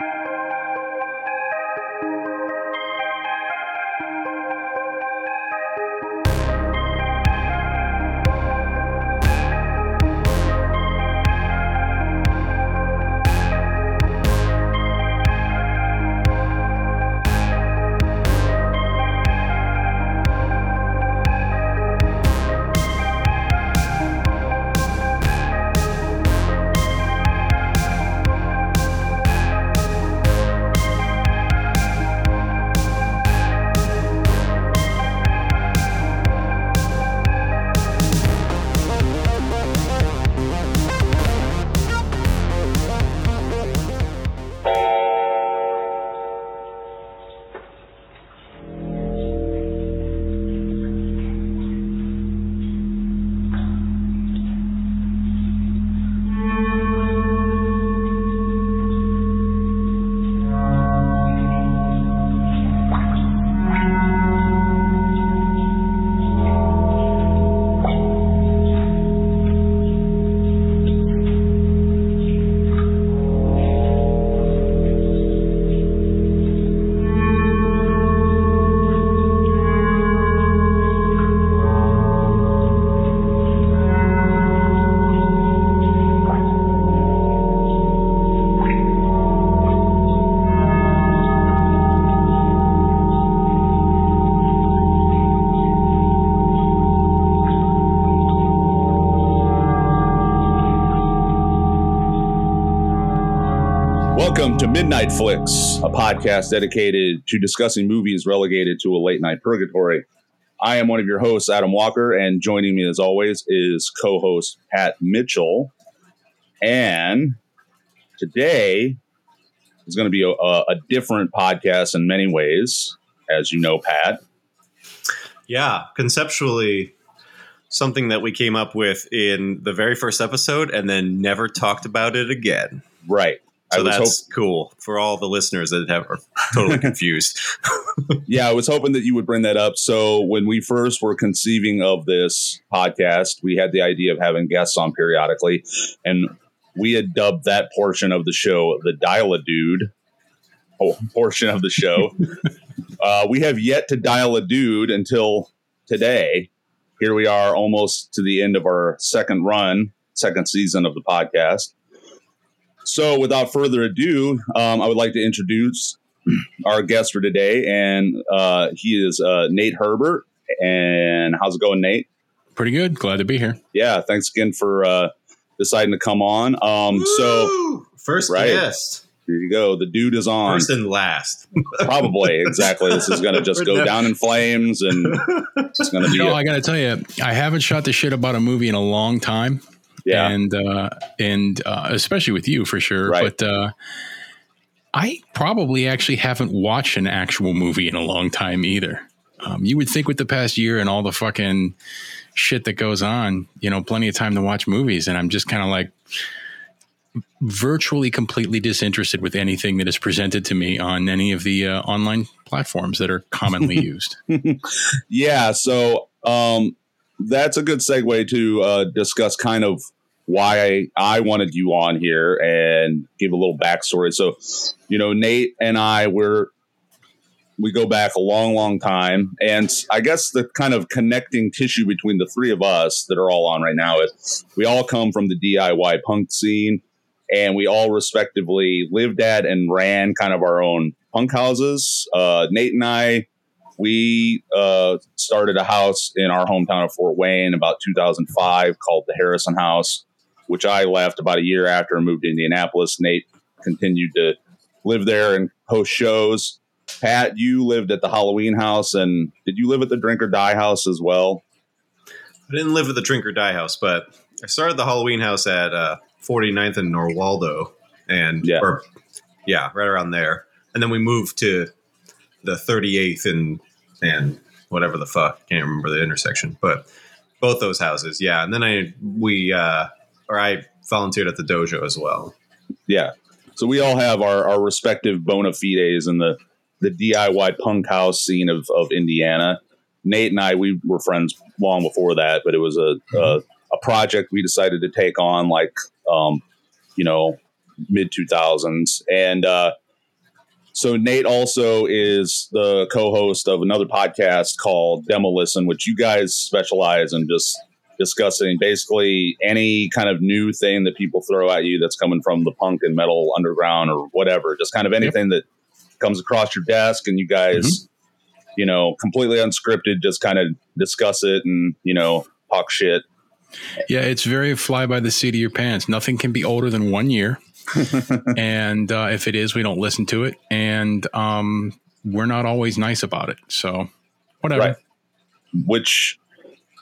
Welcome to Midnight Flicks, a podcast dedicated to discussing movies relegated to a late night purgatory. I am one of your hosts, Adam Walker, and joining me as always is co host Pat Mitchell. And today is going to be a, a, different podcast in many ways, as you know, Pat. Yeah, conceptually, something that we came up with in the very first episode and then never talked about it again. Right. So that's hope- cool for all the listeners that have, are totally confused. yeah, I was hoping that you would bring that up. So when we first were conceiving of this podcast, we had the idea of having guests on periodically, and we had dubbed that portion of the show the Dial a Dude portion of the show. uh, we have yet to dial a dude until today. Here we are, almost to the end of our second run, second season of the podcast. So, without further ado, um, I would like to introduce our guest for today, and uh, he is uh, Nate Herbert. And how's it going, Nate? Pretty good. Glad to be here. Yeah, thanks again for uh, deciding to come on. Um, so, first right, guest. Here you go. The dude is on. First and last. Probably exactly. This is going to just go down in flames, and it's going to be. You know, I got to tell you, I haven't shot the shit about a movie in a long time. Yeah. And, uh, and, uh, especially with you for sure. Right. But, uh, I probably actually haven't watched an actual movie in a long time either. Um, you would think with the past year and all the fucking shit that goes on, you know, plenty of time to watch movies. And I'm just kind of like virtually completely disinterested with anything that is presented to me on any of the uh, online platforms that are commonly used. yeah. So, um, that's a good segue to uh, discuss kind of why I I wanted you on here and give a little backstory. So, you know, Nate and I were we go back a long, long time, and I guess the kind of connecting tissue between the three of us that are all on right now is we all come from the DIY punk scene, and we all respectively lived at and ran kind of our own punk houses. Uh, Nate and I we uh, started a house in our hometown of Fort Wayne about 2005 called the Harrison House which I left about a year after I moved to Indianapolis. Nate continued to live there and host shows. Pat, you lived at the Halloween house, and did you live at the Drink or Die house as well? I didn't live at the Drink or Die house, but I started the Halloween house at uh, 49th and Norwaldo, and yeah, or, yeah, right around there. And then we moved to the 38th and and whatever the fuck, can't remember the intersection, but both those houses, yeah. And then I we uh, or I volunteered at the dojo as well. Yeah. So we all have our, our respective bona fides in the, the DIY punk house scene of, of Indiana. Nate and I, we were friends long before that, but it was a, mm-hmm. a, a, project we decided to take on like, um, you know, mid 2000s. And uh, so Nate also is the co-host of another podcast called Demo Listen, which you guys specialize in just discussing basically any kind of new thing that people throw at you that's coming from the punk and metal underground or whatever. Just kind of anything yep. that comes across your desk and you guys, mm-hmm. you know, completely unscripted, just kind of discuss it and, you know, talk shit. Yeah, it's very fly by the seat of your pants. Nothing can be older than one year. and uh, if it is, we don't listen to it. And um, we're not always nice about it. So, whatever. Right. Which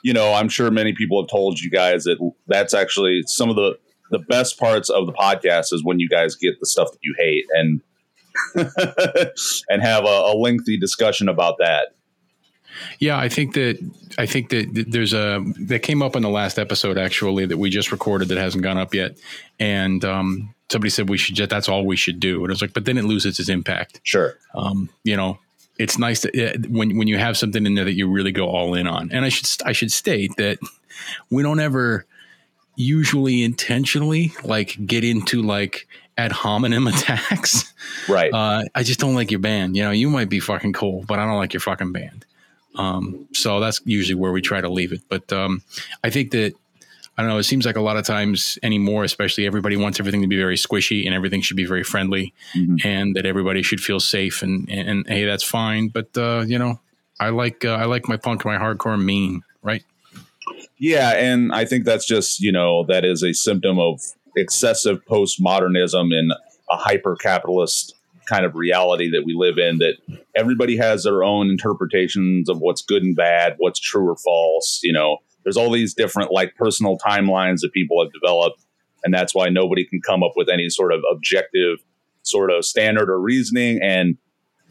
you know, I'm sure many people have told you guys that that's actually some of the the best parts of the podcast is when you guys get the stuff that you hate and and have a, a lengthy discussion about that. Yeah, I think that I think that there's a that came up in the last episode actually that we just recorded that hasn't gone up yet, and um, somebody said we should just that's all we should do, and it was like, but then it loses its impact. Sure, um, you know, it's nice to when when you have something in there that you really go all in on. And I should I should state that we don't ever usually intentionally like get into like ad hominem attacks. Right. Uh, I just don't like your band. You know, you might be fucking cool, but I don't like your fucking band. Um, so that's usually where we try to leave it. But um, I think that I don't know. It seems like a lot of times anymore, especially everybody wants everything to be very squishy and everything should be very friendly, mm-hmm. and that everybody should feel safe. And, and, and hey, that's fine. But uh, you know, I like uh, I like my punk, my hardcore mean, right? Yeah, and I think that's just you know that is a symptom of excessive postmodernism and a hyper capitalist kind of reality that we live in. That everybody has their own interpretations of what's good and bad, what's true or false. You know there's all these different like personal timelines that people have developed and that's why nobody can come up with any sort of objective sort of standard or reasoning. And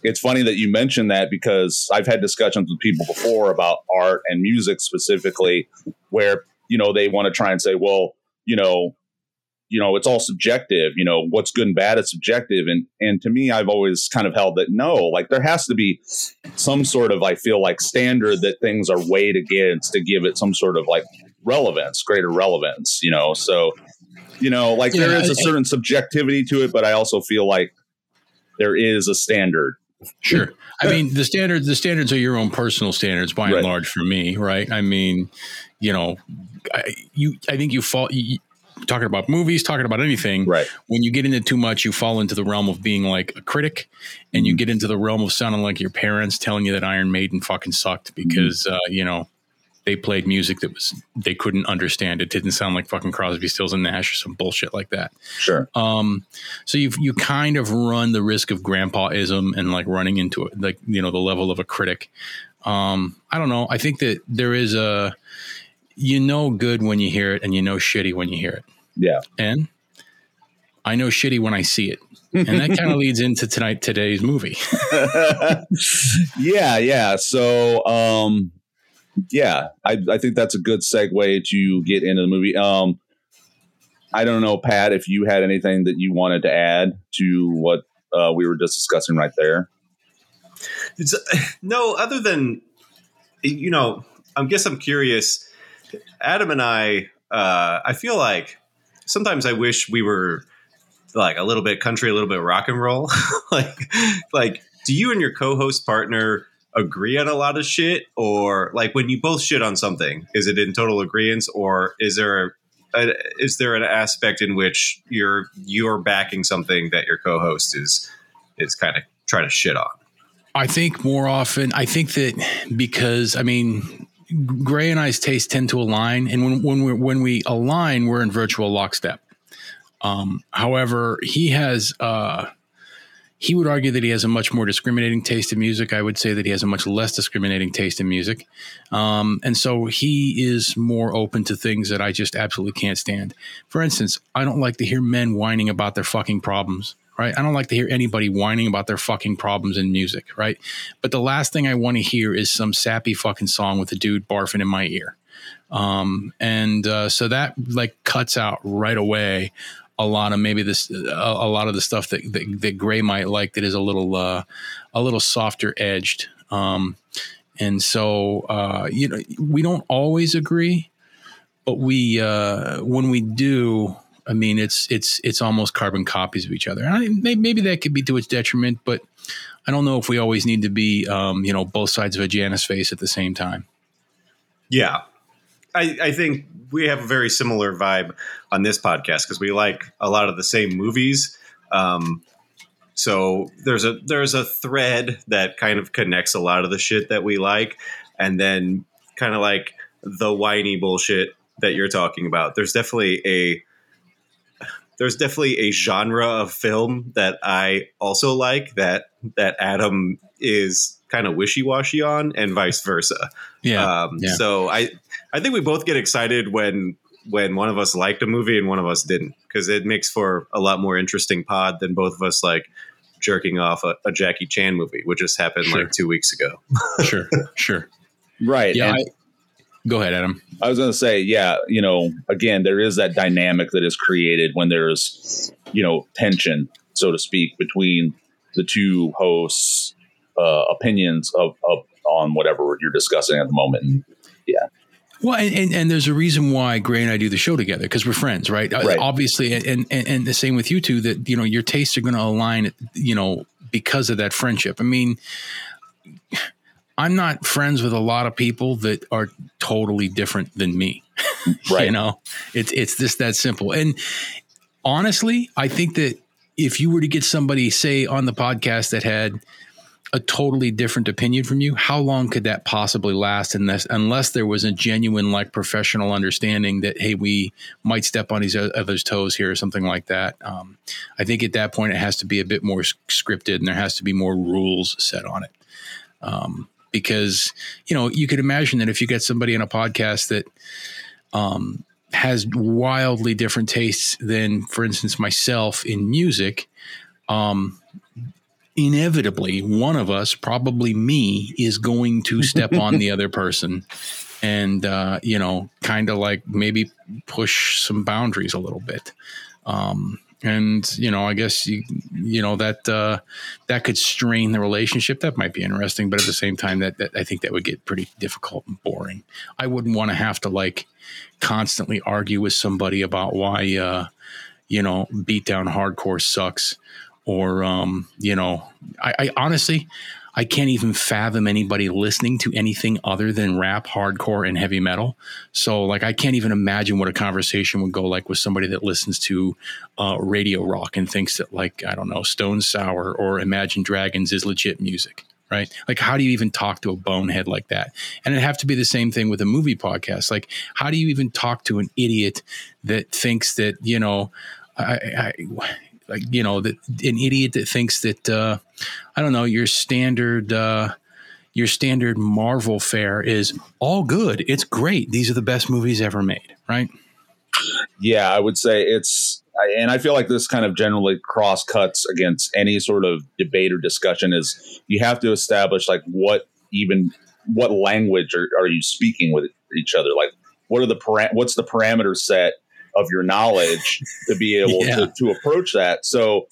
it's funny that you mentioned that because I've had discussions with people before about art and music specifically where you know they want to try and say well you know you know it's all subjective you know what's good and bad is subjective. And and to me i've always kind of held that no like there has to be some sort of i feel like standard that things are weighed against to give it some sort of like relevance greater relevance you know? So you know like yeah, there is a certain subjectivity to it but i also feel like there is a standard. Sure. I mean the standards the standards are your own personal standards by and large for me right? I mean you know I, you i think you fall you, talking about movies, talking about anything. Right. When you get into too much, you fall into the realm of being like a critic, and mm-hmm. you get into the realm of sounding like your parents telling you that Iron Maiden fucking sucked because mm-hmm. uh, you know they played music that was they couldn't understand. It didn't sound like fucking Crosby, Stills, and Nash or some bullshit like that. Sure. Um. So you you kind of run the risk of grandpaism and like running into it, like you know the level of a critic. Um. I don't know. I think that there is a you know good when you hear it and you know shitty when you hear it. Yeah. And I know shitty when I see it. And that kind of leads into tonight today's movie. yeah, yeah. So um yeah, I, I think that's a good segue to get into the movie. Um I don't know, Pat, if you had anything that you wanted to add to what uh, we were just discussing right there. It's no other than you know, I guess I'm curious Adam and I, uh, I feel like sometimes I wish we were like a little bit country, a little bit rock and roll. like, like, do you and your co-host partner agree on a lot of shit, or like when you both shit on something, is it in total agreement, or is there a, is there an aspect in which you're you're backing something that your co-host is is kind of trying to shit on? I think more often, I think that because I mean, Gray and I's tastes tend to align, and when when we when we align, we're in virtual lockstep. Um, however, he has uh, he would argue that he has a much more discriminating taste in music. I would say that he has a much less discriminating taste in music, um, and so he is more open to things that I just absolutely can't stand. For instance, I don't like to hear men whining about their fucking problems right? I don't like to hear anybody whining about their fucking problems in music, right? But the last thing I want to hear is some sappy fucking song with a dude barfing in my ear. Um, and uh, so that like cuts out right away a lot of maybe this a, a lot of the stuff that, that, that Gray might like that is a little uh, a little softer edged. Um, and so uh, you know we don't always agree, but we uh, when we do I mean, it's it's it's almost carbon copies of each other. I, maybe that could be to its detriment, but I don't know if we always need to be, um, you know, both sides of a Janus face at the same time. Yeah, I, I think we have a very similar vibe on this podcast because we like a lot of the same movies. Um, so there's a there's a thread that kind of connects a lot of the shit that we like, and then kind of like the whiny bullshit that you're talking about. There's definitely a there's definitely a genre of film that I also like that that Adam is kind of wishy washy on, and vice versa. Yeah, um, yeah. So I I think we both get excited when when one of us liked a movie and one of us didn't because it makes for a lot more interesting pod than both of us like jerking off a, a Jackie Chan movie, which just happened sure. like two weeks ago. sure, sure. Right. Yeah. I, go ahead, Adam. I was going to say, yeah, you know, again, there is that dynamic that is created when there's, you know, tension, so to speak, between the two hosts' uh, opinions of, of on whatever you're discussing at the moment. And yeah. Well, and, and, and, there's a reason why Gray and I do the show together because we're friends, right? Uh, right. Obviously, and, and and the same with you two that you know your tastes are going to align, you know, because of that friendship. I mean, I'm not friends with a lot of people that are totally different than me. Right. you know, it's it's just that simple. And honestly, I think that if you were to get somebody, say, on the podcast that had a totally different opinion from you, how long could that possibly last unless unless there was a genuine like professional understanding that hey, we might step on each other's toes here or something like that. Um, I think at that point it has to be a bit more scripted and there has to be more rules set on it. Um, because you know you could imagine that if you get somebody in a podcast that um, has wildly different tastes than, for instance, myself in music. Um, inevitably one of us, probably me, is going to step on the other person and, uh, you know, kind of like maybe push some boundaries a little bit. Um, and you know, I guess you you know that uh, that could strain the relationship. That might be interesting, but at the same time, that, that I think that would get pretty difficult and boring. I wouldn't want to have to like constantly argue with somebody about why uh, you know beat down hardcore sucks or um, you know, I, I honestly. I can't even fathom anybody listening to anything other than rap, hardcore, and heavy metal. So, like, I can't even imagine what a conversation would go like with somebody that listens to uh, radio rock and thinks that, like, I don't know, Stone Sour or Imagine Dragons is legit music, right? Like, how do you even talk to a bonehead like that? And it'd have to be the same thing with a movie podcast. Like, how do you even talk to an idiot that thinks that, you know, I, I, like you know that an idiot that thinks that uh, I don't know your standard uh, your standard Marvel fare is all good. It's great. These are the best movies ever made, right? Yeah, I would say it's, and I feel like this kind of generally cross cuts against any sort of debate or discussion. Is you have to establish like what even what language are, are you speaking with each other? Like, what are the para- what's the parameter set of your knowledge to be able yeah. to, to approach that. So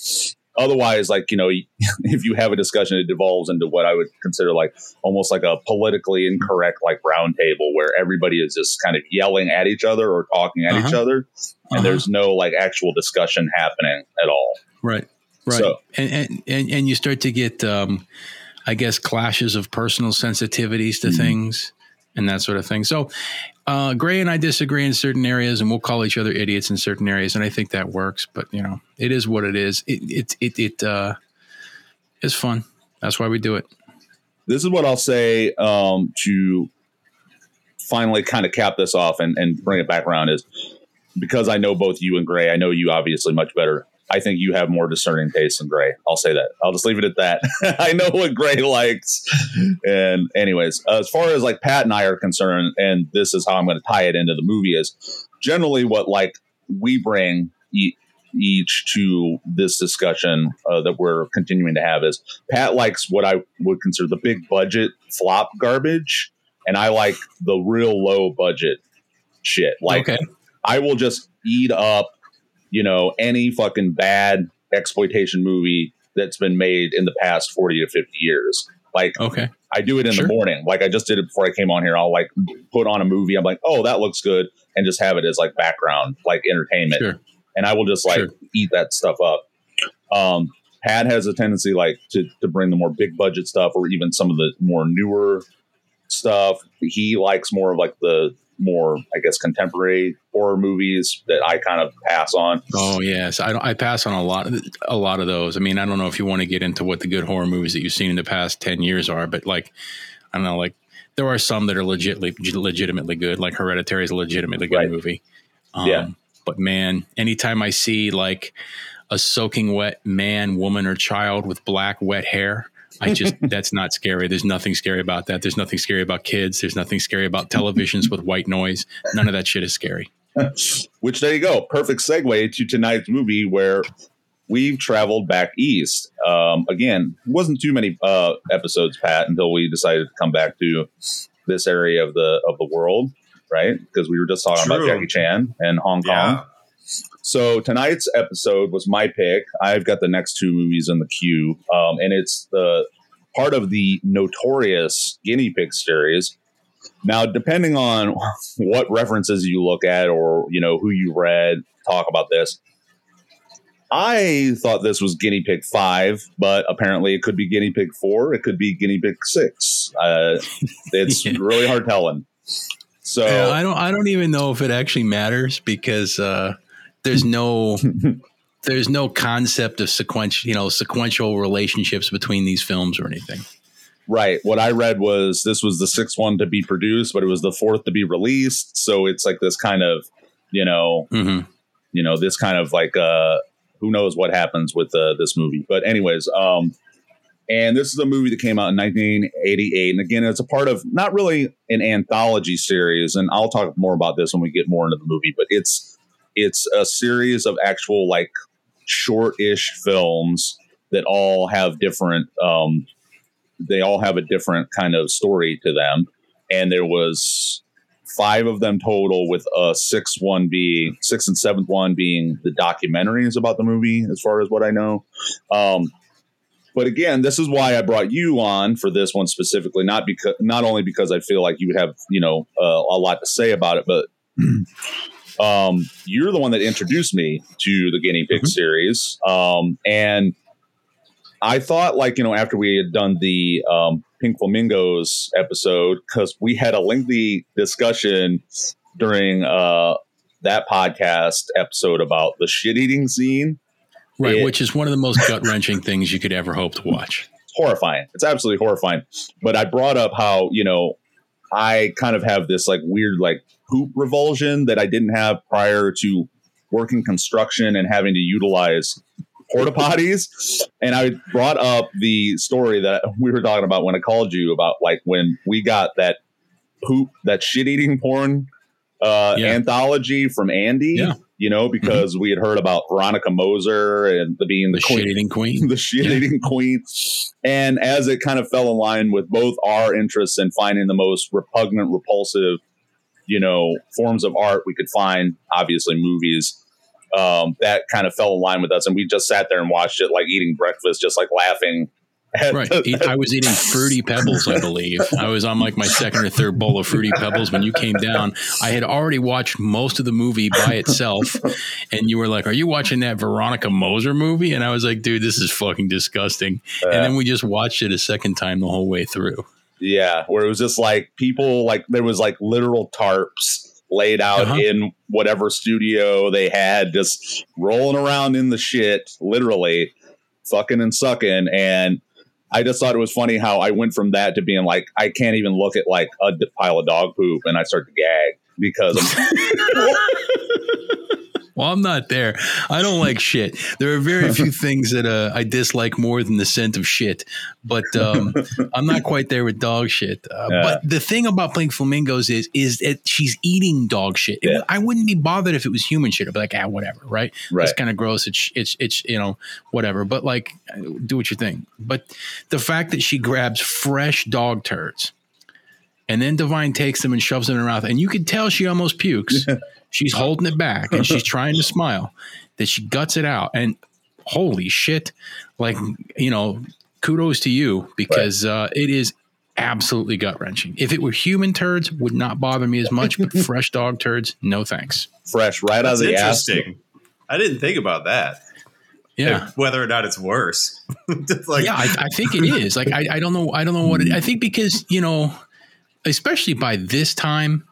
otherwise like you know if you have a discussion it devolves into what i would consider like almost like a politically incorrect like roundtable where everybody is just kind of yelling at each other or talking at uh-huh. each other and uh-huh. there's no like actual discussion happening at all right right so, and, and and and you start to get um i guess clashes of personal sensitivities to mm-hmm. things and that sort of thing. So, uh, Gray and I disagree in certain areas, and we'll call each other idiots in certain areas, and I think that works. But you know, it is what it is. It it it, it uh, is fun. That's why we do it. This is what I'll say um, to finally kind of cap this off and, and bring it back around is because I know both you and Gray. I know you obviously much better. I think you have more discerning taste than Gray. I'll say that. I'll just leave it at that. I know what Gray likes. And anyways, as far as like Pat and I are concerned, and this is how I'm going to tie it into the movie is generally what like we bring e- each to this discussion uh, that we're continuing to have is Pat likes what I would consider the big budget flop garbage, and I like the real low budget shit. Like okay. I will just eat up you know, any fucking bad exploitation movie that's been made in the past 40 to 50 years. Like, okay, I do it in sure. the morning. Like I just did it before I came on here. I'll like put on a movie. I'm like, oh, that looks good, and just have it as like background, like entertainment. Sure. and I will just like sure. eat that stuff up. Um, Pat has a tendency like to to bring the more big budget stuff, or even some of the more newer stuff. He likes more of like the more, I guess, contemporary horror movies that I kind of pass on. Oh yes, I I pass on a lot, of, a lot of those. I mean, I don't know if you want to get into what the good horror movies that you've seen in the past ten years are, but like, I don't know, like there are some that are legitimately legitimately good. Like Hereditary is a legitimately good right. movie. Um, yeah, but man, anytime I see like a soaking wet man, woman, or child with black wet hair. I just that's not scary. There's nothing scary about that. There's nothing scary about kids. There's nothing scary about televisions with white noise. None of that shit is scary. Which there you go. Perfect segue to tonight's movie where we've traveled back east. Um, again, wasn't too many uh, episodes, Pat, until we decided to come back to this area of the of the world, right? Because we were just talking True. about Jackie Chan and Hong Kong. Yeah. So tonight's episode was my pick. I've got the next two movies in the queue, um, and it's the part of the notorious guinea pig series. Now, depending on what references you look at or you know who you read talk about this, I thought this was guinea pig five, but apparently it could be guinea pig four. It could be guinea pig six. Uh, it's really hard telling. So yeah, I don't. I don't even know if it actually matters because uh, there's no there's no concept of sequential you know sequential relationships between these films or anything. Right. What I read was this was the sixth one to be produced, but it was the fourth to be released. So it's like this kind of, you know, mm-hmm. you know, this kind of like uh who knows what happens with uh, this movie. But anyways, um and this is a movie that came out in 1988 and again it's a part of not really an anthology series and I'll talk more about this when we get more into the movie, but it's it's a series of actual like short-ish films that all have different um, they all have a different kind of story to them. And there was five of them total with a sixth one being sixth and seventh one being the documentaries about the movie as far as what i know. Um, but again this is why i brought you on for this one specifically not because not only because i feel like you would have you know uh, a lot to say about it but um, you're the one that introduced me to the guinea pig mm-hmm. series. Um, and I thought, like, you know, after we had done the um, Pink Flamingos episode, because we had a lengthy discussion during uh, that podcast episode about the shit eating scene. Right, it, which is one of the most gut wrenching things you could ever hope to watch. Horrifying. It's absolutely horrifying. But I brought up how, you know, I kind of have this like weird like poop revulsion that I didn't have prior to working construction and having to utilize porta potties. And I brought up the story that we were talking about when I called you about like when we got that poop, that shit eating porn uh, yeah. anthology from Andy. Yeah. You know, because mm-hmm. we had heard about Veronica Moser and the being the, the shit eating queen, the shit eating yeah. queen, and as it kind of fell in line with both our interests in finding the most repugnant, repulsive you know forms of art we could find obviously movies um, that kind of fell in line with us. And we just sat there and watched it like eating breakfast just like laughing right. i was eating fruity pebbles i believe. I was on like my second or third bowl of fruity pebbles when you came down. I had already watched most of the movie by itself and you were like are you watching that veronica moser movie? And i was like dude this is fucking disgusting. And then we just watched it a second time the whole way through yeah, where it was just like people like there was like literal tarps laid out uh-huh. in whatever studio they had, just rolling around in the shit, literally fucking and sucking. And I just thought it was funny how I went from that to being like, I can't even look at like a pile of dog poop, and I start to gag because. Well, I'm not there. I don't like shit. There are very few things that uh, I dislike more than the scent of shit, but um, I'm not quite there with dog shit. Uh, yeah. But the thing about Pink Flamingos is is that she's eating dog shit. Yeah. I wouldn't be bothered if it was human shit. I'd be like, ah, whatever, right? right. It's kind of gross. It's it's it's you know whatever. But like, do what you think. But the fact that she grabs fresh dog turds. And then Divine takes them and shoves them in her mouth, and you can tell she almost pukes. She's holding it back and she's trying to smile. That she guts it out. And holy shit, like, you know, kudos to you because right. uh, it is absolutely gut wrenching. If it were human turds, would not bother me as much, but fresh dog turds, no thanks. Fresh, right That's out of the interesting. Ass. I didn't think about that. Yeah, whether or not it's worse. like, yeah, I, I, think it is. Like, I, I don't know. I don't know what it, I think because you know, especially by this time,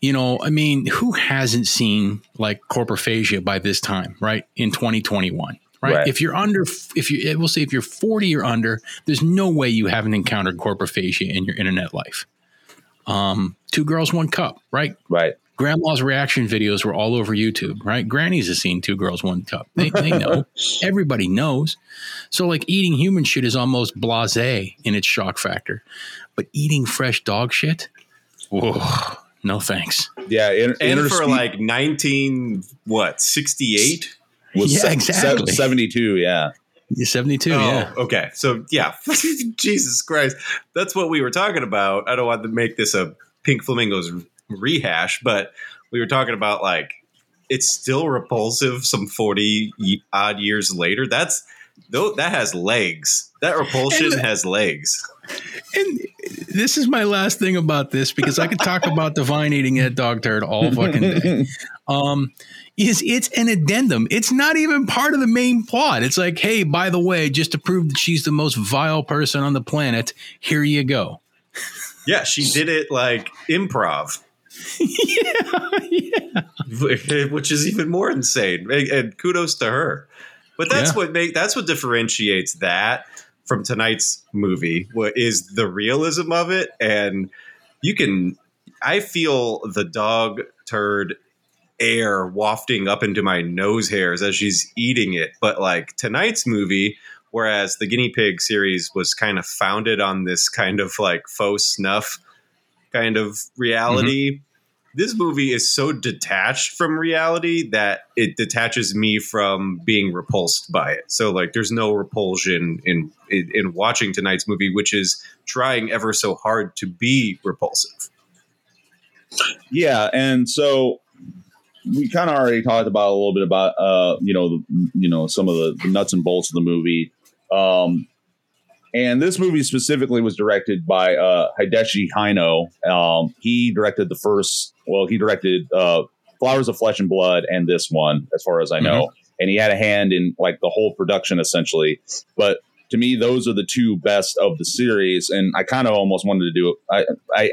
you know, I mean, who hasn't seen like coprophagia by this time, right? In 2021. Right? right? If you're under, if you, we'll say if you're 40 or under, there's no way you haven't encountered coprophagia in your internet life. Um, two girls, one cup, right? Right. Grandma's reaction videos were all over YouTube, right? Granny's has seen two girls, one cup. They, they know. Everybody knows. So, like, eating human shit is almost blase in its shock factor. But eating fresh dog shit, whoa, no thanks. Yeah. In, and for like 19, what, 68? yeah, se- exactly. 72, yeah. 72, oh, yeah. Okay. So, yeah. Jesus Christ. That's what we were talking about. I don't want to make this a Pink Flamingos rehash, but we were talking about like it's still repulsive some 40 odd years later. That's though that has legs. That repulsion and, has legs. And this is my last thing about this because I could talk about divine eating that dog turd all fucking day. Um, is it's an addendum. It's not even part of the main plot. It's like, hey, by the way, just to prove that she's the most vile person on the planet, here you go. Yeah, she did it like improv. yeah, yeah. Which is even more insane. And kudos to her. But that's yeah. what make that's what differentiates that from tonight's movie. What is the realism of it? And you can I feel the dog turd air wafting up into my nose hairs as she's eating it. But like tonight's movie, whereas the guinea pig series was kind of founded on this kind of like faux snuff kind of reality. Mm-hmm this movie is so detached from reality that it detaches me from being repulsed by it. So like there's no repulsion in, in in, watching tonight's movie which is trying ever so hard to be repulsive. Yeah, and so we kind of already talked about a little bit about uh you know you know some of the, nuts and bolts of the movie. Um and this movie specifically was directed by uh, Hideshi Hino. Um, he directed the first, well, he directed uh, Flowers of Flesh and Blood and this one, as far as I know. Mm-hmm. And he had a hand in like the whole production essentially. But to me, those are the two best of the series. And I kind of almost wanted to do it. I, I,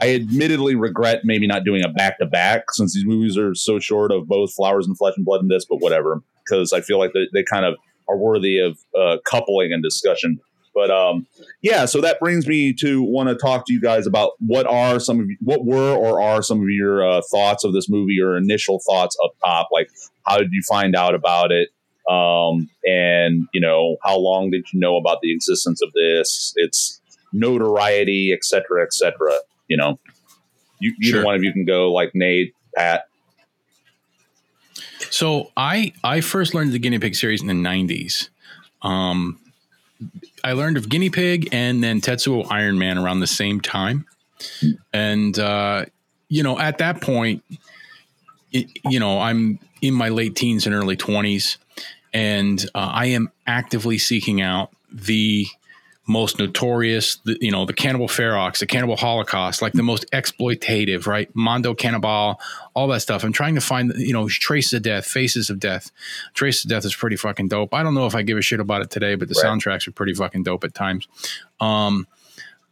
I admittedly regret maybe not doing a back to back since these movies are so short of both Flowers and Flesh and Blood and this, but whatever, because I feel like they, they kind of are worthy of uh, coupling and discussion. But um, yeah, so that brings me to want to talk to you guys about what are some of what were or are some of your uh, thoughts of this movie, or initial thoughts up top. Like, how did you find out about it? Um, and you know, how long did you know about the existence of this? Its notoriety, et cetera, et cetera. You know, you, either sure. one of you can go, like Nate, Pat. So I I first learned the guinea pig series in the '90s. Um, I learned of Guinea Pig and then Tetsuo Iron Man around the same time. And, uh, you know, at that point, it, you know, I'm in my late teens and early 20s, and uh, I am actively seeking out the most notorious, the, you know, the Cannibal Ferox, the Cannibal Holocaust, like the most exploitative, right? Mondo Cannibal, all that stuff. I'm trying to find, you know, traces of death, faces of death. Traces of death is pretty fucking dope. I don't know if I give a shit about it today, but the right. soundtracks are pretty fucking dope at times. Um,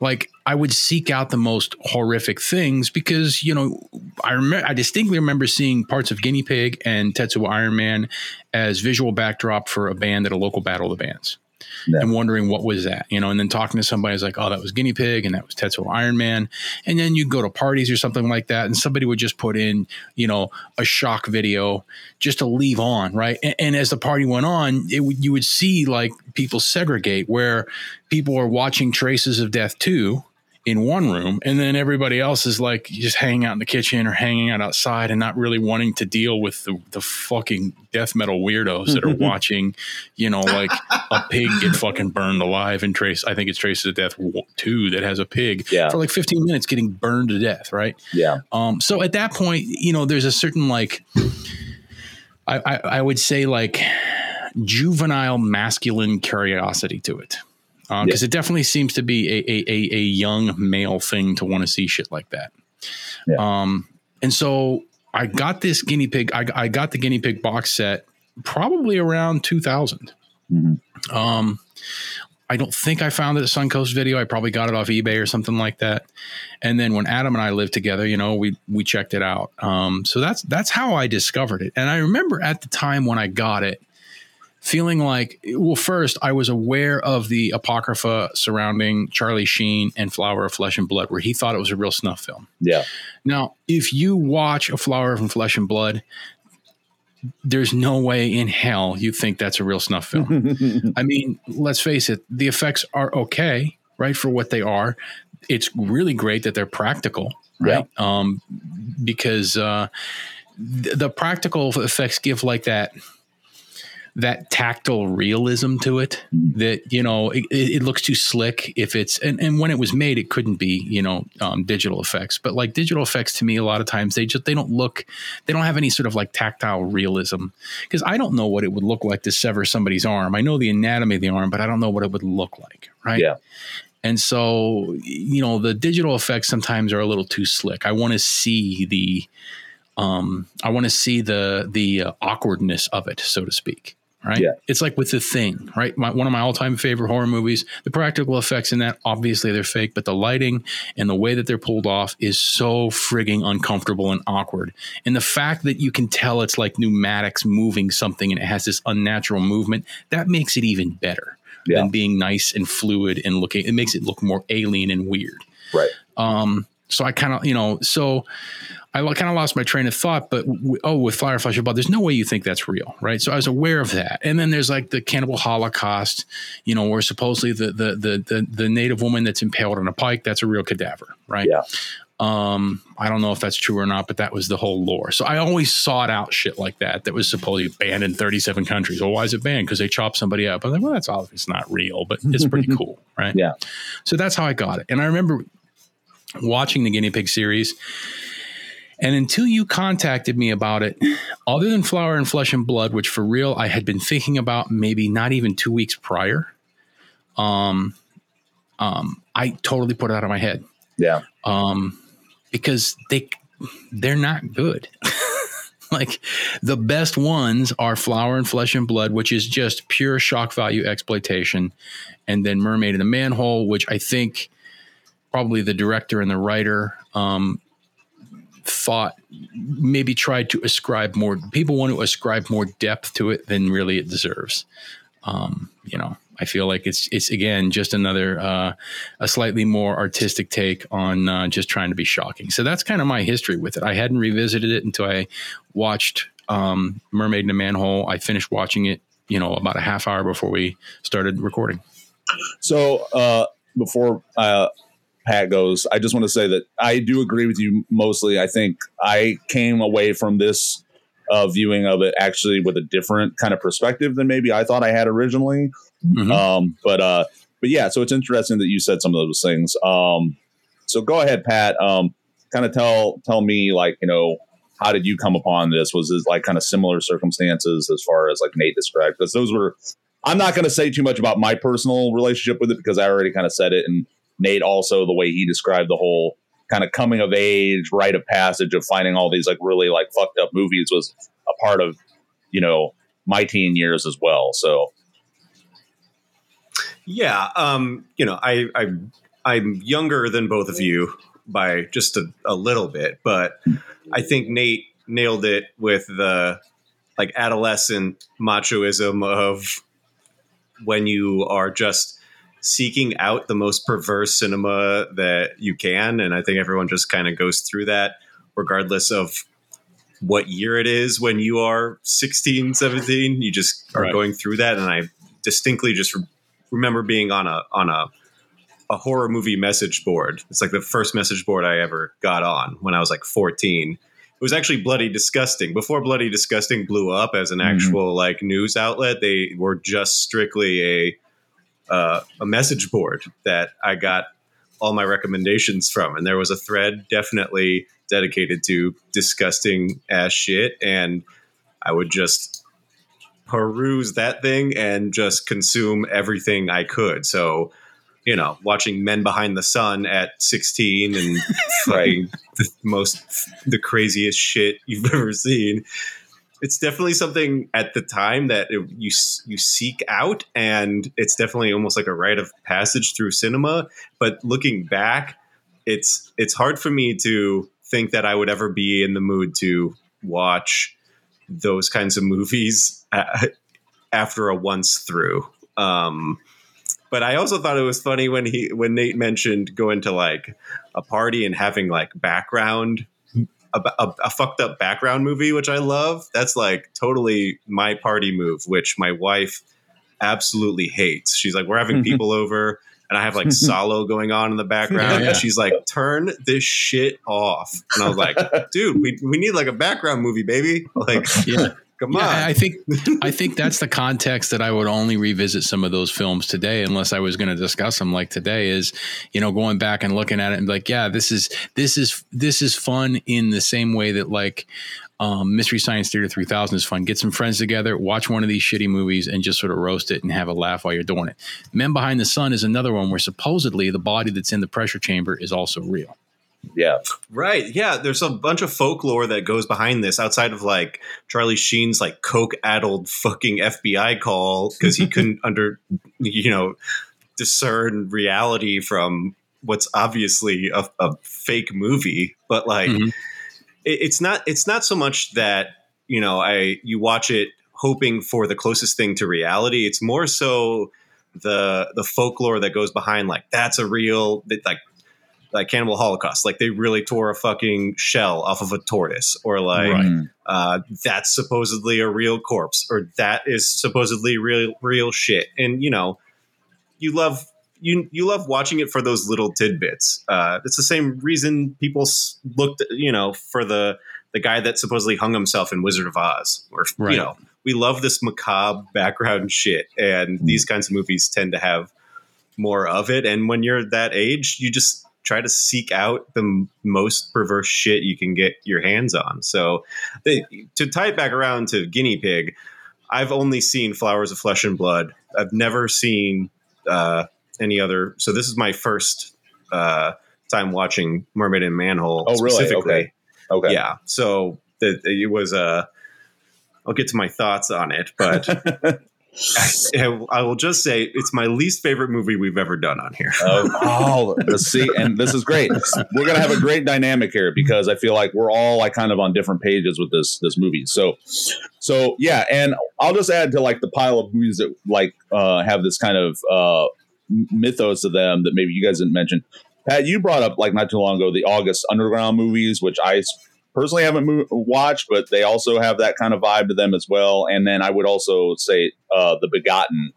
like I would seek out the most horrific things because you know I remember I distinctly remember seeing parts of Guinea Pig and Tetsuo Iron Man as visual backdrop for a band at a local battle of the bands yeah. and wondering what was that, you know, and then talking to somebody is like, oh, that was Guinea Pig and that was Tetsuo Iron Man. And then you go to parties or something like that, and somebody would just put in, you know, a shock video just to leave on, right? And, and as the party went on, it you would see like people segregate where people are watching Traces of Death 2 in one room and then everybody else is like just hanging out in the kitchen or hanging out outside and not really wanting to deal with the, the fucking death metal weirdos that are watching you know like a pig get fucking burned alive and trace i think it's traces of death 2 that has a pig yeah. for like 15 minutes getting burned to death right? Yeah. Um so at that point you know there's a certain like I, I, I would say like juvenile masculine curiosity to it because uh, yeah. it definitely seems to be a, a, a, young male thing to want to see shit like that. Yeah. Um, and so I got this guinea pig. I, I got the guinea pig box set probably around 2000. Mm-hmm. Um, I don't think I found it at Suncoast Video. I probably got it off eBay or something like that. And then when Adam and I lived together, you know, we we checked it out. Um, so that's that's how I discovered it. And I remember at the time when I got it, feeling like well, first I was aware of the apocrypha surrounding Charlie Sheen and Flower of Flesh and Blood, where he thought it was a real snuff film. Yeah. Now, if you watch a Flower of Flesh and Blood, there's no way in hell you think that's a real snuff film. I mean, let's face it, the effects are okay, right, for what they are. It's really great that they're practical, right? Yeah. Um, because uh, th- the practical effects give like that that tactile realism to it mm-hmm. that you know it, it, looks too slick if it's and, and when it was made it couldn't be you know um, digital effects. But like digital effects to me a lot of times they just they don't look they don't have any sort of like tactile realism. Because i don't know what it would look like to sever somebody's arm. I know the anatomy of the arm but i don't know what it would look like right? Yeah. And so you know the digital effects sometimes are a little too slick. I want to see the um, I want to see the the uh, awkwardness of it, so to speak right? Yeah. It's like with the thing, right? My, one of my all-time favorite horror movies. The practical effects in that, obviously, they're fake, but the lighting and the way that they're pulled off is so frigging uncomfortable and awkward. And the fact that you can tell it's like pneumatics moving something and it has this unnatural movement that makes it even better yeah. than being nice and fluid and looking. It makes it look more alien and weird. Right. Um. So I kind of, you know, so I kind of lost my train of thought, but oh, with and Blood, there's no way you think that's real, right? So I was aware of that. And then there's like the cannibal holocaust, you know, where supposedly the the the the, the native woman that's impaled on a pike, that's a real cadaver, right? Yeah. Um, I don't know if that's true or not, but that was the whole lore. So I always sought out shit like that that was supposedly banned in 37 countries. Well, why is it banned? Because they chop somebody up. I'm like, well, that's obviously it's not real, but it's pretty cool, right? Yeah. So that's how I got it. And I remember watching the guinea pig series and until you contacted me about it, other than Flower and Flesh and Blood, which for real I had been thinking about maybe not even two weeks prior, um, um, I totally put it out of my head. Yeah. Um, because they they're not good. like the best ones are Flower and Flesh and Blood, which is just pure shock value exploitation, and then Mermaid in the Manhole, which I think probably the director and the writer um, thought maybe tried to ascribe more people want to ascribe more depth to it than really it deserves. Um, you know i feel like it's it's again just another uh, a slightly more artistic take on uh, just trying to be shocking. So that's kind of my history with it. I hadn't revisited it until i watched um, mermaid in a manhole. I finished watching it you know about a half hour before we started recording. So uh, before uh, Pat goes, I just want to say that I do agree with you mostly. I think I came away from this uh, viewing of it actually with a different kind of perspective than maybe I thought I had originally. Mm-hmm. Um, but uh, but yeah, so it's interesting that you said some of those things. Um, so go ahead, Pat. Um, kind of tell tell me like you know how did you come upon this? Was this like kind of similar circumstances as far as like Nate described? Because those were. I'm not going to say too much about my personal relationship with it because I already kind of said it and Nate also the way he described the whole kind of coming of age, rite of passage of finding all these like really like fucked up movies was a part of, you know, my teen years as well. So yeah, um, you know, I, I I'm younger than both of you by just a, a little bit, but I think Nate nailed it with the like adolescent machoism of when you are just seeking out the most perverse cinema that you can. And I think everyone just kind of goes through that regardless of what year it is when you are 16, 17. You just are right. going through that. And I distinctly just re- remember being on a, on a, a horror movie message board. It's like the first message board I ever got on when I was like 14. It was actually Bloody Disgusting. Before Bloody Disgusting blew up as an mm-hmm. actual mm-hmm. like news outlet, they were just strictly a uh, a message board that I got all my recommendations from, and there was a thread definitely dedicated to disgusting ass shit, and I would just peruse that thing and just consume everything I could. So, you know, watching Men Behind the Sun at 16 and fucking the most, the craziest shit you've ever seen. It's definitely something at the time that it, you you seek out, and it's definitely almost like a rite of passage through cinema. But looking back, it's it's hard for me to think that I would ever be in the mood to watch those kinds of movies uh, after a once through. Um, but I also thought it was funny when he when Nate mentioned going to like a party and having like background a, a, a, fucked up background movie, which I love. That's like totally my party move, which my wife absolutely hates. She's like, we're having people over. And I have like Salò going on in the background. Yeah. And she's like, turn this shit off. And I was like, dude, we, we need like a background movie, baby. Like, yeah. Come on. Yeah, I think I think that's the context that I would only revisit some of those films today, unless I was going to discuss them. Like today is, you know, going back and looking at it and like, yeah, this is this is this is fun in the same way that like um, Mystery Science Theater 3000 is fun. Get some friends together, watch one of these shitty movies, and just sort of roast it and have a laugh while you're doing it. Men Behind the Sun is another one where supposedly the body that's in the pressure chamber is also real. Yeah. Right. Yeah. There's a bunch of folklore that goes behind this outside of like Charlie Sheen's like coke addled fucking FBI call because he couldn't under, you know, discern reality from what's obviously a, a fake movie. But like, mm-hmm. it, it's not, it's not so much that, you know, I, you watch it hoping for the closest thing to reality. It's more so the, the folklore that goes behind like, that's a real, like, like Cannibal Holocaust. Like they really tore a fucking shell off of a tortoise, or like right. uh, that's supposedly a real corpse, or that is supposedly real real shit. And you know, you love you you love watching it for those little tidbits. Uh, it's the same reason people looked, you know, for the the guy that supposedly hung himself in Wizard of Oz, or right. you know, we love this macabre background shit, and mm. these kinds of movies tend to have more of it. And when you're that age, you just try to seek out the most perverse shit you can get your hands on. So, they, to tie it back around to Guinea Pig, I've only seen Flowers of Flesh and Blood. I've never seen uh, any other. So this is my first uh, time watching Mermaid in a Manhole. Oh, really? Okay. Okay. Yeah. So the, it was a. Uh, I'll get to my thoughts on it, but I, I, will just say it's my least favorite movie we've ever done on here. oh, oh see, and this is great. We're gonna have a great dynamic here because I feel like we're all like kind of on different pages with this this movie. So, so yeah, and I'll just add to like the pile of movies that like uh, have this kind of uh, mythos to them that maybe you guys didn't mention. Pat, you brought up like not too long ago the August Underground movies, which I personally haven't mo- watched, but they also have that kind of vibe to them as well. And then I would also say uh, the Begotten.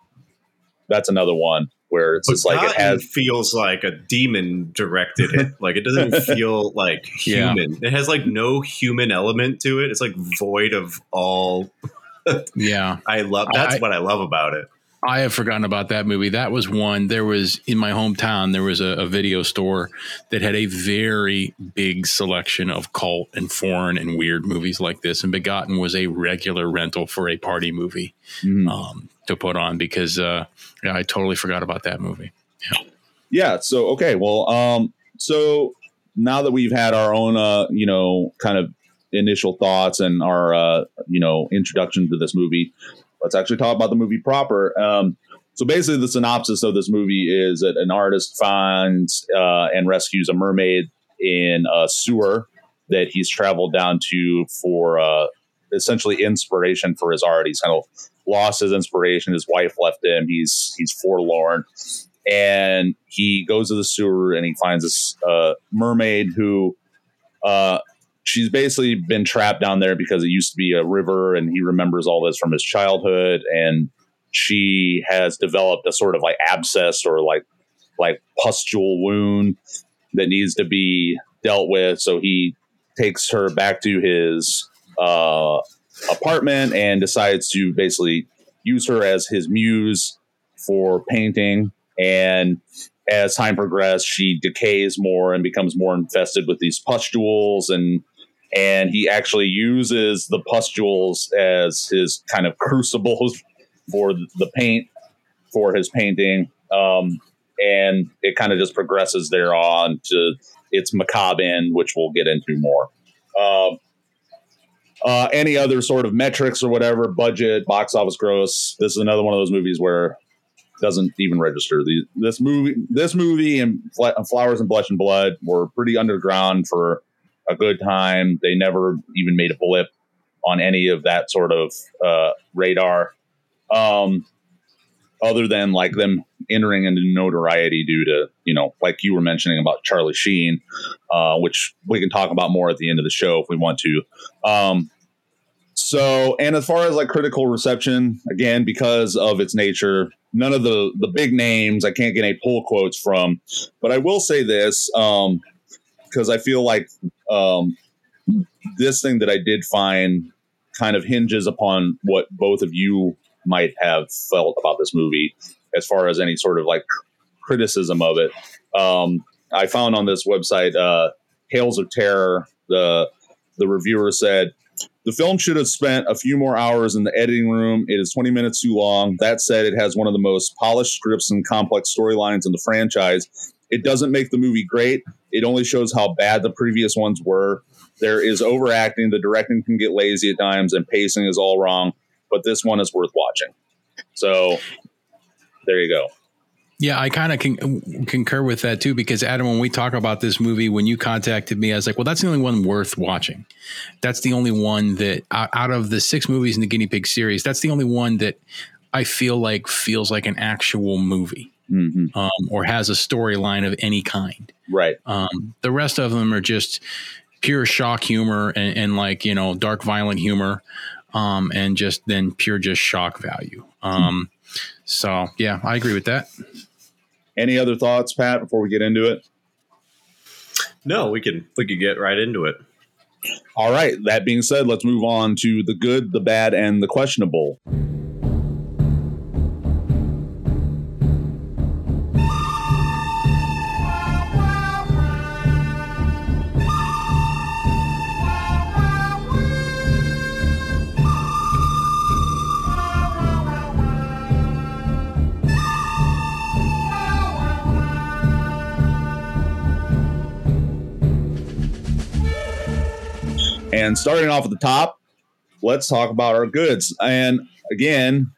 That's another one where it's just like it has feels like a demon directed it. like it doesn't feel like human. Yeah. It has like no human element to it. It's like void of all. yeah, I love. That's I, what I love about it. I have forgotten about that movie. That was one. There was in my hometown. There was a, a, video store that had a very big selection of cult and foreign and weird movies like this. And Begotten was a regular rental for a party movie mm. um, to put on because uh, yeah, I totally forgot about that movie. Yeah. Yeah. So okay. Well, um, so now that we've had our own, uh, you know, kind of initial thoughts and our, uh, you know, introduction to this movie let's actually talk about the movie proper. Um, so basically, the synopsis of this movie is that an artist finds uh, and rescues a mermaid in a sewer that he's traveled down to for uh, essentially inspiration for his art. He's kind of lost his inspiration. His wife left him. He's he's forlorn, and he goes to the sewer and he finds this uh, mermaid who uh, she's basically been trapped down there because it used to be a river and he remembers all this from his childhood. And she has developed a sort of like abscess or like like pustule wound that needs to be dealt with. So he takes her back to his uh, apartment and decides to basically use her as his muse for painting. And as time progresses she decays more and becomes more infested with these pustules and and he actually uses the pustules as his kind of crucibles for the paint for his painting. Um, and it kind of just progresses there on to its macabre end, which we'll get into more. Uh, uh, any other sort of metrics or whatever, budget, box office gross. This is another one of those movies where doesn't even register. The, this movie, this movie, and Flowers of Flesh and Blood were pretty underground for a good time. They never even made a blip on any of that sort of uh, radar, um, other than like them entering into notoriety due to you know, like you were mentioning about Charlie Sheen, uh, which we can talk about more at the end of the show if we want to. Um, so, and as far as like critical reception, again, because of its nature, none of the the big names I can't get any pull quotes from, but I will say this because I feel like um, this thing that I did find kind of hinges upon what both of you might have felt about this movie as far as any sort of like criticism of it. Um, I found on this website, uh, Tales of Terror, the the reviewer said the film should have spent a few more hours in the editing room. It is 20 minutes too long. That said, it has one of the most polished scripts and complex storylines in the franchise. It doesn't make the movie great. It only shows how bad the previous ones were. There is overacting. The directing can get lazy at times, and pacing is all wrong. But this one is worth watching. So there you go. Yeah, I kind of con- concur with that too because Adam, when we talk about this movie, when you contacted me, I was like, "Well, that's the only one worth watching. That's the only one that out of the six movies in the Guinea Pig series, that's the only one that I feel like feels like an actual movie." Mm-hmm. Um, or has a storyline of any kind. Right. Um, the rest of them are just pure shock humor and, and like you know dark violent humor, um, and just then pure just shock value. Um, so yeah, I agree with that. Any other thoughts, Pat, before we get into it? No, we can we could get right into it. All right. That being said, let's move on to the good, the bad, and the questionable. And starting off at the top, let's talk about our goods. And again,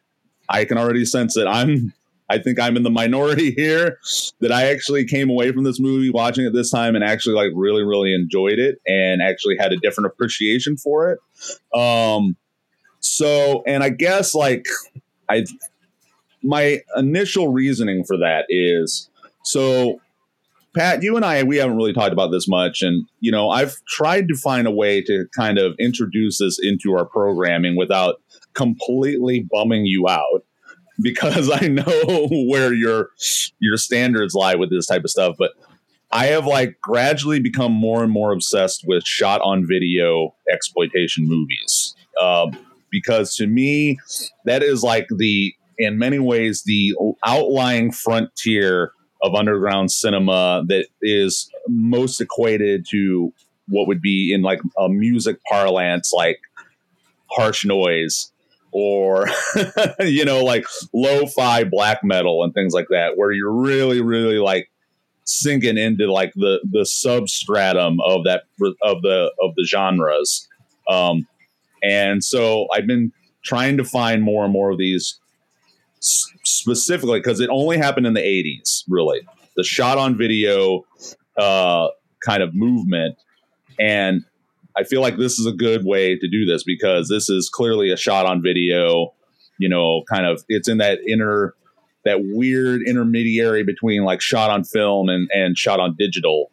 I can already sense that I'm I think I'm in the minority here that I actually came away from this movie watching it this time and actually like really really enjoyed it and actually had a different appreciation for it. Um so and I guess like I my initial reasoning for that is so Pat, you and I, we haven't really talked about this much. And, you know, I've tried to find a way to kind of introduce this into our programming without completely bumming you out because I know where your your standards lie with this type of stuff. But I have like gradually become more and more obsessed with shot on video exploitation movies. Um, because to me, that is like the, in many ways, the outlying frontier of underground cinema that is most equated to what would be in like a music parlance like harsh noise or you know like lo-fi black metal and things like that where you're really really like sinking into like the the substratum of that of the of the genres. Um and so i've been trying to find more and more of these specifically because it only happened in the 80s, really. The shot on video uh, kind of movement. And I feel like this is a good way to do this because this is clearly a shot on video, you know, kind of it's in that inner that weird intermediary between like shot on film and, and shot on digital.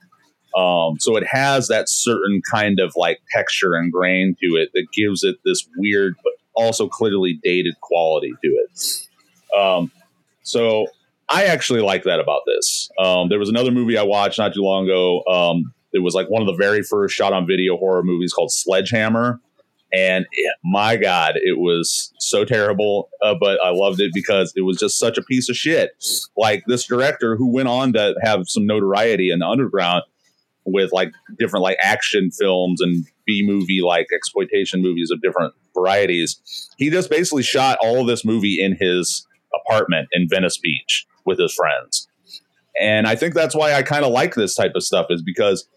Um, so it has that certain kind of like texture and grain to it that gives it this weird but also clearly dated quality to it. Um, so I actually like that about this. Um, there was another movie I watched not too long ago. Um, it was like one of the very first shot on video horror movies called Sledgehammer. And it, my God, it was so terrible, uh, but I loved it because it was just such a piece of shit. Like this director who went on to have some notoriety in the underground with like different like action films and B movie like exploitation movies of different varieties. He just basically shot all of this movie in his apartment in Venice Beach with his friends. and I think that's why I kind of like this type of stuff is because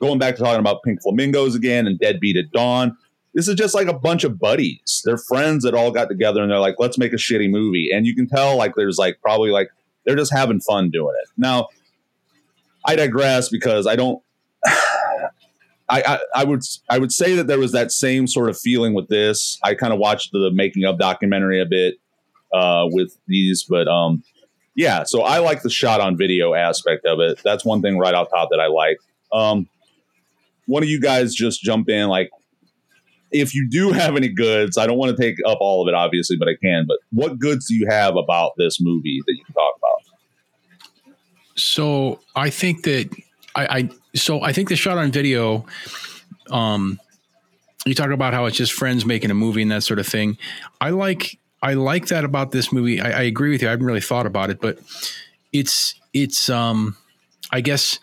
going back to talking about Pink Flamingos again and Deadbeat at Dawn, this is just like a bunch of buddies. They're friends that all got together and they're like, let's make a shitty movie. And you can tell like there's like probably like they're just having fun doing it. Now, I digress because I don't. I, I, I would I would say that there was that same sort of feeling with this. I kind of watched the making of documentary a bit uh, with these, but um, yeah. So I like the shot on video aspect of it. That's one thing right off top that I like. Um, one of you guys just jump in, like if you do have any goods. I don't want to take up all of it, obviously, but I can. But what goods do you have about this movie that you can talk about? So I think that I, I so I think the shot on video, um, you talk about how it's just friends making a movie and that sort of thing. I like I like that about this movie. I, I agree with you. I haven't really thought about it, but it's it's um I guess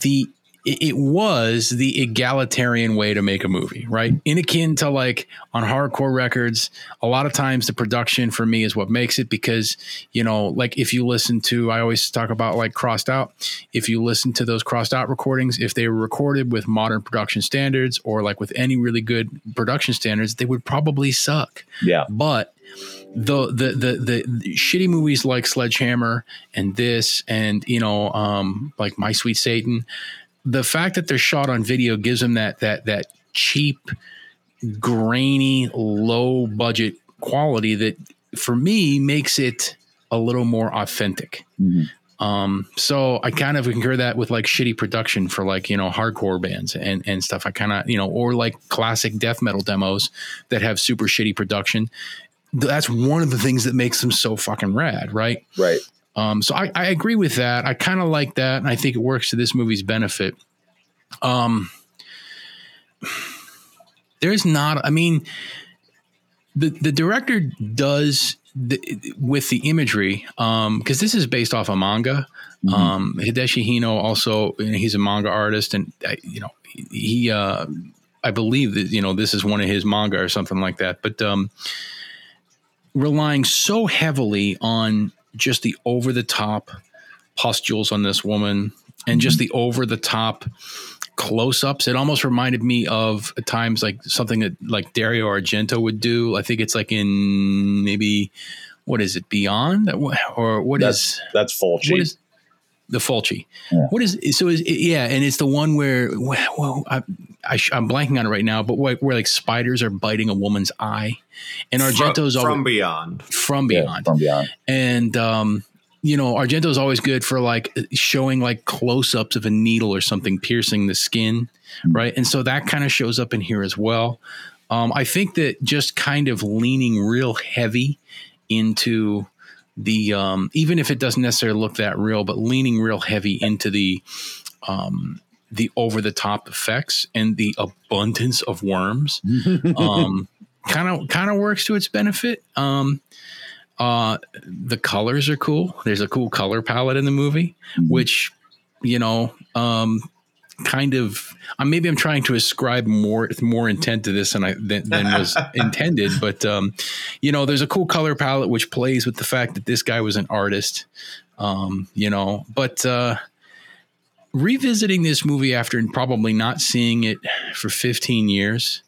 the it was the egalitarian way to make a movie, right? In akin to like on hardcore records, a lot of times the production for me is what makes it because, you know, like if you listen to, I always talk about like Crossed Out. If you listen to those Crossed Out recordings, if they were recorded with modern production standards or like with any really good production standards, they would probably suck. Yeah. But the, the the the shitty movies like Sledgehammer and this and you know um like My Sweet Satan the fact that they're shot on video gives them that that that cheap, grainy, low budget quality that for me makes it a little more authentic. Mm-hmm. Um, so I kind of concur that with like shitty production for like, you know, hardcore bands and, and stuff. I kind of, you know, or like classic death metal demos that have super shitty production. That's one of the things that makes them so fucking rad, right? Right. Um, so I, I, agree with that. I kind of like that, and I think it works to this movie's benefit. Um, there's not. I mean, the the director does the, with the imagery because um, this is based off a manga. Mm-hmm. Um, Hideshi Hino also he's a manga artist, and uh, you know he. Uh, I believe that you know this is one of his manga or something like that, but um, relying so heavily on just the over the top pustules on this woman and just mm-hmm. the over the top close ups. It almost reminded me of at times like something that like Dario Argento would do. I think it's like in maybe what is it Beyond or what that's, is that's Fulci. What is the Fulci? Yeah. What is so? Is yeah, and it's the one where well, I, I am blanking on it right now, but where, where, like spiders are biting a woman's eye, and Argento's from, from beyond, from beyond, yeah, from beyond, and um, you know, Argento's always good for like showing like close ups of a needle or something piercing the skin, mm-hmm. right? And so that kind of shows up in here as well. Um, I think that just kind of leaning real heavy into the, um, even if it doesn't necessarily look that real, but leaning real heavy into the, um, the over the top effects and the abundance of worms um kind of kind of works to its benefit um uh the colors are cool there's a cool color palette in the movie mm-hmm. which you know um kind of uh, maybe I'm trying to ascribe more more intent to this than I than, than was intended, but um, you know, there's a cool color palette which plays with the fact that this guy was an artist, um, you know, but uh, revisiting this movie after probably not seeing it for 15 years,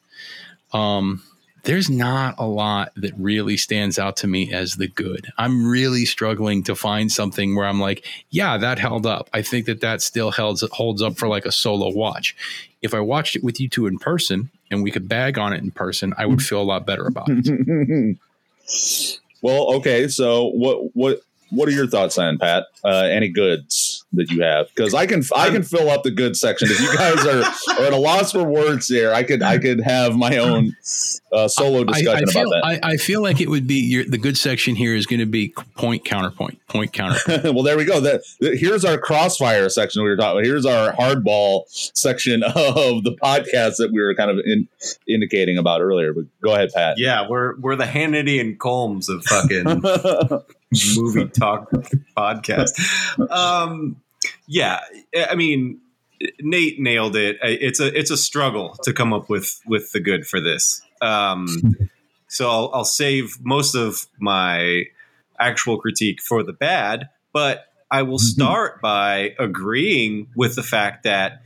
um, there's not a lot that really stands out to me as the good. I'm really struggling to find something where I'm like, yeah, that held up. I think that that still holds holds up for like a solo watch. If I watched it with you two in person and we could bag on it in person, I would feel a lot better about it. well, okay, so what what what are your thoughts on Pat? Uh, any goods that you have? Because I can I can fill up the good section. If you guys are, are at a loss for words here, I could I could have my own uh, solo discussion I, I feel, about that. I, I, feel like it would be your, the good section here is going to be point counterpoint point counterpoint. well, there we go. That here's our crossfire section we were talking. about. Here's our hardball section of the podcast that we were kind of in, indicating about earlier. But go ahead, Pat. Yeah, we're we're the Hannity and Colmes of fucking. movie talk podcast. Um, yeah, I mean, Nate nailed it. It's a it's a struggle to come up with with the good for this. Um, so I'll, I'll save most of my actual critique for the bad, but I will mm-hmm. start by agreeing with the fact that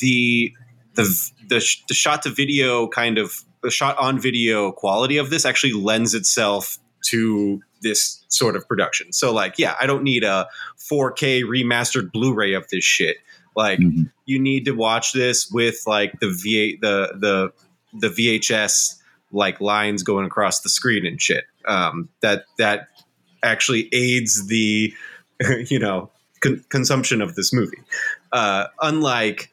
the the the, the shot to video kind of the shot on video quality of this actually lends itself to this sort of production. So like, yeah, I don't need a 4K remastered Blu-ray of this shit. Like, mm-hmm. you need to watch this with like the V the the the VHS like lines going across the screen and shit. Um, that that actually aids the you know con- consumption of this movie. Uh, unlike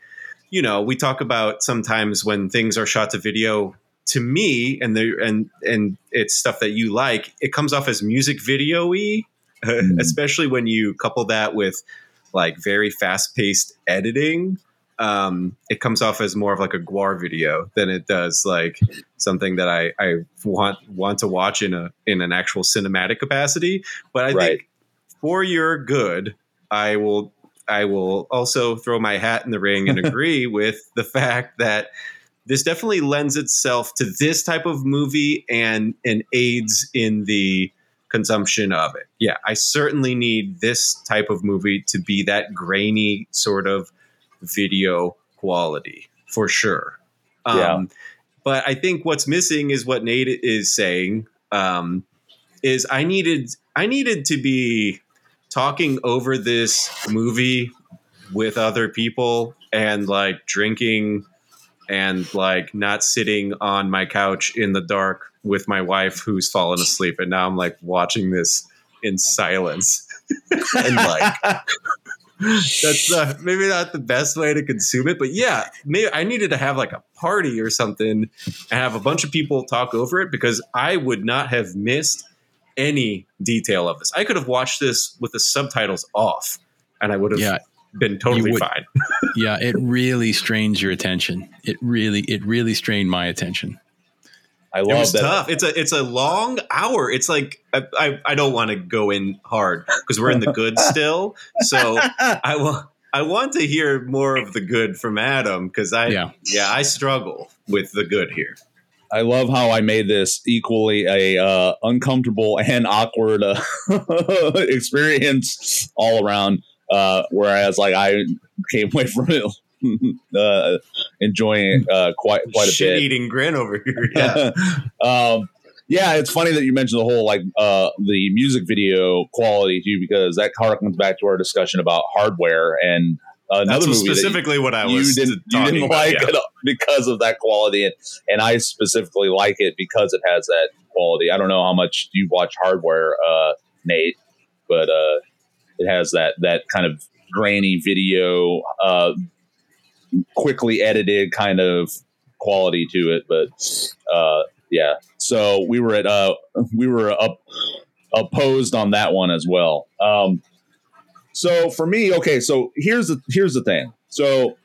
you know, we talk about sometimes when things are shot to video. To me, and the and and it's stuff that you like. It comes off as music video-y, mm. especially when you couple that with like very fast-paced editing. Um, it comes off as more of like a GWAR video than it does like something that I, I want want to watch in a in an actual cinematic capacity. But I right. think for your good, I will I will also throw my hat in the ring and agree with the fact that this definitely lends itself to this type of movie and and aids in the consumption of it. Yeah, I certainly need this type of movie to be that grainy sort of video quality for sure. Um, yeah. But I think what's missing is what Nate is saying. Um, is I needed I needed to be talking over this movie with other people and like drinking and like not sitting on my couch in the dark with my wife who's fallen asleep. And now i'm like watching this in silence. And like that's uh, maybe not the best way to consume it but yeah maybe i needed to have like a party or something and have a bunch of people talk over it because i would not have missed any detail of this. I could have watched this with the subtitles off, and I would have yeah, been totally would, fine. yeah, it really strains your attention. It really, it really strained my attention. I love it was that. tough. It's a it's a long hour. It's like I I, I don't want to go in hard because we're in the good still. So I want I want to hear more of the good from Adam because I yeah. yeah I struggle with the good here. I love how I made this equally a uh, uncomfortable and awkward uh, experience all around. Uh, whereas, like, I came away from it uh, enjoying it uh, quite quite a bit. Shit bit. Eating grin over here. Yeah. um, yeah, it's funny that you mentioned the whole like uh, the music video quality too, because that harkens back to our discussion about Hardware and another That's movie specifically what I was you didn't, you didn't like yeah. it because of that quality, and, and I specifically like it because it has that quality. I don't know how much you watch Hardware, uh, Nate, but uh, it has that that kind of grainy video, uh, quickly edited kind of quality to it. But uh, yeah, so we were at uh, we were up opposed on that one as well. Um, so for me, okay, so here's the here's the thing. So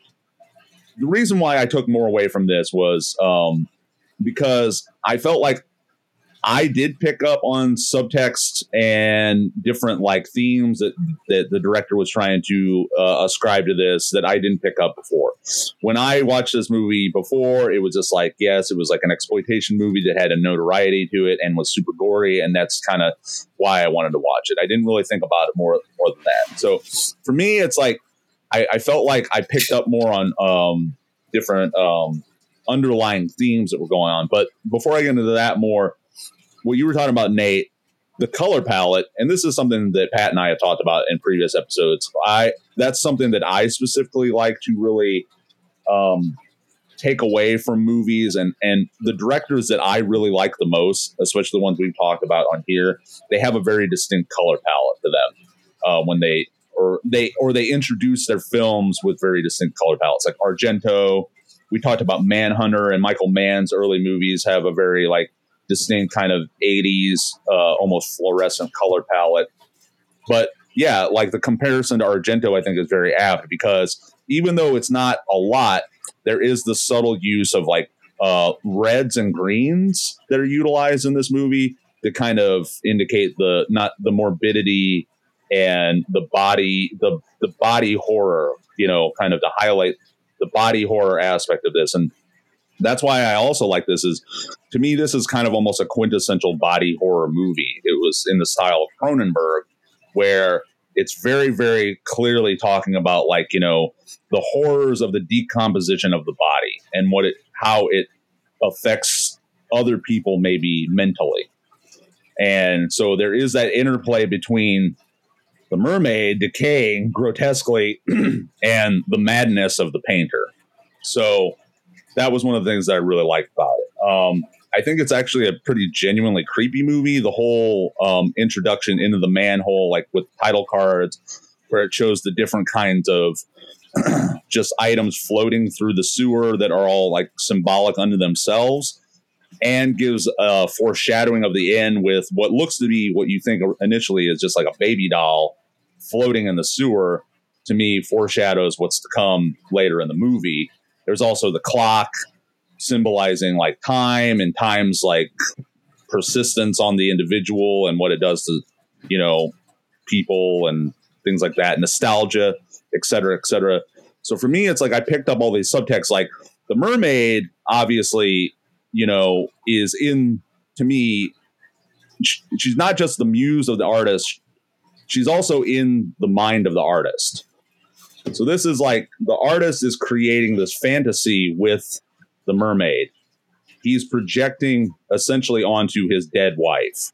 the reason why I took more away from this was um, because I felt like I did pick up on subtext and different like themes that, that the director was trying to uh, ascribe to this that I didn't pick up before. When I watched this movie before, it was just like, yes, it was like an exploitation movie that had a notoriety to it and was super gory, and that's kind of why I wanted to watch it. I didn't really think about it more more than that. So for me, it's like I, I felt like I picked up more on um, different um, underlying themes that were going on. But before I get into that more what you were talking about, Nate, the color palette, and this is something that Pat and I have talked about in previous episodes. I that's something that I specifically like to really um, take away from movies, and and the directors that I really like the most, especially the ones we've talked about on here, they have a very distinct color palette to them uh, when they or they or they introduce their films with very distinct color palettes, like Argento. We talked about Manhunter and Michael Mann's early movies have a very like distinct kind of 80s, uh, almost fluorescent color palette. But yeah, like the comparison to Argento, I think is very apt because even though it's not a lot, there is the subtle use of like uh, reds and greens that are utilized in this movie to kind of indicate the not the morbidity and the body the the body horror, you know, kind of to highlight the body horror aspect of this. And that's why I also like this is to me this is kind of almost a quintessential body horror movie. It was in the style of Cronenberg where it's very, very clearly talking about like, you know, the horrors of the decomposition of the body and what it, how it affects other people, maybe mentally. And so there is that interplay between the mermaid decaying grotesquely and the madness of the painter. So that was one of the things that I really liked about it. Um, I think it's actually a pretty genuinely creepy movie. The whole um, introduction into the manhole, like with title cards, where it shows the different kinds of just items floating through the sewer that are all like symbolic unto themselves, and gives a foreshadowing of the end with what looks to be what you think initially is just like a baby doll floating in the sewer. To me, foreshadows what's to come later in the movie. There's also the clock symbolizing like time and time's like persistence on the individual and what it does to you know people and things like that nostalgia et cetera et cetera. So for me it's like i picked up all these subtexts like the mermaid obviously you know is in to me she's not just the muse of the artist she's also in the mind of the artist so this is like the artist is creating this fantasy with the mermaid, he's projecting essentially onto his dead wife.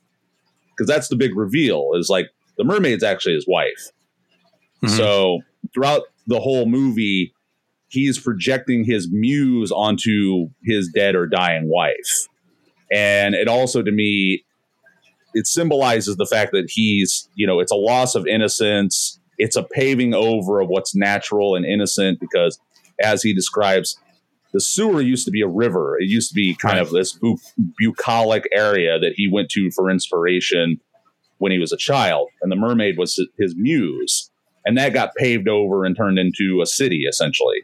Because that's the big reveal is like the mermaid's actually his wife. Mm-hmm. So throughout the whole movie, he's projecting his muse onto his dead or dying wife. And it also, to me, it symbolizes the fact that he's, you know, it's a loss of innocence. It's a paving over of what's natural and innocent because, as he describes, the sewer used to be a river. It used to be kind right. of this bu- bucolic area that he went to for inspiration when he was a child. And the mermaid was his muse. And that got paved over and turned into a city, essentially.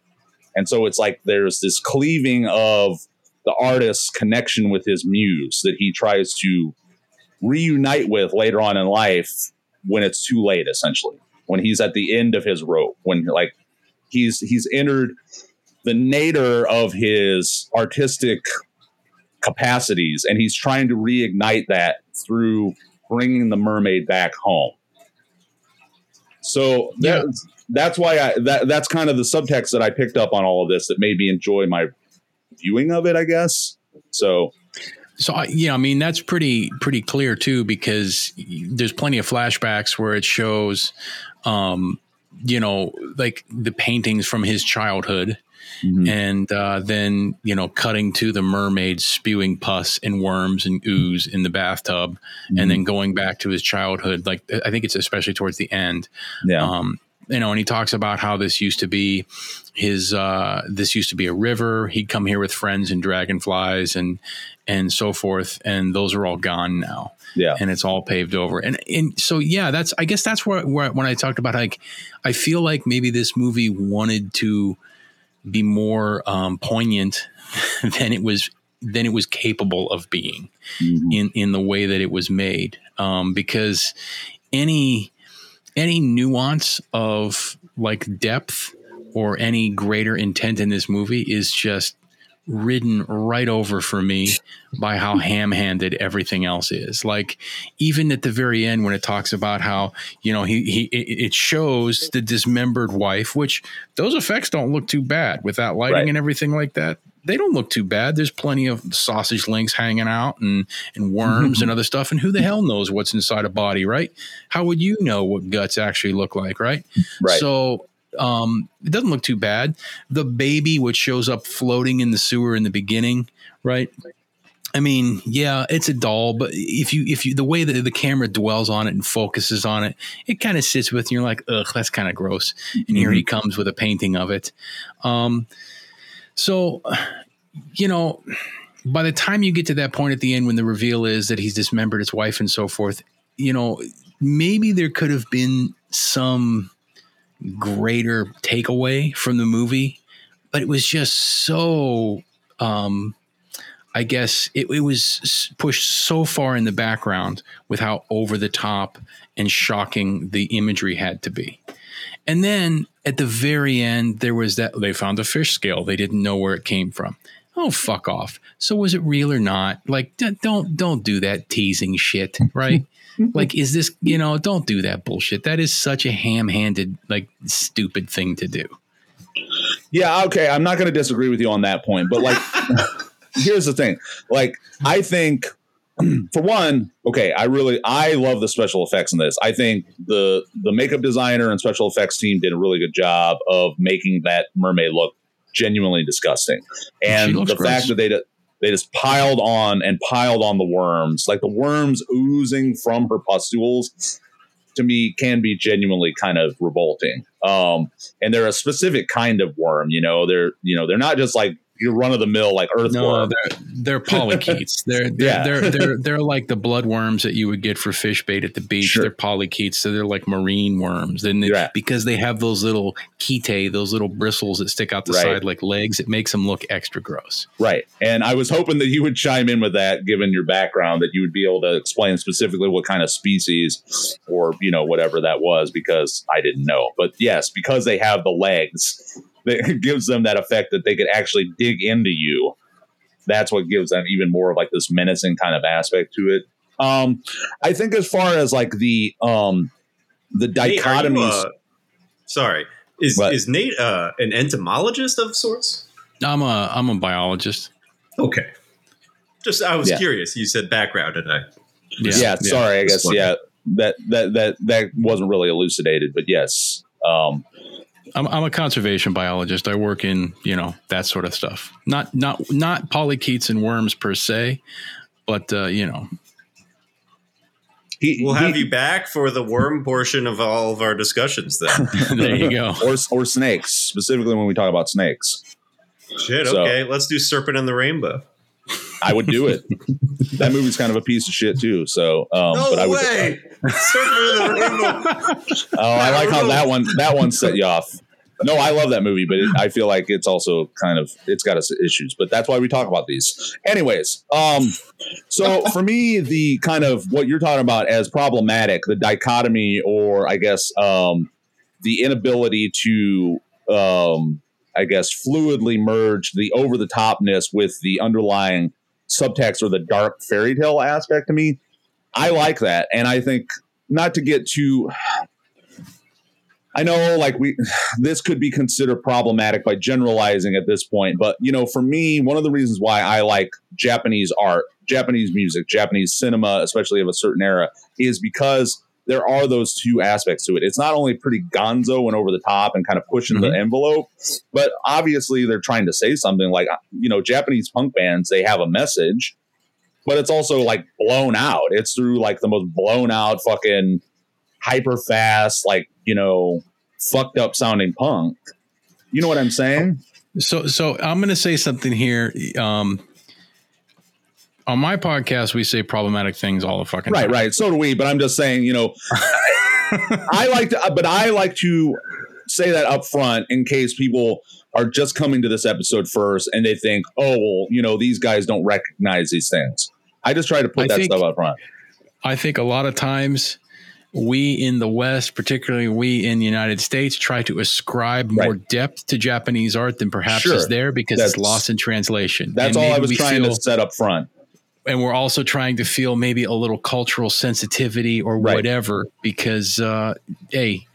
And so it's like there's this cleaving of the artist's connection with his muse that he tries to reunite with later on in life when it's too late, essentially. When he's at the end of his rope, when like he's he's entered the nadir of his artistic capacities, and he's trying to reignite that through bringing the mermaid back home. So yeah. that's, that's why I that that's kind of the subtext that I picked up on all of this that made me enjoy my viewing of it, I guess. So so I, yeah, I mean that's pretty pretty clear too because there's plenty of flashbacks where it shows, um, you know, like the paintings from his childhood, Mm-hmm. And uh, then, you know, cutting to the mermaid spewing pus and worms and ooze in the bathtub, mm-hmm. and then going back to his childhood. Like, I think it's especially towards the end. Yeah. Um, you know, and he talks about how this used to be his, uh, this used to be a river. He'd come here with friends and dragonflies and, and so forth. And those are all gone now. Yeah. And it's all paved over. And, and so, yeah, that's, I guess that's where, where, when I talked about like, I feel like maybe this movie wanted to, be more um, poignant than it was than it was capable of being mm-hmm. in in the way that it was made um, because any any nuance of like depth or any greater intent in this movie is just ridden right over for me by how ham-handed everything else is. Like even at the very end when it talks about how you know he he it shows the dismembered wife, which those effects don't look too bad with that lighting right. and everything like that. They don't look too bad. There's plenty of sausage links hanging out and and worms and other stuff. And who the hell knows what's inside a body, right? How would you know what guts actually look like, right? Right. So um, it doesn't look too bad. The baby, which shows up floating in the sewer in the beginning, right? I mean, yeah, it's a doll, but if you if you the way that the camera dwells on it and focuses on it, it kind of sits with you. You're like, ugh, that's kind of gross. And mm-hmm. here he mm-hmm. comes with a painting of it. Um, so, you know, by the time you get to that point at the end when the reveal is that he's dismembered his wife and so forth, you know, maybe there could have been some greater takeaway from the movie, but it was just so. Um, I guess it, it was pushed so far in the background with how over the top and shocking the imagery had to be. And then at the very end, there was that they found a fish scale. They didn't know where it came from. Oh, fuck off. So was it real or not? Like, don't don't do that teasing shit, right? like, is this, you know, don't do that bullshit. That is such a ham handed, like, stupid thing to do. Yeah, okay. I'm not going to disagree with you on that point, but like, here's the thing. Like, I think for one, okay, I really I love the special effects in this. I think the the makeup designer and special effects team did a really good job of making that mermaid look genuinely disgusting. And the gross. fact that they they just piled on and piled on the worms, like the worms oozing from her pustules, to me can be genuinely kind of revolting. Um, and they're a specific kind of worm, you know. They're you know they're not just like your run of the mill like earthworm. No, they're, they're polychaetes. they're they're, yeah. they're they're they're like the blood worms that you would get for fish bait at the beach. Sure. They're polychaetes, so they're like marine worms. And yeah. because they have those little chaetae, those little bristles that stick out the right. side like legs, it makes them look extra gross. Right. And I was hoping that you would chime in with that, given your background, that you would be able to explain specifically what kind of species or you know whatever that was, because I didn't know. But yes, because they have the legs that gives them that effect that they could actually dig into you. That's what gives them even more of like this menacing kind of aspect to it. Um, I think as far as like the um the dichotomies. Hey, you, uh, sorry, is but, is Nate uh, an entomologist of sorts? I'm a I'm a biologist. Okay, just I was yeah. curious. You said background, and I yeah, yeah, yeah sorry. I guess yeah that that that that wasn't really elucidated, but yes. Um, I'm, I'm a conservation biologist. I work in you know that sort of stuff. Not not not polychaetes and worms per se, but uh, you know. He, we'll have he, you back for the worm portion of all of our discussions. Then there you go. or or snakes, specifically when we talk about snakes. Shit. So, okay, let's do Serpent and the Rainbow. I would do it. that movie's kind of a piece of shit too. So, um, no but I would. Way. Serpent and the Rainbow. oh, I like how that one that one set you off no, I love that movie, but it, I feel like it's also kind of it's got its issues. But that's why we talk about these. Anyways, um, so for me, the kind of what you're talking about as problematic, the dichotomy, or I guess um, the inability to, um, I guess, fluidly merge the over the topness with the underlying subtext or the dark fairy tale aspect to me. I like that, and I think not to get too I know like we this could be considered problematic by generalizing at this point, but you know, for me, one of the reasons why I like Japanese art, Japanese music, Japanese cinema, especially of a certain era, is because there are those two aspects to it. It's not only pretty gonzo and over the top and kind of pushing mm-hmm. the envelope, but obviously they're trying to say something like, you know, Japanese punk bands, they have a message, but it's also like blown out. It's through like the most blown out fucking hyper fast, like, you know, fucked up sounding punk. You know what I'm saying? So, so I'm going to say something here. Um, on my podcast, we say problematic things all the fucking right, time. right. Right. So do we. But I'm just saying, you know, I like to, but I like to say that up front in case people are just coming to this episode first and they think, oh, well, you know, these guys don't recognize these things. I just try to put I that think, stuff up front. I think a lot of times we in the West, particularly we in the United States, try to ascribe more depth to Japanese art than perhaps sure. is there because that's, it's lost in translation. That's all I was trying feel, to set up front. And we're also trying to feel maybe a little cultural sensitivity or right. whatever because, uh, hey,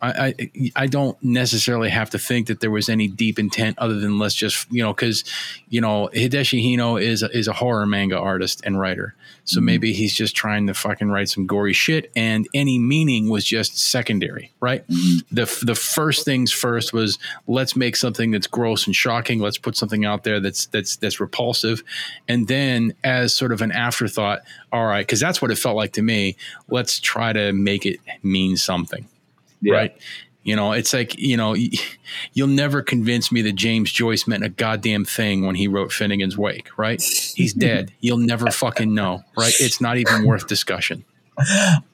I, I, I don't necessarily have to think that there was any deep intent other than let's just you know because you know Hideshi Hino is a, is a horror manga artist and writer. So mm-hmm. maybe he's just trying to fucking write some gory shit and any meaning was just secondary right? Mm-hmm. the the first things first was let's make something that's gross and shocking. Let's put something out there that's that's that's repulsive. And then as sort of an afterthought all right because that's what it felt like to me let's try to make it mean something yeah. right? You know, it's like, you know, you'll never convince me that James Joyce meant a goddamn thing when he wrote Finnegans Wake, right? He's dead. You'll never fucking know, right? It's not even worth discussion.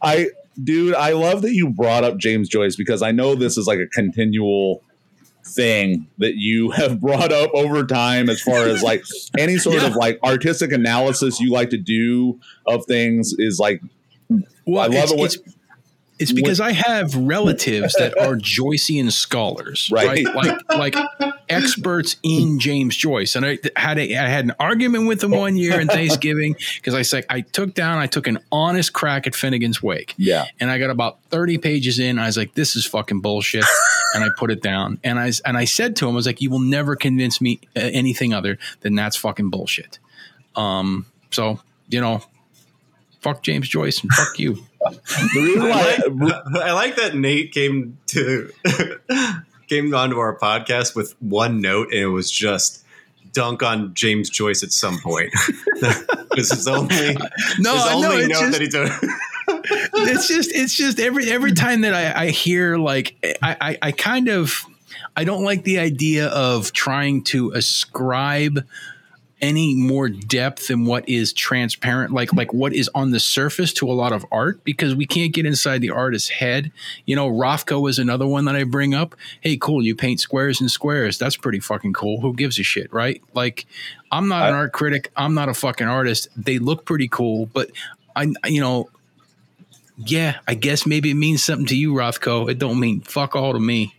I, dude, I love that you brought up James Joyce because I know this is like a continual thing that you have brought up over time as far as like any sort yeah. of like artistic analysis you like to do of things is like well, I love it when, it's because I have relatives that are Joycean scholars, right? right? Like like experts in James Joyce. And I had a, I had an argument with them one year in Thanksgiving because I said I took down I took an honest crack at Finnegans Wake. Yeah. And I got about 30 pages in. I was like, this is fucking bullshit. and I put it down. And I and I said to him, I was like, you will never convince me uh, anything other than that's fucking bullshit. Um, so you know, fuck James Joyce and fuck you. I, like, I like that Nate came to came onto our podcast with one note, and it was just dunk on James Joyce at some point. this is only no, his only note just, that he took. it's just it's just every every time that I, I hear like I, I, I kind of I don't like the idea of trying to ascribe any more depth than what is transparent like like what is on the surface to a lot of art because we can't get inside the artist's head. You know rothko is another one that i bring up. Hey cool you paint squares and squares. That's pretty fucking cool. Who gives a shit right? Like i'm not I, an art critic. I'm not a fucking artist. They look pretty cool but i you know yeah i guess maybe it means something to you rothko it don't mean fuck all to me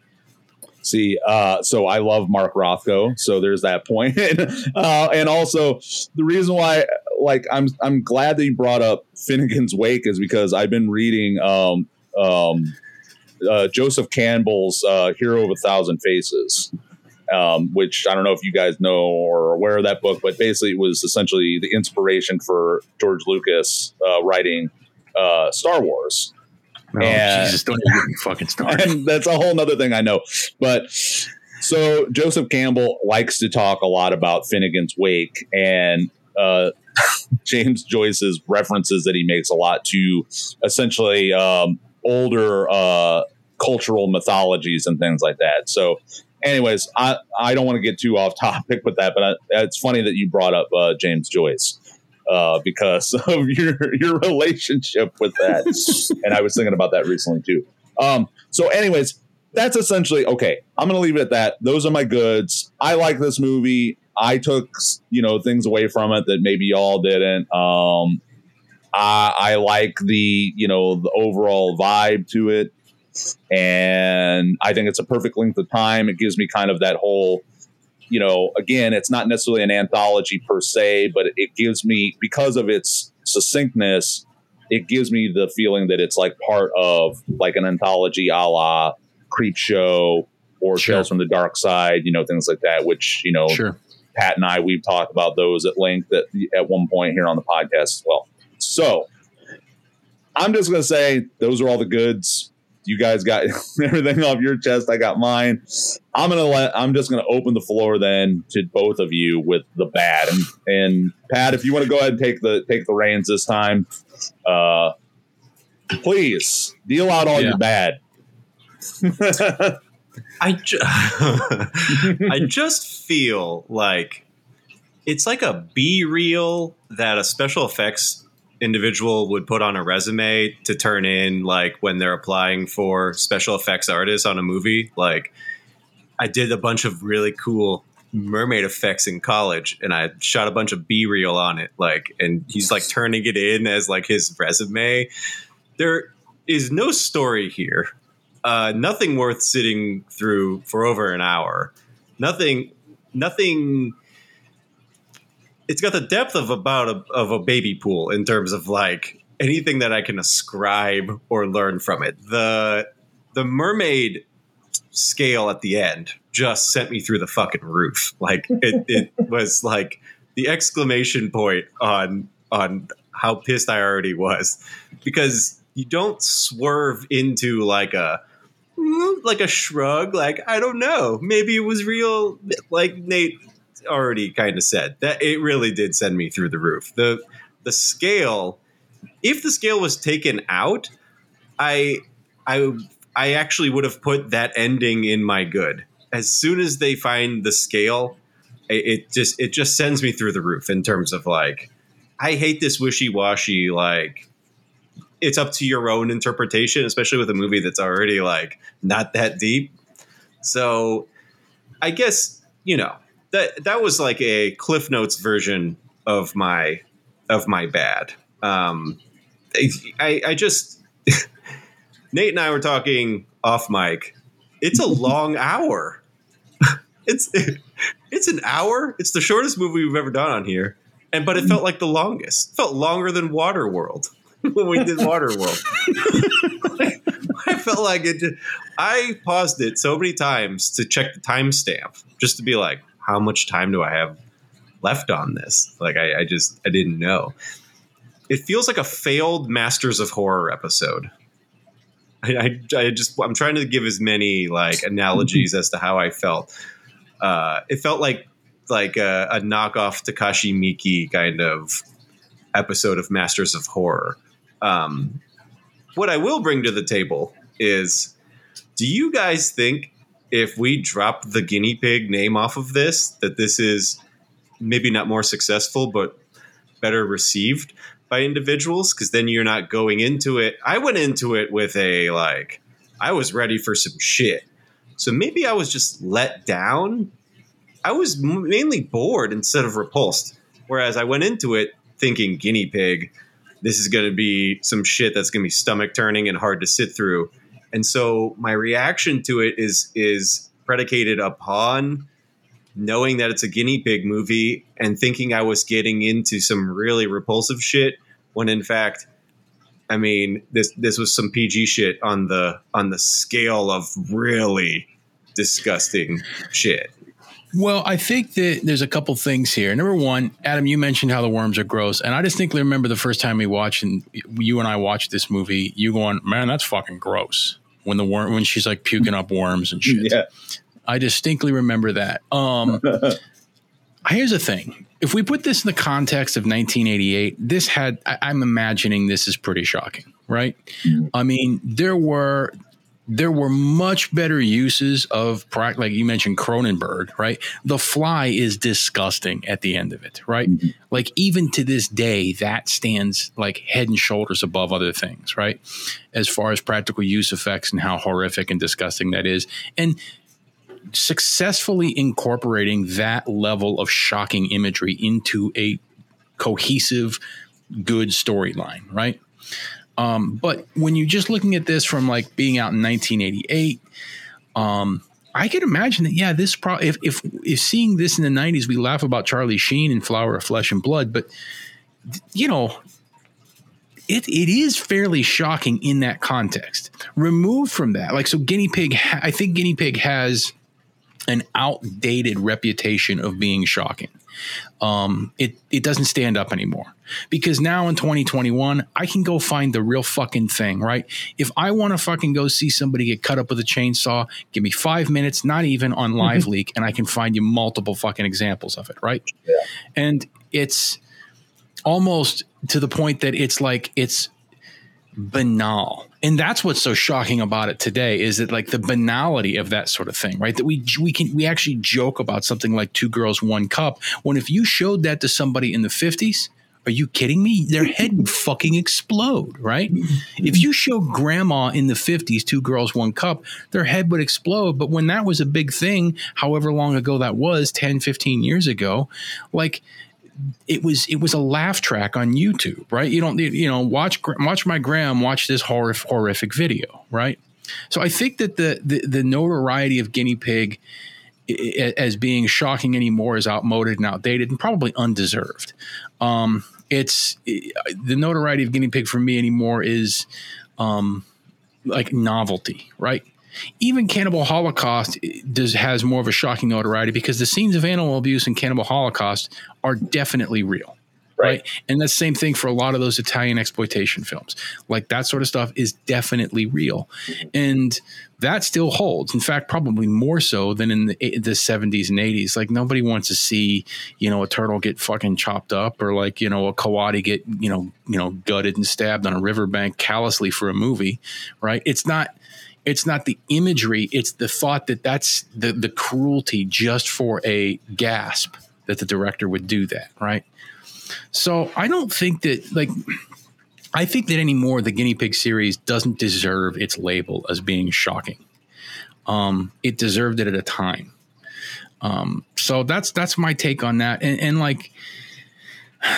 See, uh, so I love Mark Rothko, so there's that point. uh, and also the reason why, like, I'm I'm glad that you brought up Finnegans Wake is because I've been reading um, um, uh, Joseph Campbell's uh, Hero of a Thousand Faces. Um, which I don't know if you guys know or are aware of that book, but basically it was essentially the inspiration for George Lucas uh, writing uh, Star Wars. Oh, and, Jesus, don't even get me fucking started. And that's a whole other thing I know. But so Joseph Campbell likes to talk a lot about Finnegans Wake and uh, James Joyce's references that he makes a lot to essentially um, older uh, cultural mythologies and things like that. So, anyways, I, I don't want to get too off topic with that, but I, it's funny that you brought up uh, James Joyce uh, because of your your relationship with that. and I was thinking about that recently too. Um, so, anyways, that's essentially okay. I'm going to leave it at that. Those are my goods. I like this movie. I took you know things away from it that maybe y'all didn't. Um, I, I like the you know the overall vibe to it, and I think it's a perfect length of time. It gives me kind of that whole you know, again, it's not necessarily an anthology per se, but it gives me, because of its succinctness, it gives me the feeling that it's like part of like an anthology a la Creepshow or sure. Tales from the Darkside, you know, things like that, which, you know, sure. Pat and I, we've talked about those at length at, at one point here on the podcast as well. So I'm just going to say those are all the goods you guys got everything off your chest. I got mine. I'm gonna let. I'm just gonna open the floor then to both of you with the bad. And, and Pat, if you want to go ahead and take the take the reins this time, uh, please deal out all yeah. your bad. I ju- I just feel like it's like a B reel that a special effects individual would put on a resume to turn in like when they're applying for special effects artists on a movie like i did a bunch of really cool mermaid effects in college and i shot a bunch of b-reel on it like and he's like turning it in as like his resume. There is no story here. Uh, nothing worth sitting through for over an hour. Nothing nothing it's got the depth of about a, of a baby pool in terms of like anything that I can ascribe or learn from it. The the mermaid scale at the end just sent me through the fucking roof. Like it, it was like the exclamation point on on how pissed I already was because you don't swerve into like a like a shrug like I don't know maybe it was real like Nate already kind of said that it really did send me through the roof. The the scale, if the scale was taken out, I I I actually would have put that ending in my good. As soon as they find the scale, it, just it just sends me through the roof in terms of like I hate this wishy washy like it's up to your own interpretation, especially with a movie that's already like not that deep. So I guess, you know, that that was like a Cliff Notes version of my of my bad. Um, I, I just Nate and I were talking off mic. It's a long hour. it's it's an hour. It's the shortest movie we've ever done on here, and but it felt like the longest. It felt longer than Waterworld when we did Waterworld. I felt like it. Just, I paused it so many times to check the timestamp just to be like, how much time do I have left on this? Like, I, I just I didn't know. It feels like a failed Masters of Horror episode. I, I, I, just I'm trying to give as many like analogies as to how I felt. Uh, it felt like like a, a knockoff Takashi Miike kind of episode of Masters of Horror. Um, what I will bring to the table is, do you guys think if we drop the guinea pig name off of this, that this is maybe not more successful, but better received? by individuals because then you're not going into it. I went into it with a like, I was ready for some shit. So maybe I was just let down. I was mainly bored instead of repulsed. Whereas I went into it thinking guinea pig, this is going to be some shit that's going to be stomach turning and hard to sit through. And so my reaction to it is is predicated upon knowing that it's a guinea pig movie and thinking I was getting into some really repulsive shit when in fact I mean this this was some PG shit on the on the scale of really disgusting shit. Well, I think that there's a couple things here. Number one, Adam, you mentioned how the worms are gross, and I distinctly remember the first time we watched and you and I watched this movie. You going, man, that's fucking gross. When the worm, when she's like puking up worms and shit. Yeah. I distinctly remember that. Um, here's the thing: if we put this in the context of 1988, this had I, am I'm imagining this is pretty shocking, right? Mm-hmm. I mean, there were there were much better uses of like you mentioned Cronenberg, right? The Fly is disgusting at the end of it, right? Mm-hmm. Like even to this day, that stands like head and shoulders above other things, right? As far as practical use effects and how horrific and disgusting that is, and successfully incorporating that level of shocking imagery into a cohesive, good storyline, right? Um, but when you're just looking at this from like being out in 1988, um, I can imagine that. Yeah, this pro if, if if seeing this in the 90s, we laugh about Charlie Sheen and Flower of Flesh and Blood, but you know, it, it is fairly shocking in that context. Removed from that, like so, guinea pig. Ha- I think guinea pig has an outdated reputation of being shocking. Um, it it doesn't stand up anymore because now in 2021 I can go find the real fucking thing, right? If I want to fucking go see somebody get cut up with a chainsaw, give me five minutes, not even on Live mm-hmm. Leak, and I can find you multiple fucking examples of it, right? Yeah. And it's almost to the point that it's like it's banal. And that's what's so shocking about it today is that like the banality of that sort of thing right? That we we can we actually joke about something like two girls one cup when if you showed that to somebody in the 50s are you kidding me? Their head would fucking explode right? Mm-hmm. If you show grandma in the 50s two girls one cup their head would explode. But when that was a big thing however long ago that was 10 15 years ago like it was it was a laugh track on YouTube, right? You don't you know watch watch my gram watch this horrific horrific video, right? So I think that the the, the notoriety of guinea pig as being shocking anymore is outmoded and outdated and probably undeserved. Um, it's the notoriety of guinea pig for me anymore is um, like novelty, right? Even Cannibal Holocaust eh, does has more of a shocking notoriety because the scenes of animal abuse in Cannibal Holocaust are definitely real. Right. right. And the same thing for a lot of those Italian exploitation films. Like that sort of stuff is definitely real. And that still holds. In fact, probably more so than in the, eh, the 70s and 80s. Like nobody wants to see, you know, a turtle get fucking chopped up or like, you know, a coati get, you know, you know, gutted and stabbed on a riverbank callously for a movie, right? It's not it's not the imagery it's the thought that that's the the cruelty just for a gasp that the director would do that right? So i don't think that like i think that anymore the guinea pig series doesn't deserve its label as being shocking. Um, it deserved it at a time. Um, so that's that's my take on that. And, and like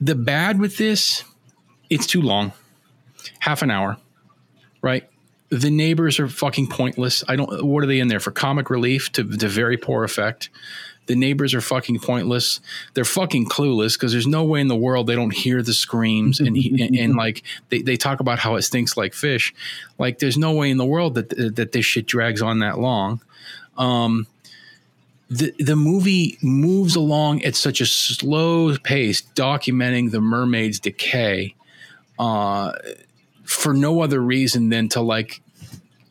the bad with this it's too long. Half an hour right? The neighbors are fucking pointless. I don't. What are they in there for? Comic relief to to very poor effect. The neighbors are fucking pointless. They're fucking clueless because there's no way in the world they don't hear the screams and he, and, and, like they, they talk about how it stinks like fish. Like there's no way in the world that that this shit drags on that long. Um, the the movie moves along at such a slow pace, documenting the mermaid's decay, uh, for no other reason than to like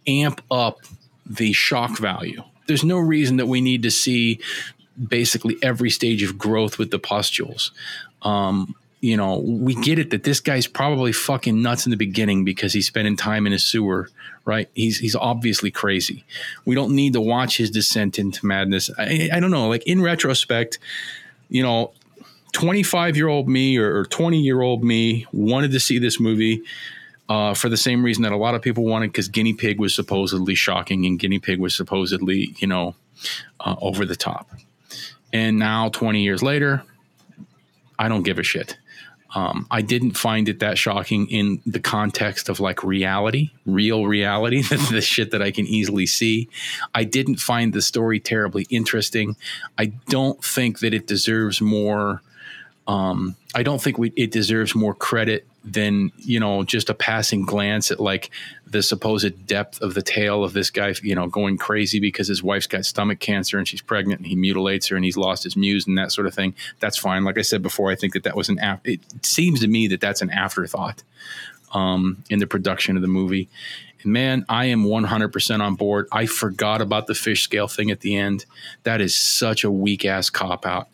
amp up the shock value. There's no reason that we need to see basically every stage of growth with the pustules. Um, you know, we get it that this guy's probably fucking nuts in the beginning because he's spending time in a sewer, right? He's he's obviously crazy. We don't need to watch his descent into madness. I, I don't know. Like in retrospect, you know, 25 year old me or 20 year old me wanted to see this movie uh, for the same reason that a lot of people wanted because Guinea Pig was supposedly shocking and Guinea Pig was supposedly, you know, uh, over the top. And now, 20 years later, I don't give a shit. Um, I didn't find it that shocking in the context of like reality, real reality, the shit that I can easily see. I didn't find the story terribly interesting. I don't think that it deserves more. Um, I don't think we, it deserves more credit than you know just a passing glance at like the supposed depth of the tale of this guy you know going crazy because his wife's got stomach cancer and she's pregnant and he mutilates her and he's lost his muse and that sort of thing. That's fine. Like i said before i think that that was an af- it seems to me that that's an afterthought um, in the production of the movie. And man i am 100% on board. I forgot about the fish scale thing at the end. That is such a weak ass cop out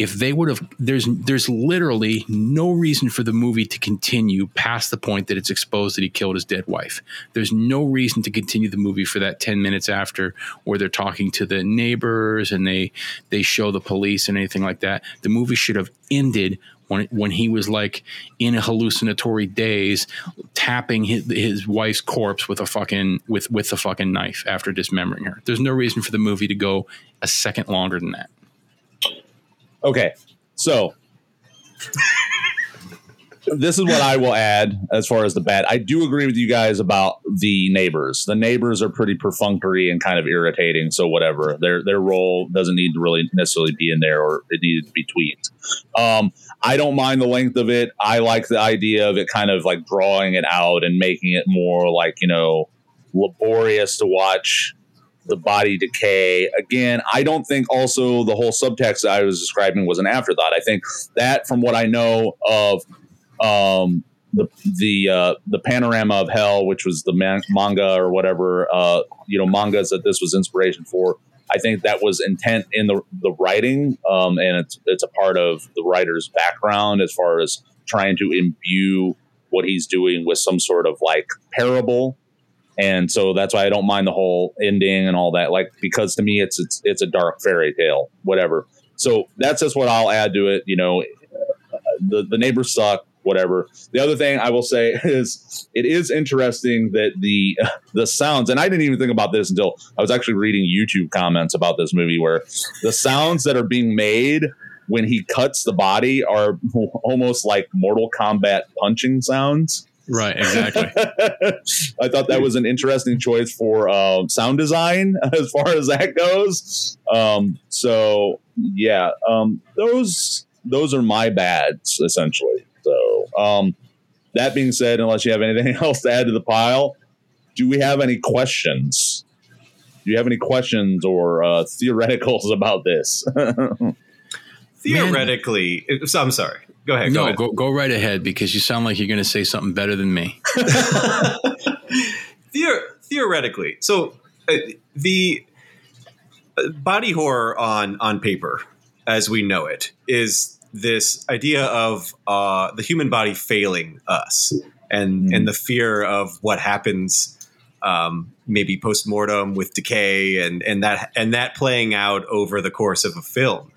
if they would have there's there's literally no reason for the movie to continue past the point that it's exposed that he killed his dead wife there's no reason to continue the movie for that 10 minutes after where they're talking to the neighbors and they they show the police and anything like that the movie should have ended when when he was like in a hallucinatory daze, tapping his, his wife's corpse with a fucking with with a fucking knife after dismembering her. There's no reason for the movie to go a second longer than that. Okay, so this is what I will add as far as the bad. I do agree with you guys about the neighbors. The neighbors are pretty perfunctory and kind of irritating. So whatever their their role doesn't need to really necessarily be in there, or it needed to be tweaked. Um, I don't mind the length of it. I like the idea of it kind of like drawing it out and making it more like you know laborious to watch the body decay. Again, I don't think also the whole subtext I was describing was an afterthought. I think that, from what I know of um, the the uh, the panorama of hell, which was the man- manga or whatever, uh, you know, mangas that this was inspiration for. I think that was intent in the the writing, um, and it's it's a part of the writer's background as far as trying to imbue what he's doing with some sort of like parable and so that's why I don't mind the whole ending and all that. Like because to me, it's it's it's a dark fairy tale, whatever. So that's just what I'll add to it. You know, the the neighbors suck, whatever. The other thing I will say is it is interesting that the the sounds, and I didn't even think about this until I was actually reading YouTube comments about this movie, where the sounds that are being made when he cuts the body are almost like Mortal Kombat punching sounds. Right, exactly. I thought that was an interesting choice for um, sound design as far as that goes. Um, so yeah, um, those those are my bads essentially. So um, that being said, unless you have anything else to add to the pile, do we have any questions? Do you have any questions or uh, theoreticals about this? Theoretically, Man. so I'm sorry. Go ahead. No, go, ahead. go, go right ahead because you sound like you're going to say something better than me. Theor- theoretically, so uh, the uh, body horror on on paper, as we know it, is this idea of uh, the human body failing us, and mm. and the fear of what happens. Um, maybe post mortem with decay and and that and that playing out over the course of a film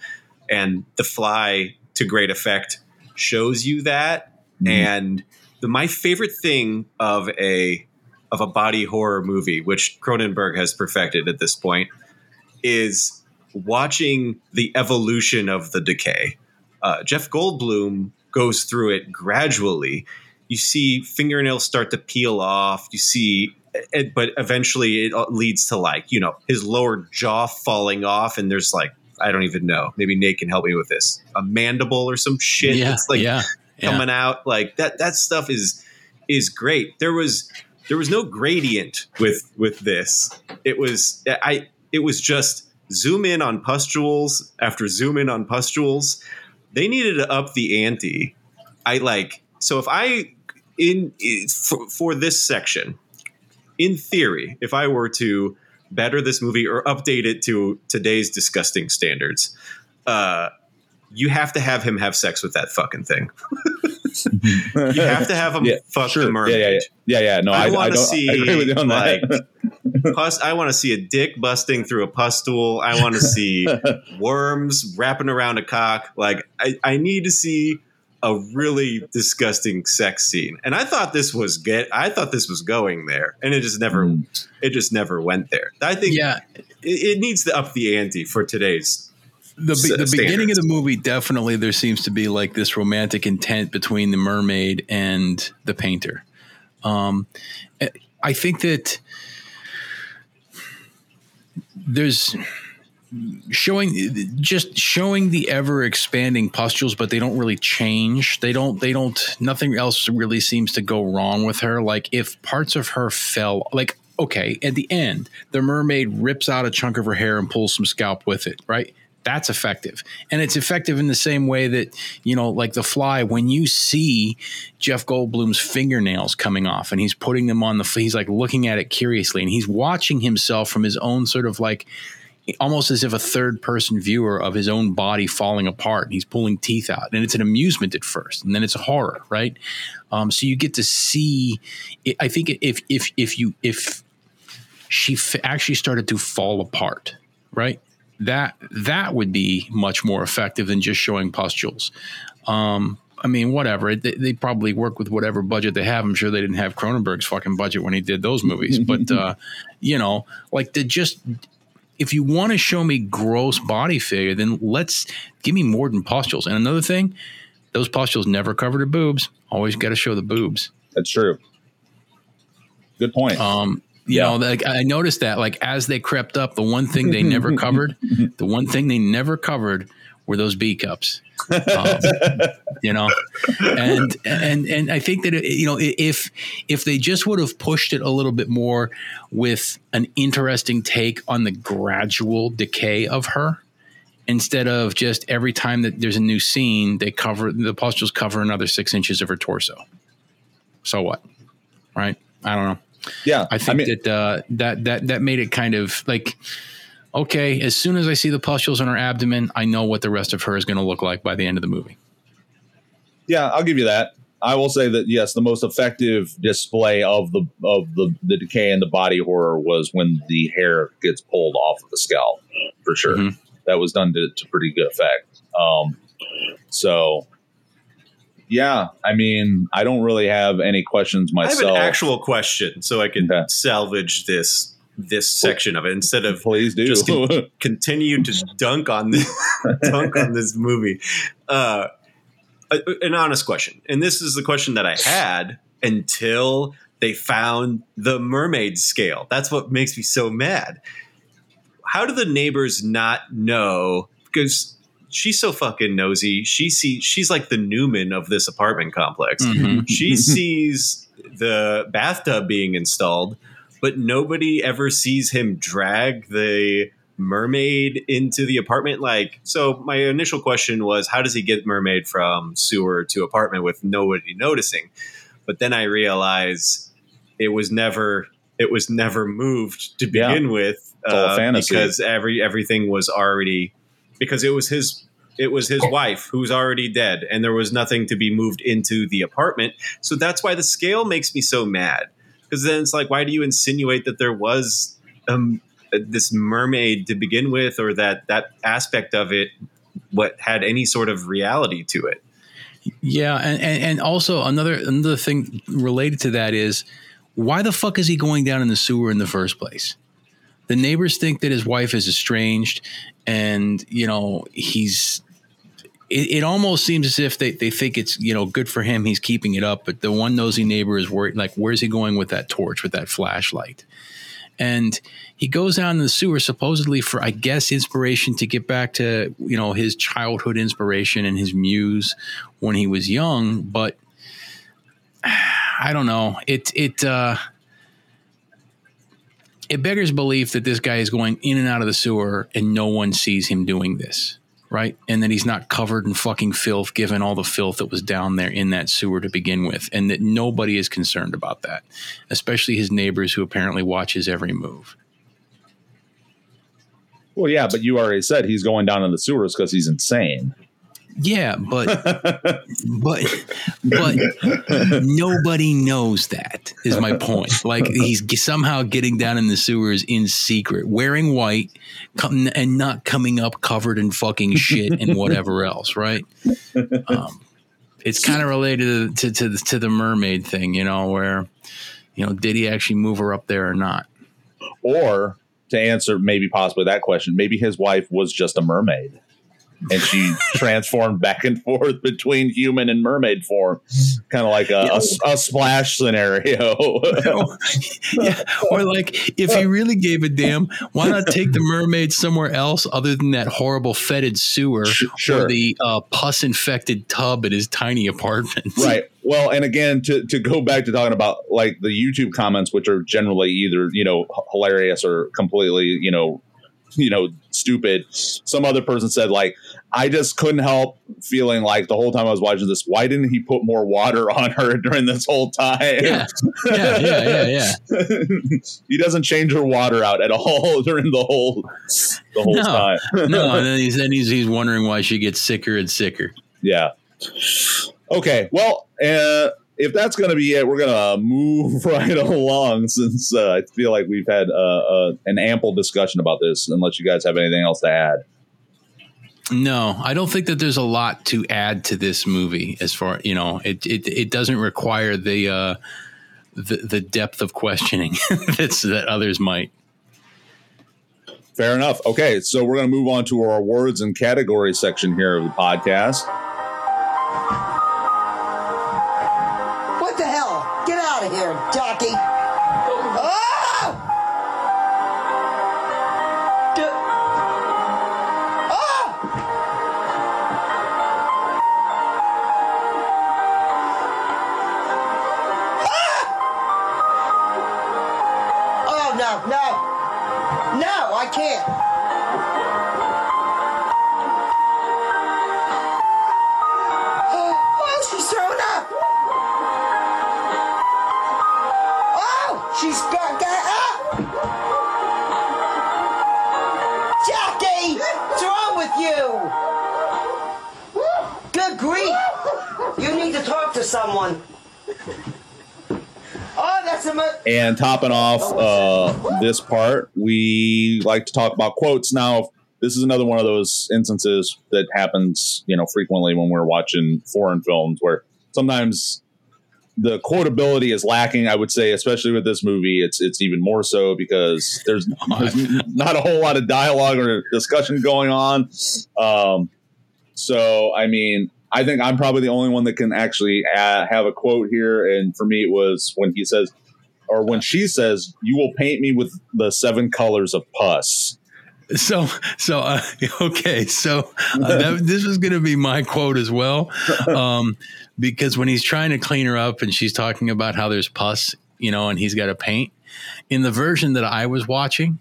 and the fly to great effect shows you that. Mm-hmm. And the, my favorite thing of a of a body horror movie, which Cronenberg has perfected at this point, is watching the evolution of the decay. Uh, Jeff Goldblum goes through it gradually. you see fingernails start to peel off. You see, it, but eventually it leads to like you know his lower jaw falling off, and there's like I don't even know. Maybe Nate can help me with this. A mandible or some shit. Yeah, it's like yeah, coming yeah. out. Like that. That stuff is is great. There was there was no gradient with with this. It was I. It was just zoom in on pustules after zoom in on pustules. They needed to up the ante. I like so if I in, in for, for this section, in theory, if I were to better this movie or update it to today's disgusting standards, uh, you have to have him have sex with that fucking thing. you have to have him Yeah, fuck sure. the mermaid. Yeah, yeah, yeah, yeah. yeah. No, I, I want to see I agree with you on like pus- I want to see a dick busting through a pustule. I want to see worms wrapping around a cock. Like I, I need to see a really disgusting sex scene. And I thought this was get. I thought this was going there, and it just never. Mm. It just never went there. I think Yeah, it, it needs to up the ante for today's. the, be- the beginning of the movie definitely there seems to be like this romantic intent between the mermaid and the painter um I- i think that there's showing just showing the ever expanding pustules but they don't really change. They don't they don't nothing else really seems to go wrong with her. Like if parts of her fell like okay at the end the mermaid rips out a chunk of her hair and pulls some scalp with it right? That's effective. And it's effective in the same way that you know like the fly when you see jeff goldblum's fingernails coming off and he's putting them on the he's like looking at it curiously and he's watching himself from his own sort of like almost as if a third person viewer of his own body falling apart. and He's pulling teeth out, and it's an amusement at first, and then it's a horror, right? Um, so you get to see. I think if if if you if she f- actually started to fall apart, right? That that would be much more effective than just showing pustules. Um, I mean, whatever. They, they probably work with whatever budget they have. I'm sure they didn't have Cronenberg's fucking budget when he did those movies, but uh, you know, like to just if you want to show me gross body figure, then let's give me more than pustules. And another thing, those pustules never covered her boobs. Always got to show the boobs. That's true. Good point. Um, you Yeah. know, like I noticed that, like as they crept up, the one thing they never covered, the one thing they never covered were those B cups. Um, you know, and and and I think that you know if if they just would have pushed it a little bit more with an interesting take on the gradual decay of her, instead of just every time that there's a new scene, they cover the pustules cover another six inches of her torso. So what? Right? I don't know. yeah, I think mean, that uh, that that that made it kind of like okay. As soon as I see the pustules on her abdomen, I know what the rest of her is going to look like by the end of the movie. yeah, I'll give you that. I will say that yes, the most effective display of the of the the decay in the body horror was when the hair gets pulled off of the scalp, for sure. Mhm. That was done to, to pretty good effect. Um, so yeah, I mean, I don't really have any questions I have myself. an actual question, so I can Okay. salvage this this section of it instead of Please do. just con- continue to dunk on this dunk on this movie. Uh, an honest question, and this is the question that I had until they found the mermaid scale. That's what makes me so mad. How do the neighbors not know? Because she's so fucking nosy. She see she's like the Newman of this apartment complex Mhm. she sees the bathtub being installed, but nobody ever sees him drag the mermaid into the apartment. Like, so my initial question was, how does he get mermaid from sewer to apartment with nobody noticing? But then I realize it was never it was never moved to Yeah. begin with uh, fantasy. because every everything was already because it was his it was his wife who's already dead and there was nothing to be moved into the apartment so that's why the scale makes me so mad because then it's like why do you insinuate that there was um, this mermaid to begin with or that that aspect of it what had any sort of reality to it Yeah, and, and and also another another thing related to that is why the fuck is he going down in the sewer in the first place? The neighbors think that his wife is estranged, and you know he's it, it, almost seems as if they, they think it's you know good for him. He's keeping it up but the one nosy neighbor is worried like where's he going with that torch with that flashlight? And he goes down in the sewer supposedly for i guess inspiration to get back to you know his childhood inspiration and his muse when he was young but i don't know. It it uh it beggars belief that this guy is going in and out of the sewer and no one sees him doing this right? And that he's not covered in fucking filth, given all the filth that was down there in that sewer to begin with, and that nobody is concerned about that, especially his neighbors who apparently watch his every move. Well, yeah, but you already said he's going down in the sewers because he's insane. Yeah, but but but nobody knows that is my point. Like he's somehow getting down in the sewers in secret, wearing white, come, and not coming up covered in fucking shit and whatever else. Right? Um, it's kind of related to, to to the mermaid thing, you know, where you know did he actually move her up there or not? Or to answer maybe possibly that question, maybe his wife was just a mermaid and she transformed back and forth between human and mermaid form, kind of like a, a, a, splash scenario. yeah. Or like, if he really gave a damn, why not take the mermaid somewhere else other than that horrible fetid sewer sure. or the uh, pus infected tub at his tiny apartment? Right. Well, and again, to, to go back to talking about like the YouTube comments, which are generally either, you know, hilarious or completely, you know, you know stupid. Some other person said like i just couldn't help feeling like the whole time i was watching this why didn't he put more water on her during this whole time? Yeah. Yeah yeah yeah, yeah. he doesn't change her water out at all during the whole the whole no, time. No and then he's then he's, he's wondering why she gets sicker and sicker. Yeah. Okay well uh if that's going to be it, we're going to move right along since uh, I feel like we've had uh, uh, an ample discussion about this, unless you guys have anything else to add. No, I don't think that there's a lot to add to this movie. As far you know, it it, it doesn't require the, uh, the the depth of questioning that's that others might. Fair enough. Okay, so we're going to move on to our awards and category section here of the podcast. And topping off uh, this part, we like to talk about quotes. Now, this is another one of those instances that happens, you know, frequently when we're watching foreign films, where sometimes the quotability is lacking. I would say, especially with this movie, it's it's even more so because there's, there's not a whole lot of dialogue or discussion going on. Um, so, I mean, I think I'm probably the only one that can actually uh, have a quote here. And for me, it was when he says, or when she says, "You will paint me with the seven colors of pus." So, so uh, okay, so uh, that, this is going to be my quote as well, um, because when he's trying to clean her up and she's talking about how there's pus, you know, and he's got to paint. In the version that I was watching,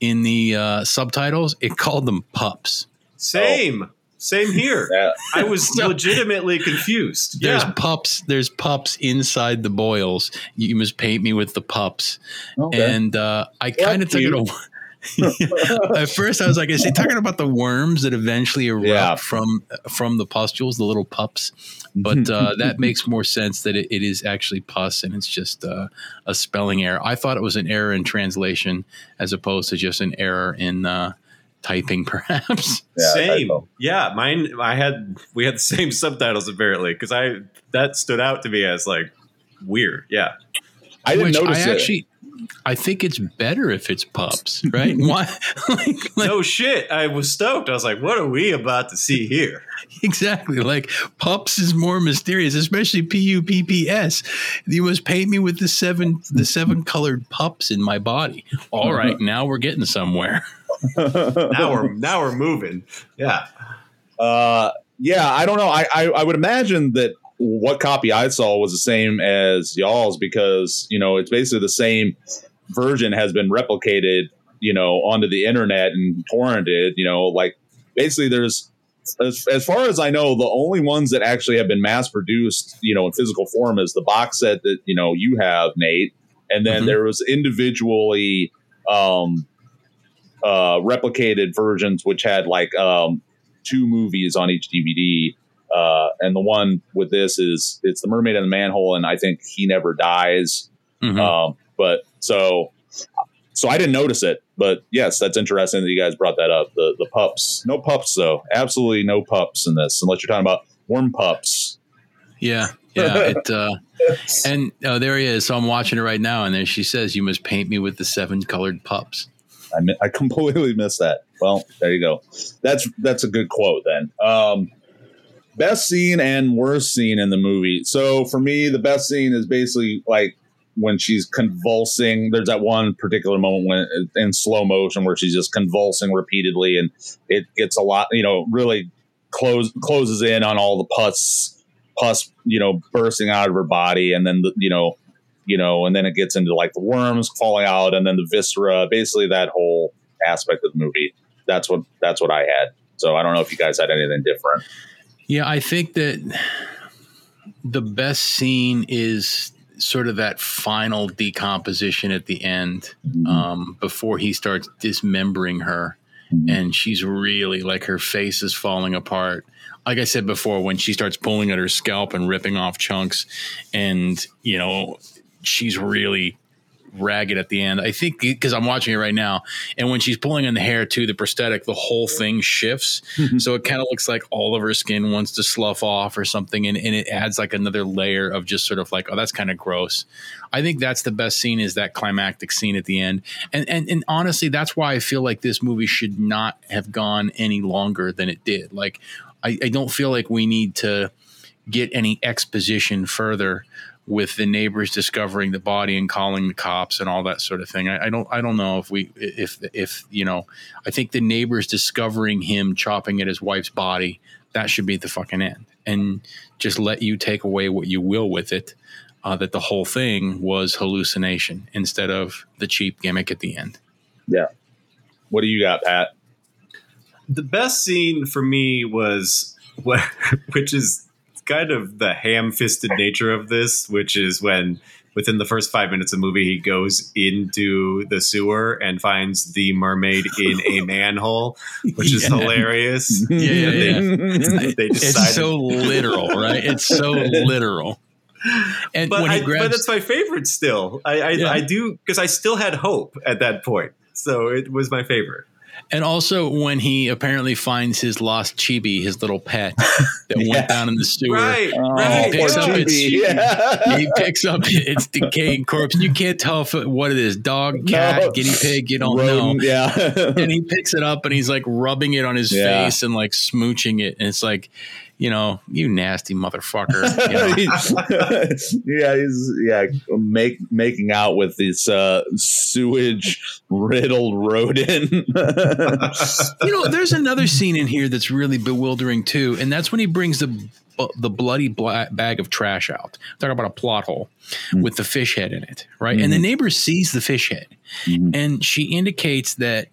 in the uh, subtitles, it called them pups. Same. Oh. Same here. Yeah. I was legitimately confused. There's yeah. pups. There's pups inside the boils. You must paint me with the pups. Okay. And uh, I kind of took it away. At first, I was like, "Is he talking about the worms that eventually erupt yeah. from from the pustules, the little pups?" But uh, that makes more sense that it, it is actually pus, and it's just uh, a spelling error. I thought it was an error in translation as opposed to just an error in uh, typing, perhaps. Yeah, same. Yeah, mine. I had we had the same subtitles apparently because I that stood out to me as like weird. Yeah, I didn't Which notice I actually. I think it's better if it's pups, right? Why? like, like, no shit. I was stoked. I was like, what are we about to see here? Exactly. Like pups is more mysterious, especially P U P P S. You must paint me with the seven the seven colored pups in my body. All right, now we're getting somewhere. now we're now we're moving. Yeah. Uh yeah, I don't know. I, I, I would imagine that what copy I saw was the same as y'all's because you know it's basically the same version has been replicated you know onto the internet and torrented you know like basically there's as, as far as I know, the only ones that actually have been mass produced, you know, in physical form is the box set that you know you have, Nate, and then mm-hmm. there was individually um, uh, replicated versions which had like um, two movies on each DVD. Uh, and the one with this is it's the mermaid in the manhole, and I think he never dies. Mm-hmm. Um, but so so I didn't notice it, but yes, that's interesting that you guys brought that up. The the pups, no pups though, absolutely no pups in this, unless you're talking about warm pups. Yeah, yeah. It, uh, and oh, there he is. So I'm watching it right now, and then she says, "You must paint me with the seven colored pups." I, I completely missed that. Well, there you go. That's that's a good quote then. Um, best scene and worst scene in the movie. So for me, the best scene is basically like when she's convulsing. There's that one particular moment when in slow motion where she's just convulsing repeatedly, and it gets a lot. You know, really close closes in on all the pus pus. You know, bursting out of her body, and then the, you know. You know, and then it gets into like the worms falling out, and then the viscera. Basically, that whole aspect of the movie. That's what that's what I had. So I don't know if you guys had anything different. Yeah, I think that the best scene is sort of that final decomposition at the end mm-hmm. um, before he starts dismembering her. Mm-hmm. And she's really like her face is falling apart. Like I said before, when she starts pulling at her scalp and ripping off chunks, and you know, she's really ragged at the end. I think because I'm watching it right now, and when she's pulling in the hair too, the prosthetic, the whole thing shifts. Mm-hmm. So it kind of looks like all of her skin wants to slough off or something, and, and it adds like another layer of just sort of like, oh, that's kind of gross. I think that's the best scene is that climactic scene at the end, and and and honestly, that's why I feel like this movie should not have gone any longer than it did. Like, I, I don't feel like we need to get any exposition further with the neighbors discovering the body and calling the cops and all that sort of thing. I, I, don't I don't know if we if if you know I think the neighbors discovering him chopping at his wife's body that should be the fucking end and just let you take away what you will with it. Uh, that the whole thing was hallucination instead of the cheap gimmick at the end. Yeah. What do you got, Pat? The best scene for me was what, which is kind of the ham-fisted nature of this, which is when within the first five minutes of the movie he goes into the sewer and finds the mermaid in a manhole, which is yeah. hilarious. Yeah, yeah, yeah. They, it's so literal, right? It's so literal. And but, I, grabs, but that's my favorite still. I, I, yeah. I do because I still had hope at that point, so it was my favorite. And also when he apparently finds his lost chibi, his little pet that yeah. went down in the sewer. Right, oh, right. He picks, up its, yeah. he picks up its decaying corpse. You can't tell if it, what it is dog, cat, no. guinea pig. You don't Rodent, know. Yeah. and he picks it up and he's like rubbing it on his yeah. face and like smooching it. And it's like, you know, you nasty motherfucker. You know? yeah, he's yeah, make making out with this uh, sewage riddled rodent. you know, there's another scene in here that's really bewildering too, and that's when he brings the the bloody bag of trash out. Talk about a plot hole mm-hmm. with the fish head in it, right? Mm-hmm. And the mm-hmm. neighbor sees the fish head, mm-hmm. and she indicates that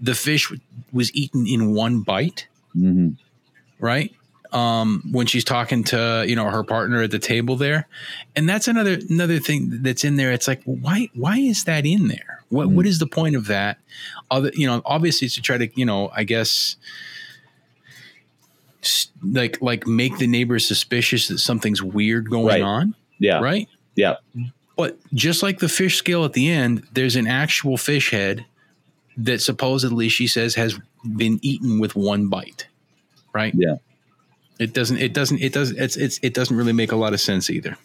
the fish was eaten in one bite, mm-hmm. right? Um, when she's talking to you know her partner at the table there, and that's another another thing that's in there. It's like why why is that in there? What mm. what is the point of that? Other you know obviously it's to try to you know I guess like like make the neighbors suspicious that something's weird going right. on. Yeah. Right. Yeah. But just like the fish scale at the end, there's an actual fish head that supposedly she says has been eaten with one bite. Right. Yeah. It doesn't. It doesn't. It does. It's. It's. It doesn't really make a lot of sense either.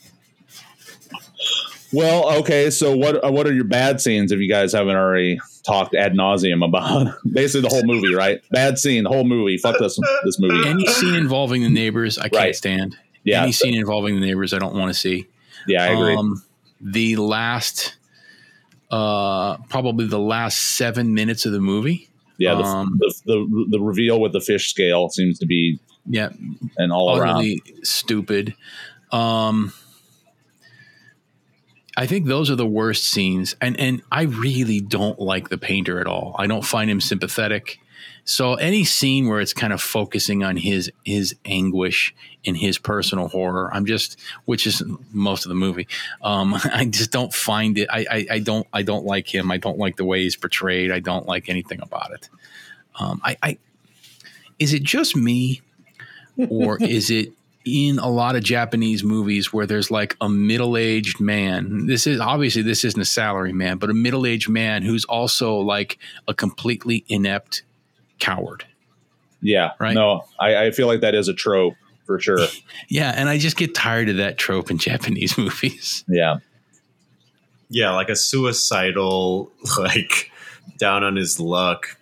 Well, okay. So what uh, what are your bad scenes if you guys haven't already talked ad nauseum about basically the whole movie, right? Bad scene, the whole movie. Fuck this this movie. Any scene involving the neighbors, I can't right. stand. Yeah. Any scene involving the neighbors, I don't want to see. Yeah, I agree. Um, the last, uh, probably the last seven minutes of the movie. Yeah, the, um, the, the, the reveal with the fish scale seems to be yeah, and all around stupid. Um, I think those are the worst scenes, and and I really don't like the painter at all. I don't find him sympathetic. So any scene where it's kind of focusing on his his anguish in his personal horror, I'm just, which is most of the movie. Um, I just don't find it. I, I, I don't I don't like him. I don't like the way he's portrayed. I don't like anything about it. Um, I, I is it just me, or is it in a lot of Japanese movies where there's like a middle-aged man. This is obviously this isn't a salary man, but a middle-aged man who's also like a completely inept coward. Yeah. Right. No, I, I feel like that is a trope for sure. yeah, and I just get tired of that trope in Japanese movies. Yeah. Yeah, like a suicidal, like down on his luck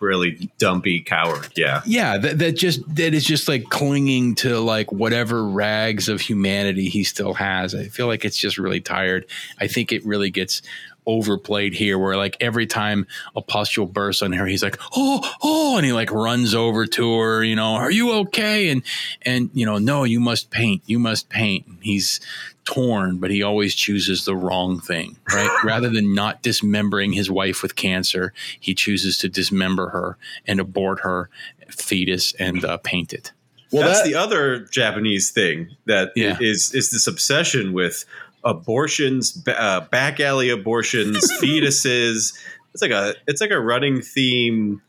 really dumpy coward. Yeah. Yeah. That, that just, that is just like clinging to like whatever rags of humanity he still has. I feel like it's just really tired. I think it really gets overplayed here where like every time a pustule bursts on her he's like oh oh and he like runs over to her you know are you okay and and you know no you must paint you must paint he's torn but he always chooses the wrong thing right rather than not dismembering his wife with cancer he chooses to dismember her and abort her fetus and uh, paint it well that's that, the other japanese thing that yeah. is is this obsession with abortions, uh, back alley abortions, fetuses. It's like a it's like a running theme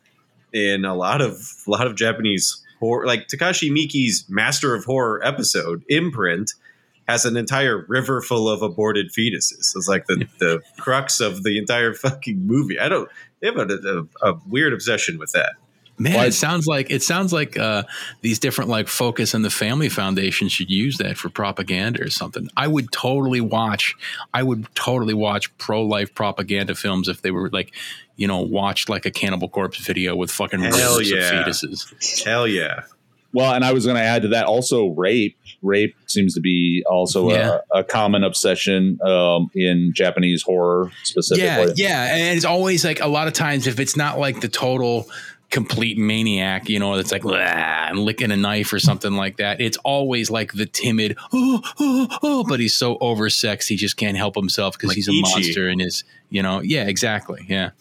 in a lot of a lot of Japanese horror. Like Takashi Miike's Master of Horror episode, Imprint, has an entire river full of aborted fetuses. It's like the the crux of the entire fucking movie. I don't. They have a, a, a weird obsession with that. Man, it sounds like it sounds like uh, these different like Focus and the Family Foundation should use that for propaganda or something. I would totally watch. I would totally watch pro life propaganda films if they were like, you know, watched like a Cannibal Corpse video with fucking Hell yeah. of fetuses. Hell yeah. Well, and I was going to add to that also rape. Rape seems to be also yeah. a, a, common obsession um, in Japanese horror specifically. Yeah, yeah, and it's always like a lot of times if it's not like the total complete maniac, you know, that's like and licking a knife or something like that. It's always like the timid, oh, oh, oh, but he's so oversexed he just can't help himself because like he's a Ichi. monster and his, you know, yeah, exactly, yeah.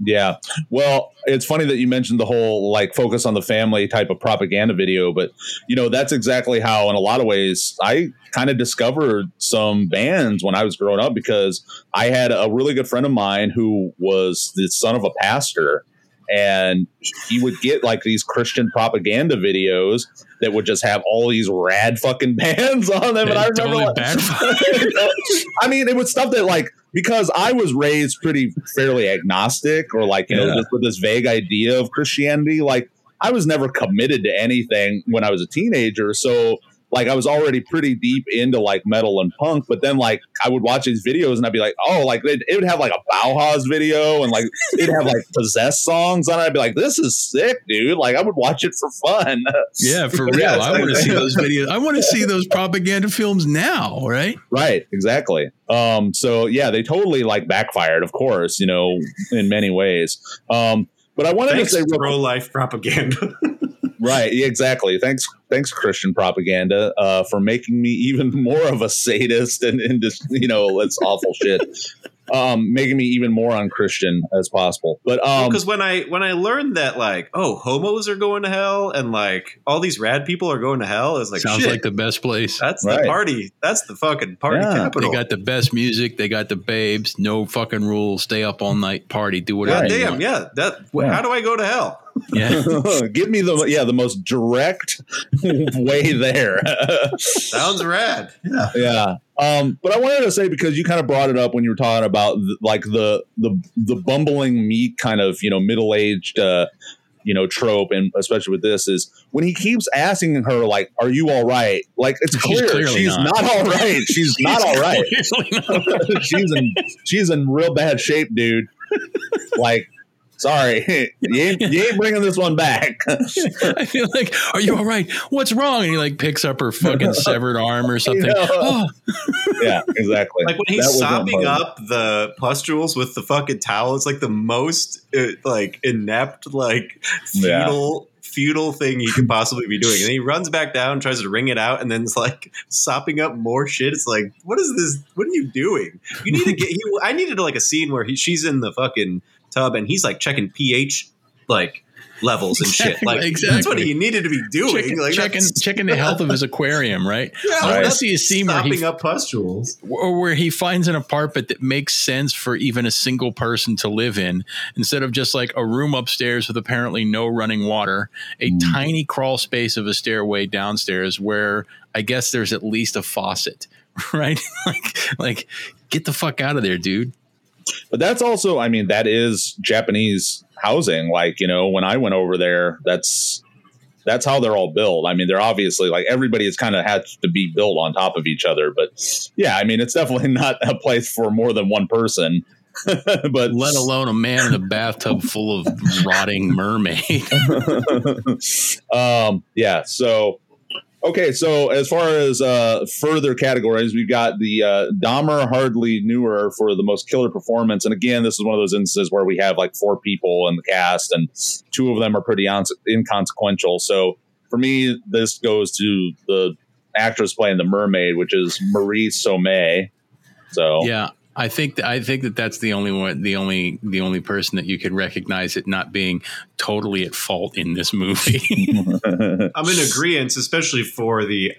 Yeah. Well, it's funny that you mentioned the whole like focus on the family type of propaganda video, but you know, that's exactly how in a lot of ways I kind of discovered some bands when I was growing up because I had a really good friend of mine who was the son of a pastor and he would get like these Christian propaganda videos that would just have all these rad fucking bands on them. And, and I remember, totally like, I mean, it was stuff that like because I was raised pretty fairly agnostic or like you yeah. know just with this vague idea of Christianity, like I was never committed to anything when I was a teenager, so like I was already pretty deep into like metal and punk, but then like I would watch his videos and I'd be like, oh, like it, it would have like a Bauhaus video and like it'd have like possessed songs on it. I'd be like, this is sick, dude. Like I would watch it for fun. Yeah, for real. yeah, I want to see those videos. I want to see those propaganda films now, right? Right, exactly. Um, so yeah, they totally like backfired, of course, you know, in many ways. Um, but I wanted Thanks to say pro life propaganda. right exactly. Thanks thanks christian propaganda uh, for making me even more of a sadist and, and just you know it's awful shit um, making me even more unchristian as possible. But because um, when I when I learned that like oh homos are going to hell and like all these rad people are going to hell is like sounds shit, like the best place. That's right. the party. That's the fucking party yeah. capital. They got the best music. They got the babes. No fucking rules. Stay up all night. Party. Do whatever. God damn. Yeah. That. Yeah. How do I go to hell? Yeah. Give me the yeah the most direct way there. Sounds rad. Yeah. Yeah. Um, but I wanted to say because you kind of brought it up when you were talking about the, like the the the bumbling meek kind of you know middle aged uh, you know trope and especially with this is when he keeps asking her like are you all right like it's clear she's, she's not. not. all right she's, she's not all right not she's in she's in real bad shape dude like Sorry, you ain't, you ain't bringing this one back. I feel like, are you all right? What's wrong? And he like picks up her fucking severed arm or something. Oh. yeah, exactly. Like when he's sopping up the pustules with the fucking towel, it's like the most uh, like inept, like fetal. Yeah futile thing he could possibly be doing. And he runs back down, tries to wring it out, and then it's like sopping up more shit. It's like, what is this? What are you doing? You need to get. He, I needed like a scene where he, she's in the fucking tub and he's like checking pH like levels and exactly, shit. Like exactly. that's what he needed to be doing. Checking, like checking, checking the health of his aquarium, right? Yeah, I want to see a scene where he up pustules, or where he finds an apartment that makes sense for even a single person to live in, instead of just like a room upstairs with apparently no running water, a mm. tiny crawl space of a stairway downstairs where I guess there's at least a faucet, right? like, like get the fuck out of there, dude. But that's also, I mean, that is Japanese housing. Like, you know, when I went over there, that's that's how they're all built. I mean, they're obviously like everybody has kind of had to be built on top of each other. But yeah, I mean, it's definitely not a place for more than one person. but let alone a man in a bathtub full of rotting mermaid. um, yeah. So Okay, so as far as uh, further categories, we've got the uh, Dahmer Hardly Newer for the most killer performance, and again, this is one of those instances where we have like four people in the cast, and two of them are pretty on- inconsequential. So for me, this goes to the actress playing the mermaid, which is Mari Somei. So yeah, I think th- I think that that's the only one, the only the only person that you could recognize it not being totally at fault in this movie. I'm in agreement, especially for the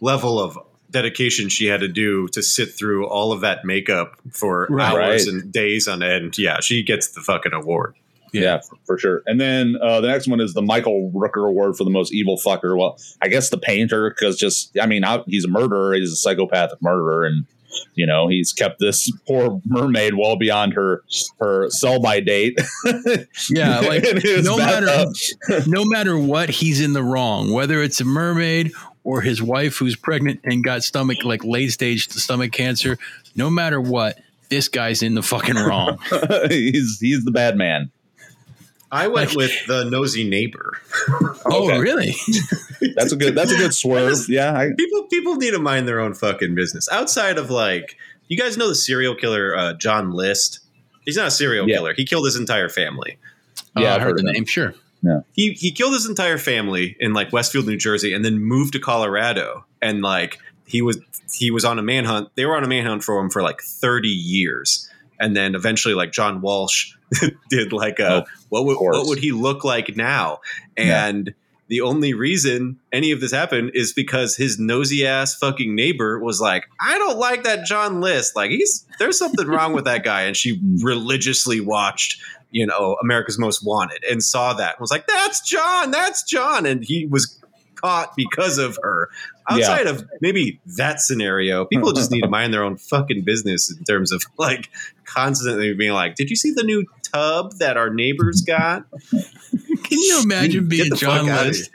level of dedication she had to do to sit through all of that makeup for right. hours and days on end. Yeah, she gets the fucking award. Yeah, yeah for, for, sure. And then uh, the next one is the Michael Rooker Award for the most evil fucker. Well, I guess the painter, because just, I mean, I, he's a murderer. He's a psychopathic murderer. And you know he's kept this poor mermaid well beyond her her sell by date. Yeah like no matter no matter what he's in the wrong whether it's a mermaid or his wife who's pregnant and got stomach like late stage stomach cancer no matter what this guy's in the fucking wrong. He's he's the bad man I went like, with the nosy neighbor. oh, really? that's a good. That's a good swerve. Just, yeah, I, people people need to mind their own fucking business. Outside of like, you guys know the serial killer uh, John List. He's not a serial yeah. killer. He killed his entire family. Yeah, uh, I've heard the name. Sure. Yeah. He he killed his entire family in like Westfield, New Jersey, and then moved to Colorado. And like he was he was on a manhunt. They were on a manhunt for him for like thirty years and then eventually like John Walsh did like a oh, what would what would he look like now? And yeah. the only reason any of this happened is because his nosy ass fucking neighbor was like, I don't like that John List. Like he's there's something wrong with that guy. And she religiously watched, you know, America's Most Wanted and saw that and was like, That's John, that's John. And he was caught because of her. Outside yeah. of maybe that scenario, people just need to mind their own fucking business in terms of like constantly being like, "Did you see the new tub that our neighbors got?" Can you imagine being John List,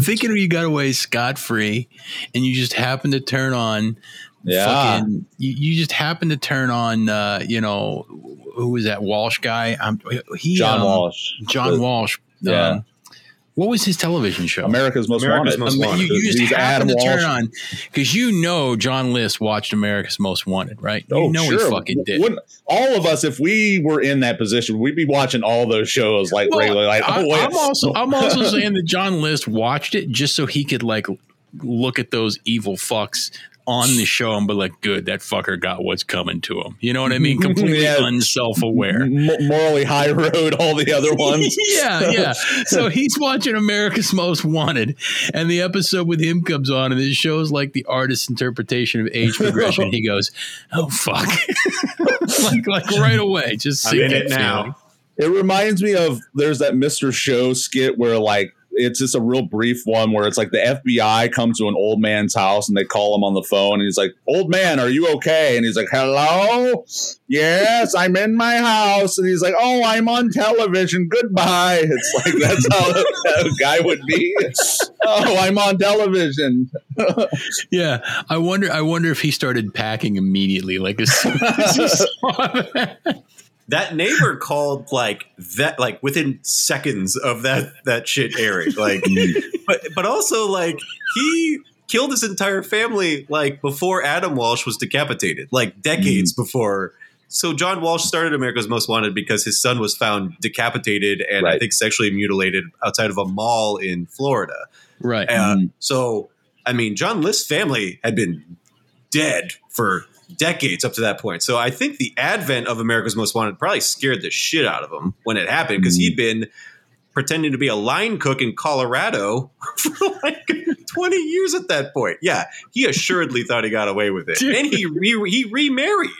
thinking you got away scot free, and you just happen to turn on, yeah, fucking, you, you just happen to turn on, uh, you know, who was that Walsh guy? Um, he, John um, Walsh, John Walsh, yeah. What was his television show? America's Most America's Wanted. Most Wanted. You, you just happened to turn on because you know John List watched America's Most Wanted, right? You oh, know sure. he fucking did. Wouldn't, all of us, if we were in that position, we'd be watching all those shows like well, regularly. Like, I, oh, I'm also I'm also saying that John List watched it just so he could like look at those evil fucks on the show and be like, good, that fucker got what's coming to him. You know what I mean? Completely yeah. unself aware. M- morally high road, all the other ones. yeah, yeah. So he's watching America's Most Wanted, and the episode with him comes on, and it shows like the artist's interpretation of age progression. he goes, oh, fuck. like, like right away. Just I'm in it now. It reminds me of there's that Mr. Show skit where like it's just a real brief one where it's like the FBI comes to an old man's house and they call him on the phone and he's like, "Old man, are you okay?" And he's like, "Hello, yes, I'm in my house." And he's like, "Oh, I'm on television. Goodbye." It's like that's how a guy would be. Oh, I'm on television. yeah, I wonder. I wonder if he started packing immediately, like as soon as he saw that that neighbor called like that like within seconds of that that shit airing like but but also like he killed his entire family like before adam walsh was decapitated like decades mm. before so john walsh started america's most wanted because his son was found decapitated and right. i think sexually mutilated outside of a mall in florida right uh, mm. so i mean john list's family had been dead for decades up to that point. So I think the advent of America's Most Wanted probably scared the shit out of him when it happened because he'd mm. been pretending to be a line cook in Colorado for like 20 years at that point. Yeah, he assuredly thought he got away with it. Dude. And he re- he remarried.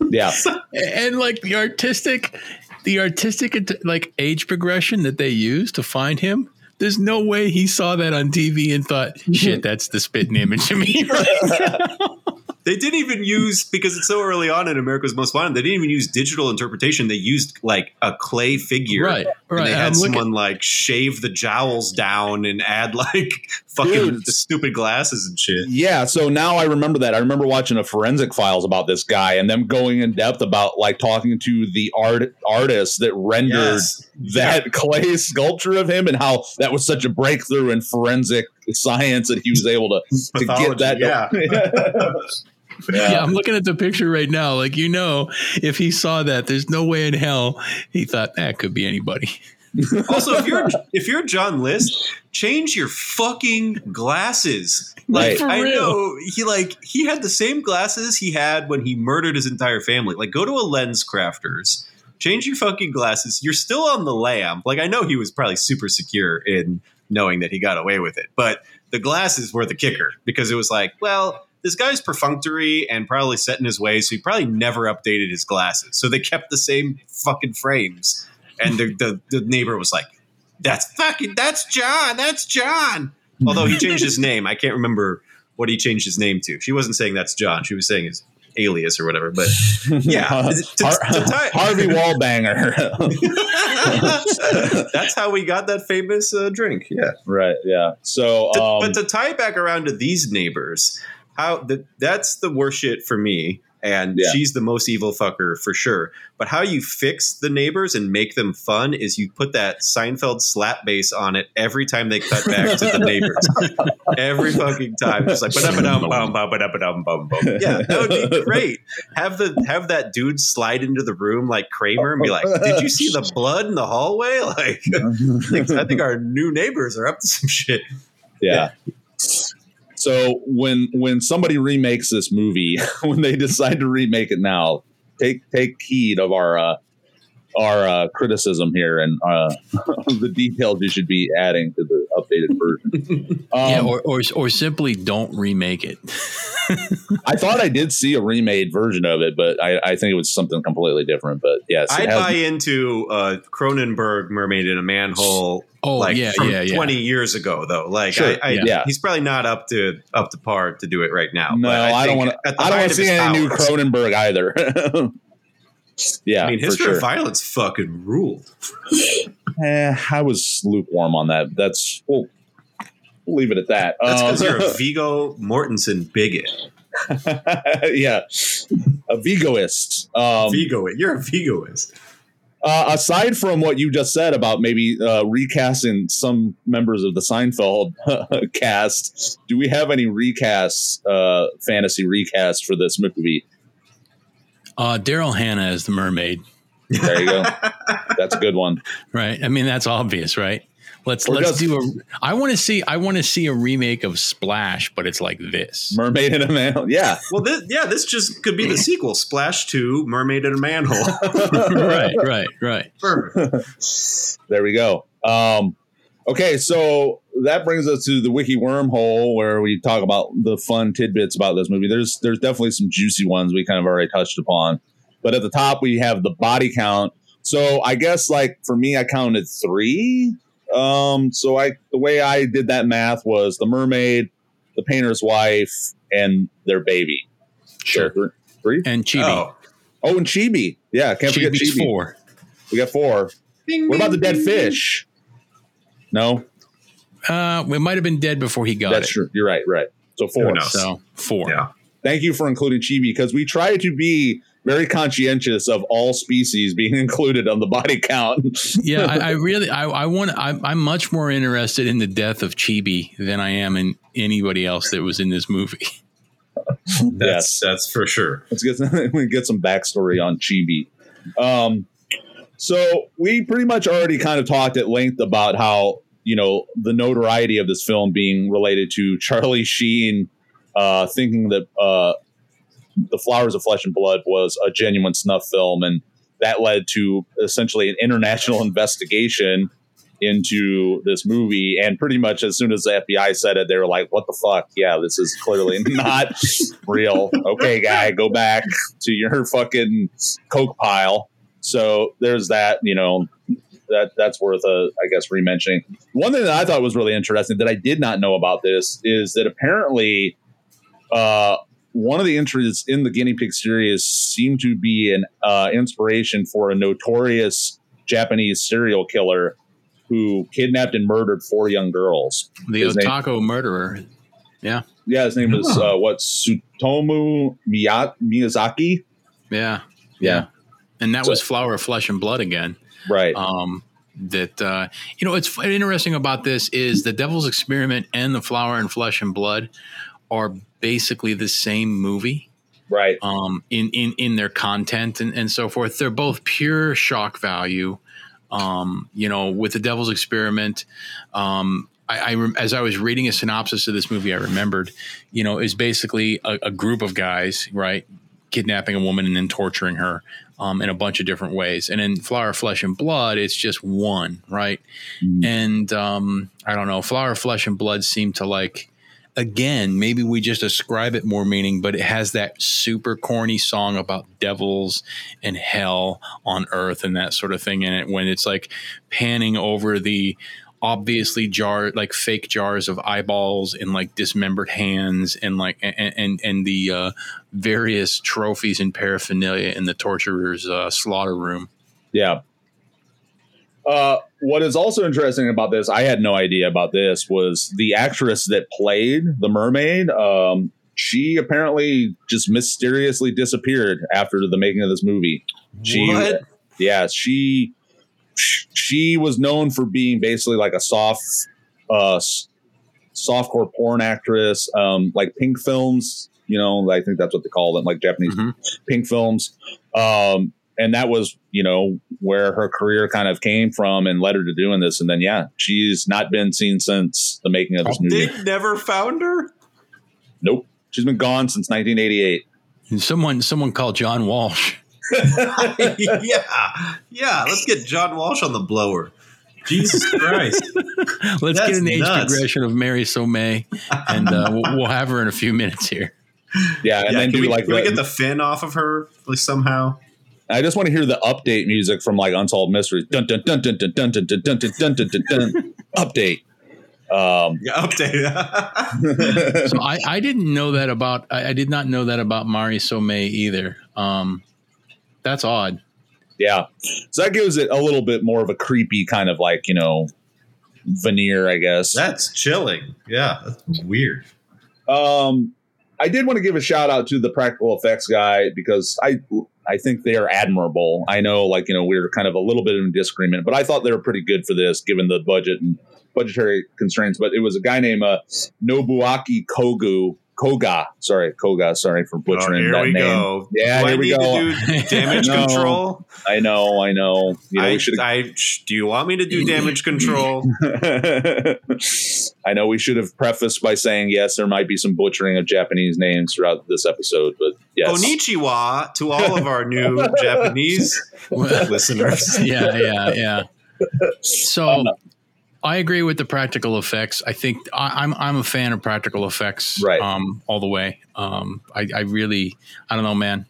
Yeah. and like the artistic the artistic like age progression that they used to find him there's no way he saw that on TV and thought, "Shit, that's the spitting image of me." Right they didn't even use because it's so early on in America's Most Wanted. They didn't even use digital interpretation. They used like a clay figure, right? Right. they had I'm someone looking- like shave the jowls down and add like fucking Dude. stupid glasses and shit. Yeah. So now I remember that. I remember watching a forensic files about this guy and them going in depth about like talking to the art artist that rendered yes. that yeah. clay sculpture of him and how that was such a breakthrough in forensic science that he was able to, to get that. Yeah. yeah. yeah. I'm looking at the picture right now. Like, you know, if he saw that, there's no way in hell he thought that could be anybody. also, if you're if you're John List, change your fucking glasses. Like right. I know he like he had the same glasses he had when he murdered his entire family. Like go to a lens crafters, change your fucking glasses. You're still on the lam. Like I know he was probably super secure in knowing that he got away with it, but the glasses were the kicker because it was like, well, this guy's perfunctory and probably set in his ways, so he probably never updated his glasses. So they kept the same fucking frames. And the, the, the neighbor was like, That's fucking that's John, that's John. Although he changed his name. I can't remember what he changed his name to. She wasn't saying that's John. She was saying his alias or whatever. But yeah, to, to tie- Harvey Wallbanger. That's how we got that famous uh, drink. Yeah, right. Yeah. So, um, but to tie it back around to these neighbors, how the, that's the worst shit for me and yeah. she's the most evil fucker for sure. But how you fix the neighbors and make them fun is you put that Seinfeld slap bass on it every time they cut back to the neighbors. every fucking time, just like yeah, that would be great. Have the have that dude slide into the room like Kramer and be like, "Did you see the blood in the hallway?" Like, I think, I think our new neighbors are up to some shit. yeah. yeah. So when when somebody remakes this movie, when they decide to remake it now, take take heed of our uh, our uh, criticism here and uh, the details you should be adding to the updated version. Um, yeah, or, or, or simply don't remake it. I thought I did see a remade version of it, but I, I think it was something completely different. But yes, I buy into uh, Cronenberg Mermaid in a Manhole. Oh, like yeah, yeah, yeah. Twenty years ago, though, like sure, I, I, yeah. he's probably not up to up to par to do it right now. No, I, I don't want to. I don't want to see any powers, new Cronenberg either. Yeah, I mean, history sure. of violence fucking ruled. eh, I was lukewarm on that. That's well, we'll leave it at that. That's because um, you're a Viggo Mortensen bigot. yeah, a Vigoist. Um, Vigo, you're a Vigoist. Uh, aside from what you just said about maybe uh, recasting some members of the Seinfeld cast, do we have any recasts, uh, fantasy recasts for this movie? Uh, Daryl Hannah is the mermaid. There you go. that's a good one. Right. I mean, that's obvious, right? Let's or let's do a. I want to see. I want to see a remake of Splash, but it's like this: Mermaid in a manhole. Yeah. Well, this, yeah, this just could be the sequel: Splash Two, Mermaid in a Manhole. right. Right. Right. Perfect. there we go. Um, okay, so that brings us to the wiki wormhole where we talk about the fun tidbits about this movie. There's there's definitely some juicy ones we kind of already touched upon, but at the top we have the body count. So I guess like for me, I counted three Um, so I the way I did that math was the mermaid, the painter's wife, and their baby. Sure, so three, and Chibi. Oh. oh, and Chibi. Yeah, can't Chibi's forget Chibi. Four. We got four. Ding, what ding, about the dead ding. fish? No. Uh, it might have been dead before he got That's it. true. You're right. Right. So four. So four. Yeah. Thank you for including Chibi because we try to be very conscientious of all species being included on the body count. yeah, I, I, really, I, I want, I'm, I'm, much more interested in the death of Chibi than I am in anybody else that was in this movie. that's, yes, that's for sure. Let's get some, we get some backstory on Chibi. Um, so we pretty much already kind of talked at length about how you know the notoriety of this film being related to Charlie Sheen uh, thinking that uh, the Flowers of Flesh and Blood was a genuine snuff film, and that led to essentially an international investigation into this movie. And pretty much as soon as the FBI said it, they were like, "What the fuck? Yeah, this is clearly not real." Okay, guy, go back to your fucking coke pile. So there's that. You know, that that's worth a I guess rementioning. One thing that I thought was really interesting that I did not know about this is that apparently uh, one of the entries in the guinea pig series seemed to be an uh, inspiration for a notorious Japanese serial killer who kidnapped and murdered four young girls. The his Otaku name, murderer. Yeah. Yeah, his name is uh, what Tsutomu Miyazaki. Yeah. Yeah. And that so, was Flower of Flesh and Blood again. Right. Um, that uh, you know, it's interesting about this is the Devil's Experiment and the Flower and Flesh and Blood are basically the same movie right um, in, in in their content and, and so forth they're both pure shock value um, you know with the devil's experiment um, I, I, as I was reading a synopsis of this movie, I remembered, you know, is basically a, a, group of guys, right, kidnapping a woman and then torturing her um, in a bunch of different ways. And in Flower, Flesh, and Blood, it's just one, right? Mm-hmm. And um, I don't know, Flower, Flesh, and Blood seem to like again, maybe we just ascribe it more meaning, but it has that super corny song about devils and hell on earth and that sort of thing in it when it's like panning over the obviously jar like fake jars of eyeballs and like dismembered hands and like and and, and the uh, various trophies and paraphernalia in the torturer's uh, slaughter room. Yeah. Uh, what is also interesting about this, I had no idea about this, was the actress that played the mermaid. Um, she apparently just mysteriously disappeared after the making of this movie. She, what? Yeah, she she was known for being basically like a soft, uh, softcore porn actress, um, like pink films. You know, I think that's what they call them, like Japanese mm-hmm. pink films. Um, and that was you know where her career kind of came from and led her to doing this and then yeah she's not been seen since the making of this oh, movie they never found her nope she's been gone since 1988 and someone someone called john walsh yeah yeah let's get john walsh on the blower Jesus Christ! Let's That's get an age nuts. progression of Mari Somei, and uh, we'll, we'll, have her in a few minutes here. Yeah, and yeah, then do we, like can we get the fin off of her like somehow? I just want to hear the update music from like Unsolved Mysteries. Dun dun dun dun dun dun dun dun dun dun dun dun dun. dun. Update. Um, yeah, update. so I, I didn't know that about I, I, did not know that about Mari Somei either. Um, that's odd. Yeah, so that gives it a little bit more of a creepy kind of like you know veneer, I guess. That's chilling. Yeah, that's weird. Um, I did want to give a shout out to the practical effects guy because I I think they are admirable. I know, like you know, we are kind of a little bit in disagreement, but I thought they were pretty good for this, given the budget and budgetary constraints. But it was a guy named uh, Nobuaki Kogu Koga. Sorry, Koga. Sorry for butchering oh, that name. Go. Yeah, do here I we go. damage I control. I know. I know. You know I, I, do you want me to do damage control? I know we should have prefaced by saying yes, there might be some butchering of Japanese names throughout this episode, but yes. Konnichiwa to all of our new Japanese listeners. Yeah, yeah, yeah. So oh, I agree with the practical effects. I think I, am I'm, I'm a fan of practical effects, right? Um, all the way. Um, I, I really I don't know, man.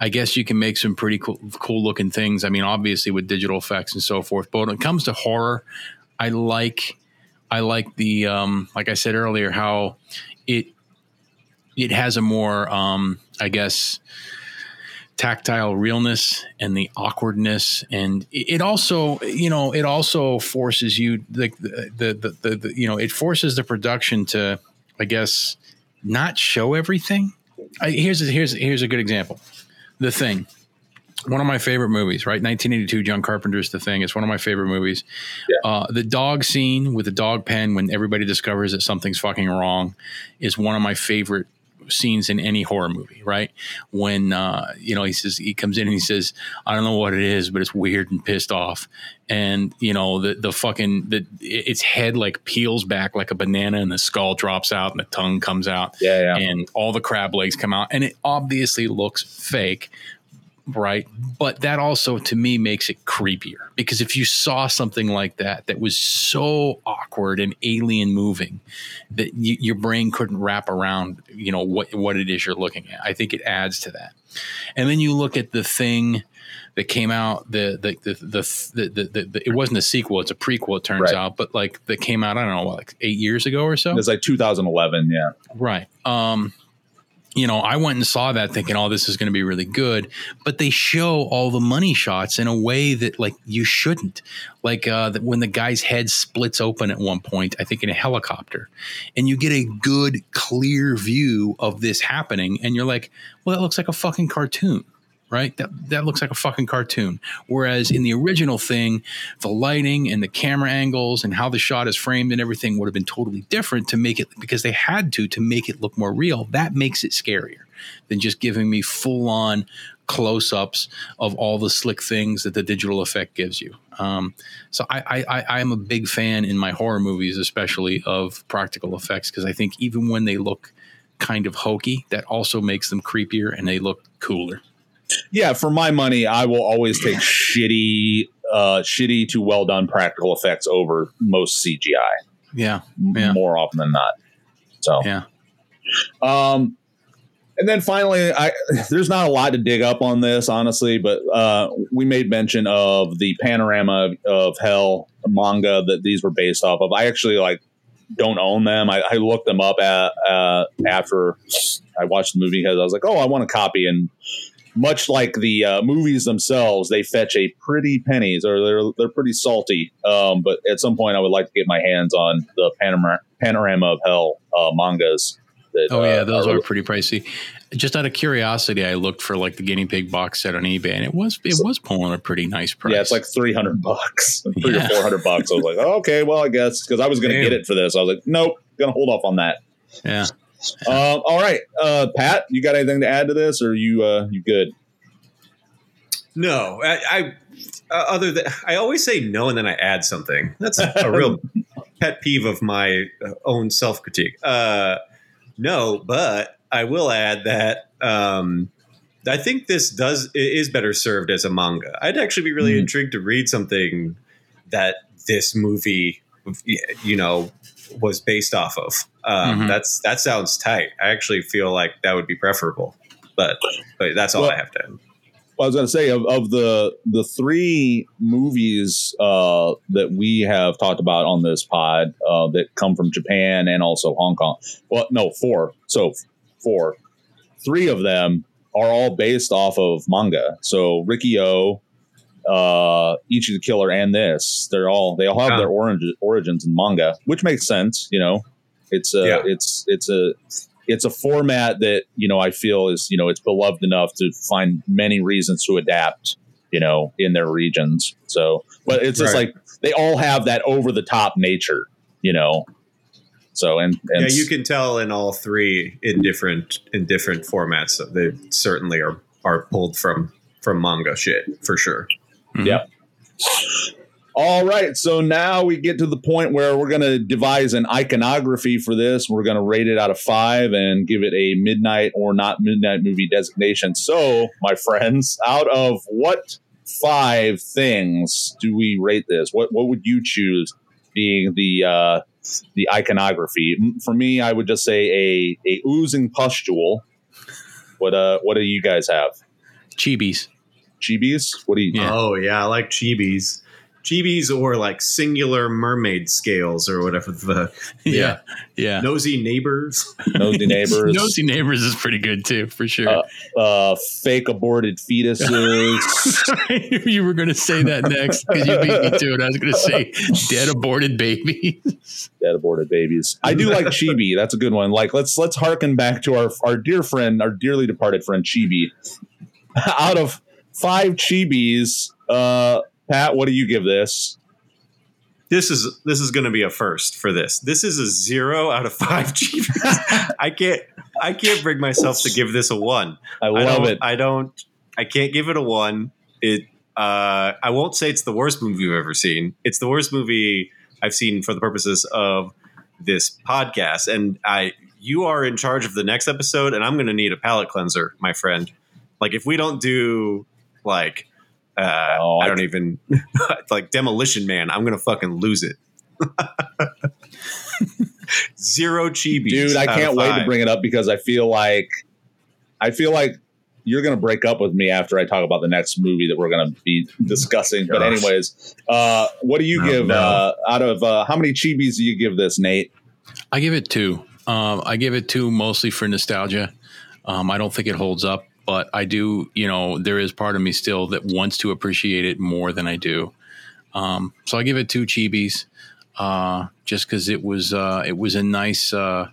I guess you can make some pretty cool, cool looking things. I mean, obviously with digital effects and so forth. But when it comes to horror, I like I like the um, like I said earlier how it it has a more um, I guess tactile realness and the awkwardness and it also you know it also forces you the the, the the, the, you know it forces the production to i guess not show everything I, here's a, here's here's a good example the thing one of my favorite movies, right? 1982, John Carpenter's The Thing. It's one of my favorite movies. Yeah. Uh, the dog scene with the dog pen when everybody discovers that something's fucking wrong is one of my favorite scenes in any horror movie, right? When uh, you know he says he comes in and he says, "I don't know what it is, but it's weird and pissed off," and you know the the fucking the its head like peels back like a banana, and the skull drops out, and the tongue comes out, yeah, yeah. and all the crab legs come out, and it obviously looks fake, right? But that also to me makes it creepier because if you saw something like that that was so awkward and alien moving that your brain couldn't wrap around, you know what what it is you're looking at, I think it adds to that. And then you look at the thing that came out the the the the, the, the, the it wasn't a sequel it's a prequel it turns right. out but like that came out i don't know like eight years ago or so it was like 2011 yeah right um you know, I went and saw that thinking, oh, this is going to be really good. But they show all the money shots in a way that, like, you shouldn't. Like uh, when the guy's head splits open at one point, I think in a helicopter, and you get a good, clear view of this happening, and you're like, well, that looks like a fucking cartoon right? That that looks like a fucking cartoon. Whereas in the original thing, the lighting and the camera angles and how the shot is framed and everything would have been totally different to make it because they had to to make it look more real. That makes it scarier than just giving me full on close ups of all the slick things that the digital effect gives you. Um, so I, I, I am a big fan in my horror movies, especially of practical effects, because I think even when they look kind of hokey, that also makes them creepier and they look cooler yeah, for my money, I will always take shitty, uh, shitty to well done practical effects over most CGI. Yeah, yeah. more often than not. So yeah. Um, and then finally, I there's not a lot to dig up on this, honestly, but uh, we made mention of the panorama of hell manga that these were based off of. I actually like don't own them. I, I looked them up at, uh, after I watched the movie because I was like, oh, I want a copy, and much like the uh, movies themselves, they fetch a pretty pennies, or they're they're pretty salty. Um, but at some point, I would like to get my hands on the panorama, panorama of hell uh, mangas. That, oh yeah, uh, those are, are pretty pricey. Just out of curiosity, I looked for like the guinea pig box set on eBay, and it was it was pulling a pretty nice price. Yeah, it's like three hundred bucks, three yeah. or four hundred bucks. I was like, oh, okay, well, I guess because I was going to get it for this. I was like, nope, gonna hold off on that. Yeah. Um, all right, uh, Pat, you got anything to add to this, or you uh, you good? No, I, I uh, other than I always say no and then I add something. That's a real pet peeve of my uh, own self critique. Uh, no, but I will add that um, I think this does is better served as a manga. I'd actually be really mm intrigued to read something that this movie, you know, was based off of. Um, mm-hmm. That's that sounds tight. I actually feel like that would be preferable, but but that's all well, I have to. Add. Well, I was going to say of, of the the three movies uh, that we have talked about on this pod uh, that come from Japan and also Hong Kong. Well, no, four. So four, three of them are all based off of manga. So Riki-Oh, uh, Ichi the Killer, and this they're all they all have yeah. their origin, origins in manga, which makes sense. You know, it's a yeah. it's it's a it's a format that you know I feel is you know it's beloved enough to find many reasons to adapt you know in their regions. So, but it's just right. like they all have that over the top nature, you know. So and, and yeah, you can tell in all three in different in different formats. That they certainly are are pulled from from manga shit for sure. Mm-hmm. Yeah. All right, so now we get to the point where we're going to devise an iconography for this. We're going to rate it out of five and give it a midnight or not midnight movie designation. So, my friends, out of what five things do we rate this? What what would you choose being the uh, the iconography? For me, I would just say a a oozing pustule. What uh what do you guys have? Chibis. Chibis? What do you? Yeah. Oh yeah, I like chibis. chibis or like singular mermaid scales or whatever the yeah yeah. nosy neighbors. Nosy neighbors. Nosy neighbors is pretty good too for sure. Uh, uh, fake aborted fetuses. You were going to say that next because you beat me to it. I was going to say dead aborted babies. Dead aborted babies. I do like chibi. That's a good one. Like let's let's harken back to our our dear friend our dearly departed friend chibi. Out of five chibis uh Pat, what do you give this? This is this is going to be a first for this. This is a zero out of five Chibis. I can't I can't bring myself to give this a one. I love I it. I don't. I can't give it a one. It. Uh, I won't say it's the worst movie I've ever seen. It's the worst movie I've seen for the purposes of this podcast. And I, you are in charge of the next episode, and I'm going to need a palate cleanser, my friend. Like if we don't do like uh, oh, I don't I, even like Demolition Man. I'm gonna fucking lose it. Zero chibi, dude. I can't wait to bring it up because I feel like I feel like you're gonna break up with me after I talk about the next movie that we're gonna be discussing. But anyways, uh, what do you no, give no. Uh, out of uh, how many chibis do you give this, Nate? I give it two. Um, I give it two mostly for nostalgia. Um, I don't think it holds up but I do, you know, there is part of me still that wants to appreciate it more than I do. Um, so I give it two chibis, uh, just because it was uh, it was a nice uh,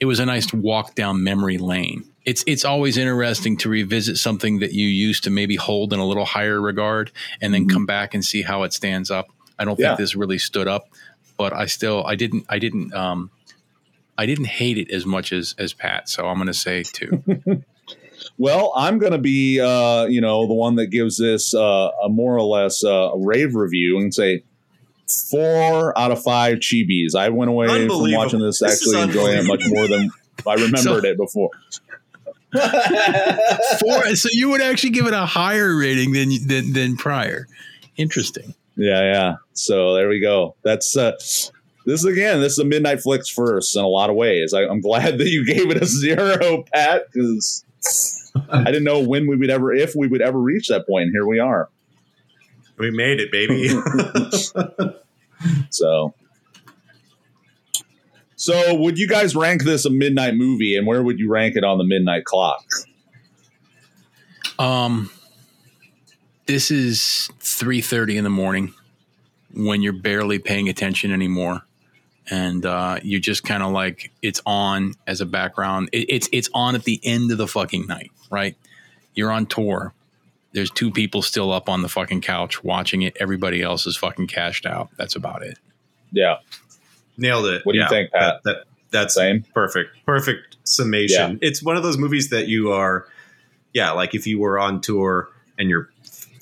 it was a nice walk down memory lane. It's it's always interesting to revisit something that you used to maybe hold in a little higher regard, and then mm-hmm. come back and see how it stands up. I don't yeah. think this really stood up, but I still I didn't I didn't um, I didn't hate it as much as as Pat. So I'm going to say two. Well, I'm going to be, uh, you know, the one that gives this uh, a more or less uh, rave review and say four out of five chibis. I went away from watching this, this actually enjoying it much more than I remembered so, it before. four. So you would actually give it a higher rating than than, than prior. Interesting. Yeah, yeah. So there we go. That's uh, this again. This is a midnight flicks first in a lot of ways. I, I'm glad that you gave it a zero, Pat, because I didn't know when we would ever, if we would ever reach that point. And here we are. We made it, baby. so, so would you guys rank this a midnight movie, and where would you rank it on the midnight clock? Um, this is three thirty in the morning when you're barely paying attention anymore and uh, you just kind of like it's on as a background. It, it's it's on at the end of the fucking night, right? You're on tour. There's two people still up on the fucking couch watching it. Everybody else is fucking cashed out. That's about it. Yeah, nailed it. What do yeah, you think, Pat? That, that that's Same? perfect. Perfect summation. Yeah. It's one of those movies that you are, yeah, like if you were on tour and you're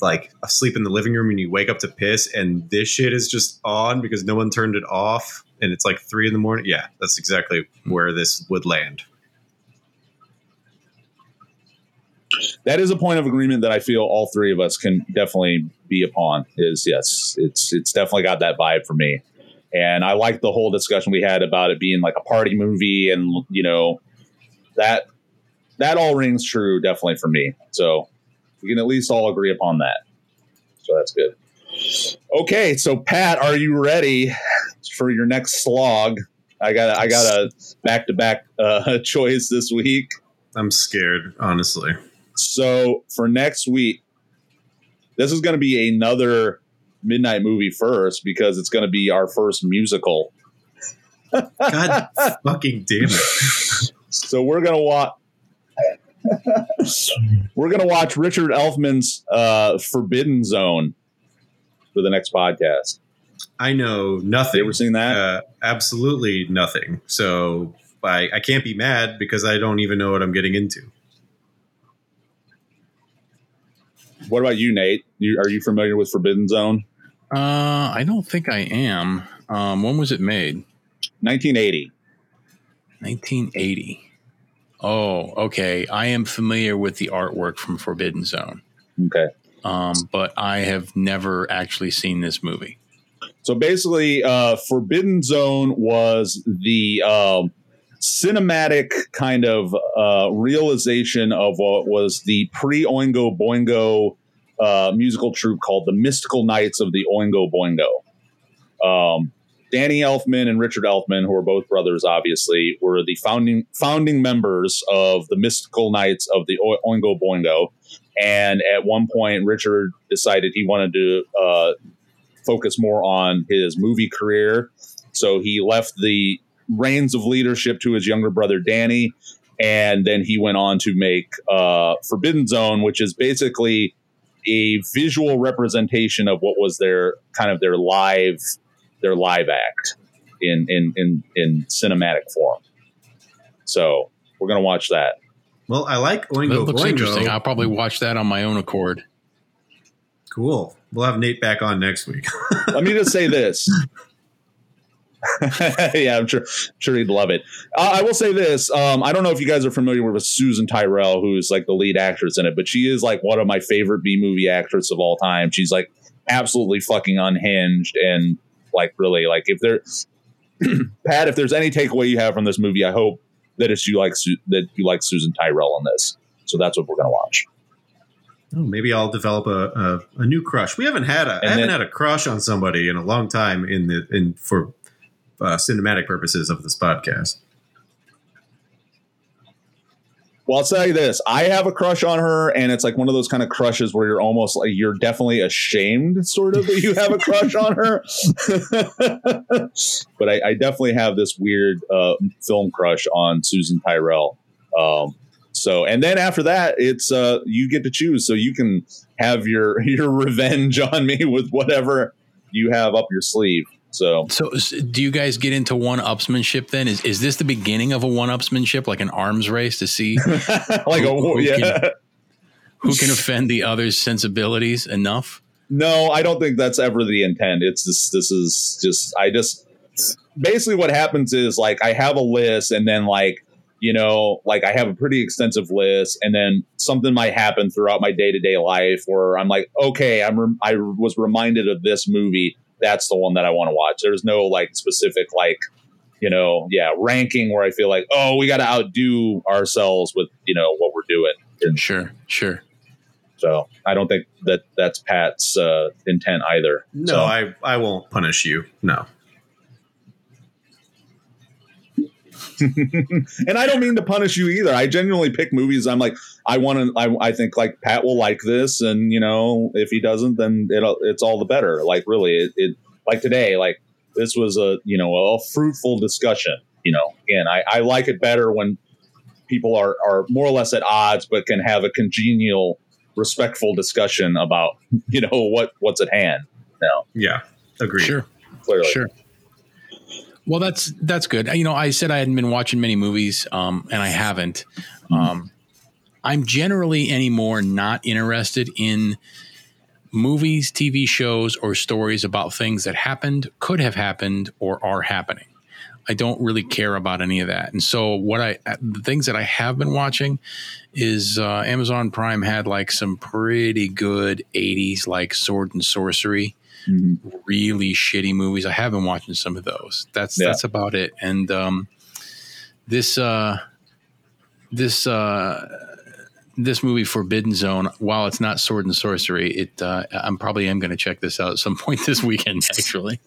like asleep in the living room and you wake up to piss and this shit is just on because no one turned it off and it's like three in the morning. Yeah, that's exactly where this would land. That is a point of agreement that I feel all three of us can definitely be upon. Is yes, it's it's definitely got that vibe for me, and I like the whole discussion we had about it being like a party movie, and you know that that all rings true definitely for me. So we can at least all agree upon that. So that's good. Okay, so Pat, are you ready for your next slog? I got I got a back to back choice this week. I'm scared, honestly. So for next week, this is going to be another midnight movie first because it's going to be our first musical. God fucking damn it! So we're gonna watch. we're gonna watch Richard Elfman's uh, Forbidden Zone for the next podcast? I know nothing. You ever seen that? Uh, absolutely nothing. So I, I can't be mad because I don't even know what I'm getting into. What about you, Nate? You, are you familiar with Forbidden Zone? Uh, I don't think I am. Um, when was it made? 1980. 1980. Oh, okay. I am familiar with the artwork from Forbidden Zone. Okay um, but I have never actually seen this movie. So basically, uh, Forbidden Zone was the um, cinematic kind of uh, realization of what was the pre Oingo Boingo uh, musical troupe called the Mystical Knights of the Oingo Boingo. Um, Danny Elfman and Richard Elfman, who are both brothers, obviously, were the founding founding members of the Mystical Knights of the Oingo Boingo. And at one point, Richard decided he wanted to uh, focus more on his movie career. So he left the reins of leadership to his younger brother Danny, and then he went on to make uh, Forbidden Zone, which is basically a visual representation of what was their kind of their live their live act in in in, in cinematic form. So we're gonna watch that. Well, I like Oingo that looks Boingo. interesting. I'll probably watch that on my own accord. Cool. We'll have Nate back on next week. Let me just say this. yeah, I'm sure, sure he'd love it. Uh, I will say this: um, I don't know if you guys are familiar with Susan Tyrrell, who's like the lead actress in it, but she is like one of my favorite B movie actors of all time. She's like absolutely fucking unhinged and like really like if there, Pat, if there's any takeaway you have from this movie, I hope that it's you like that you like Susan Tyrrell in this. So that's what we're gonna watch. Oh, maybe I'll develop a, a, a, new crush. We haven't had a I haven't had a crush on somebody in a long time in the in for uh, cinematic purposes of this podcast. Well, I'll tell you this: I have a crush on her, and it's like one of those kind of crushes where you're almost like you're definitely ashamed, sort of, that you have a crush on her. but I, I, definitely have this weird uh, film crush on Susan Tyrrell. Um, so, and then after that, it's uh, you get to choose, so you can have your your revenge on me with whatever you have up your sleeve. So, so do you guys get into one upsmanship then? Is is this the beginning of a one upsmanship, like an arms race to see like who, a yeah. Can, who can offend the other's sensibilities enough? No, I don't think that's ever the intent. It's just this is just I just basically what happens is like I have a list and then like you know like I have a pretty extensive list and then something might happen throughout my day to day life where I'm like okay I'm re- I was reminded of this movie that's the one that I want to watch. There's no like specific like you know yeah ranking where I feel like oh we got to outdo ourselves with you know what we're doing. And sure, sure. So I don't think that that's Pat's uh, intent either. No, so. I I won't punish you. No. and I don't mean to punish you either. I genuinely pick movies. I'm like, I want to. I, I think like Pat will like this, and you know, if he doesn't, then it it's all the better. Like really, it, it like today, like this was a you know a fruitful discussion. You know, and I, I like it better when people are are more or less at odds, but can have a congenial, respectful discussion about you know what what's at hand. Now, yeah, agree. Sure, clearly, sure. Well, that's that's good. You know, I said I hadn't been watching many movies, um, and I haven't. Um, I'm generally anymore not interested in movies, TV shows, or stories about things that happened, could have happened, or are happening. I don't really care about any of that. And so, what I the things that I have been watching is uh, Amazon Prime had like some pretty good '80s like Sword and Sorcery mm-hmm. really shitty movies. I have been watching some of those. That's yeah. that's about it. And um, this uh, this uh, this movie Forbidden Zone, while it's not sword and sorcery, it uh, I'm probably am going to check this out at some point this weekend. Actually.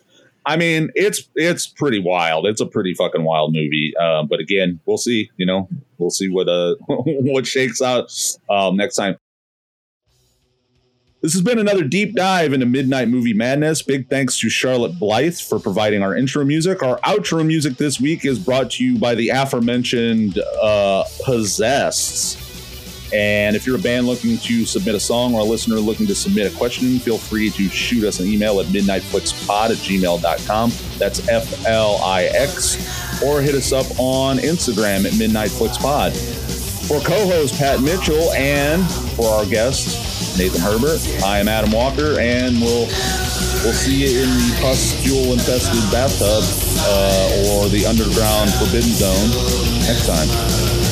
I mean, it's it's pretty wild. It's a pretty fucking wild movie. Uh, but again, we'll see. You know, we'll see what uh what shakes out um, next time. This has been another deep dive into Midnight Movie Madness. Big thanks to Charlotte Blythe for providing our intro music. Our outro music this week is brought to you by the aforementioned uh, Possessed. And if you're a band looking to submit a song or a listener looking to submit a question, feel free to shoot us an email at midnightflixpod at gmail.com. That's F L I X. Or hit us up on Instagram at midnightflixpod. For co host Pat Mitchell and for our guest, Nathan Herbert. I am Adam Walker, and we'll we'll see you in the pustule infested bathtub uh, or the underground forbidden zone next time.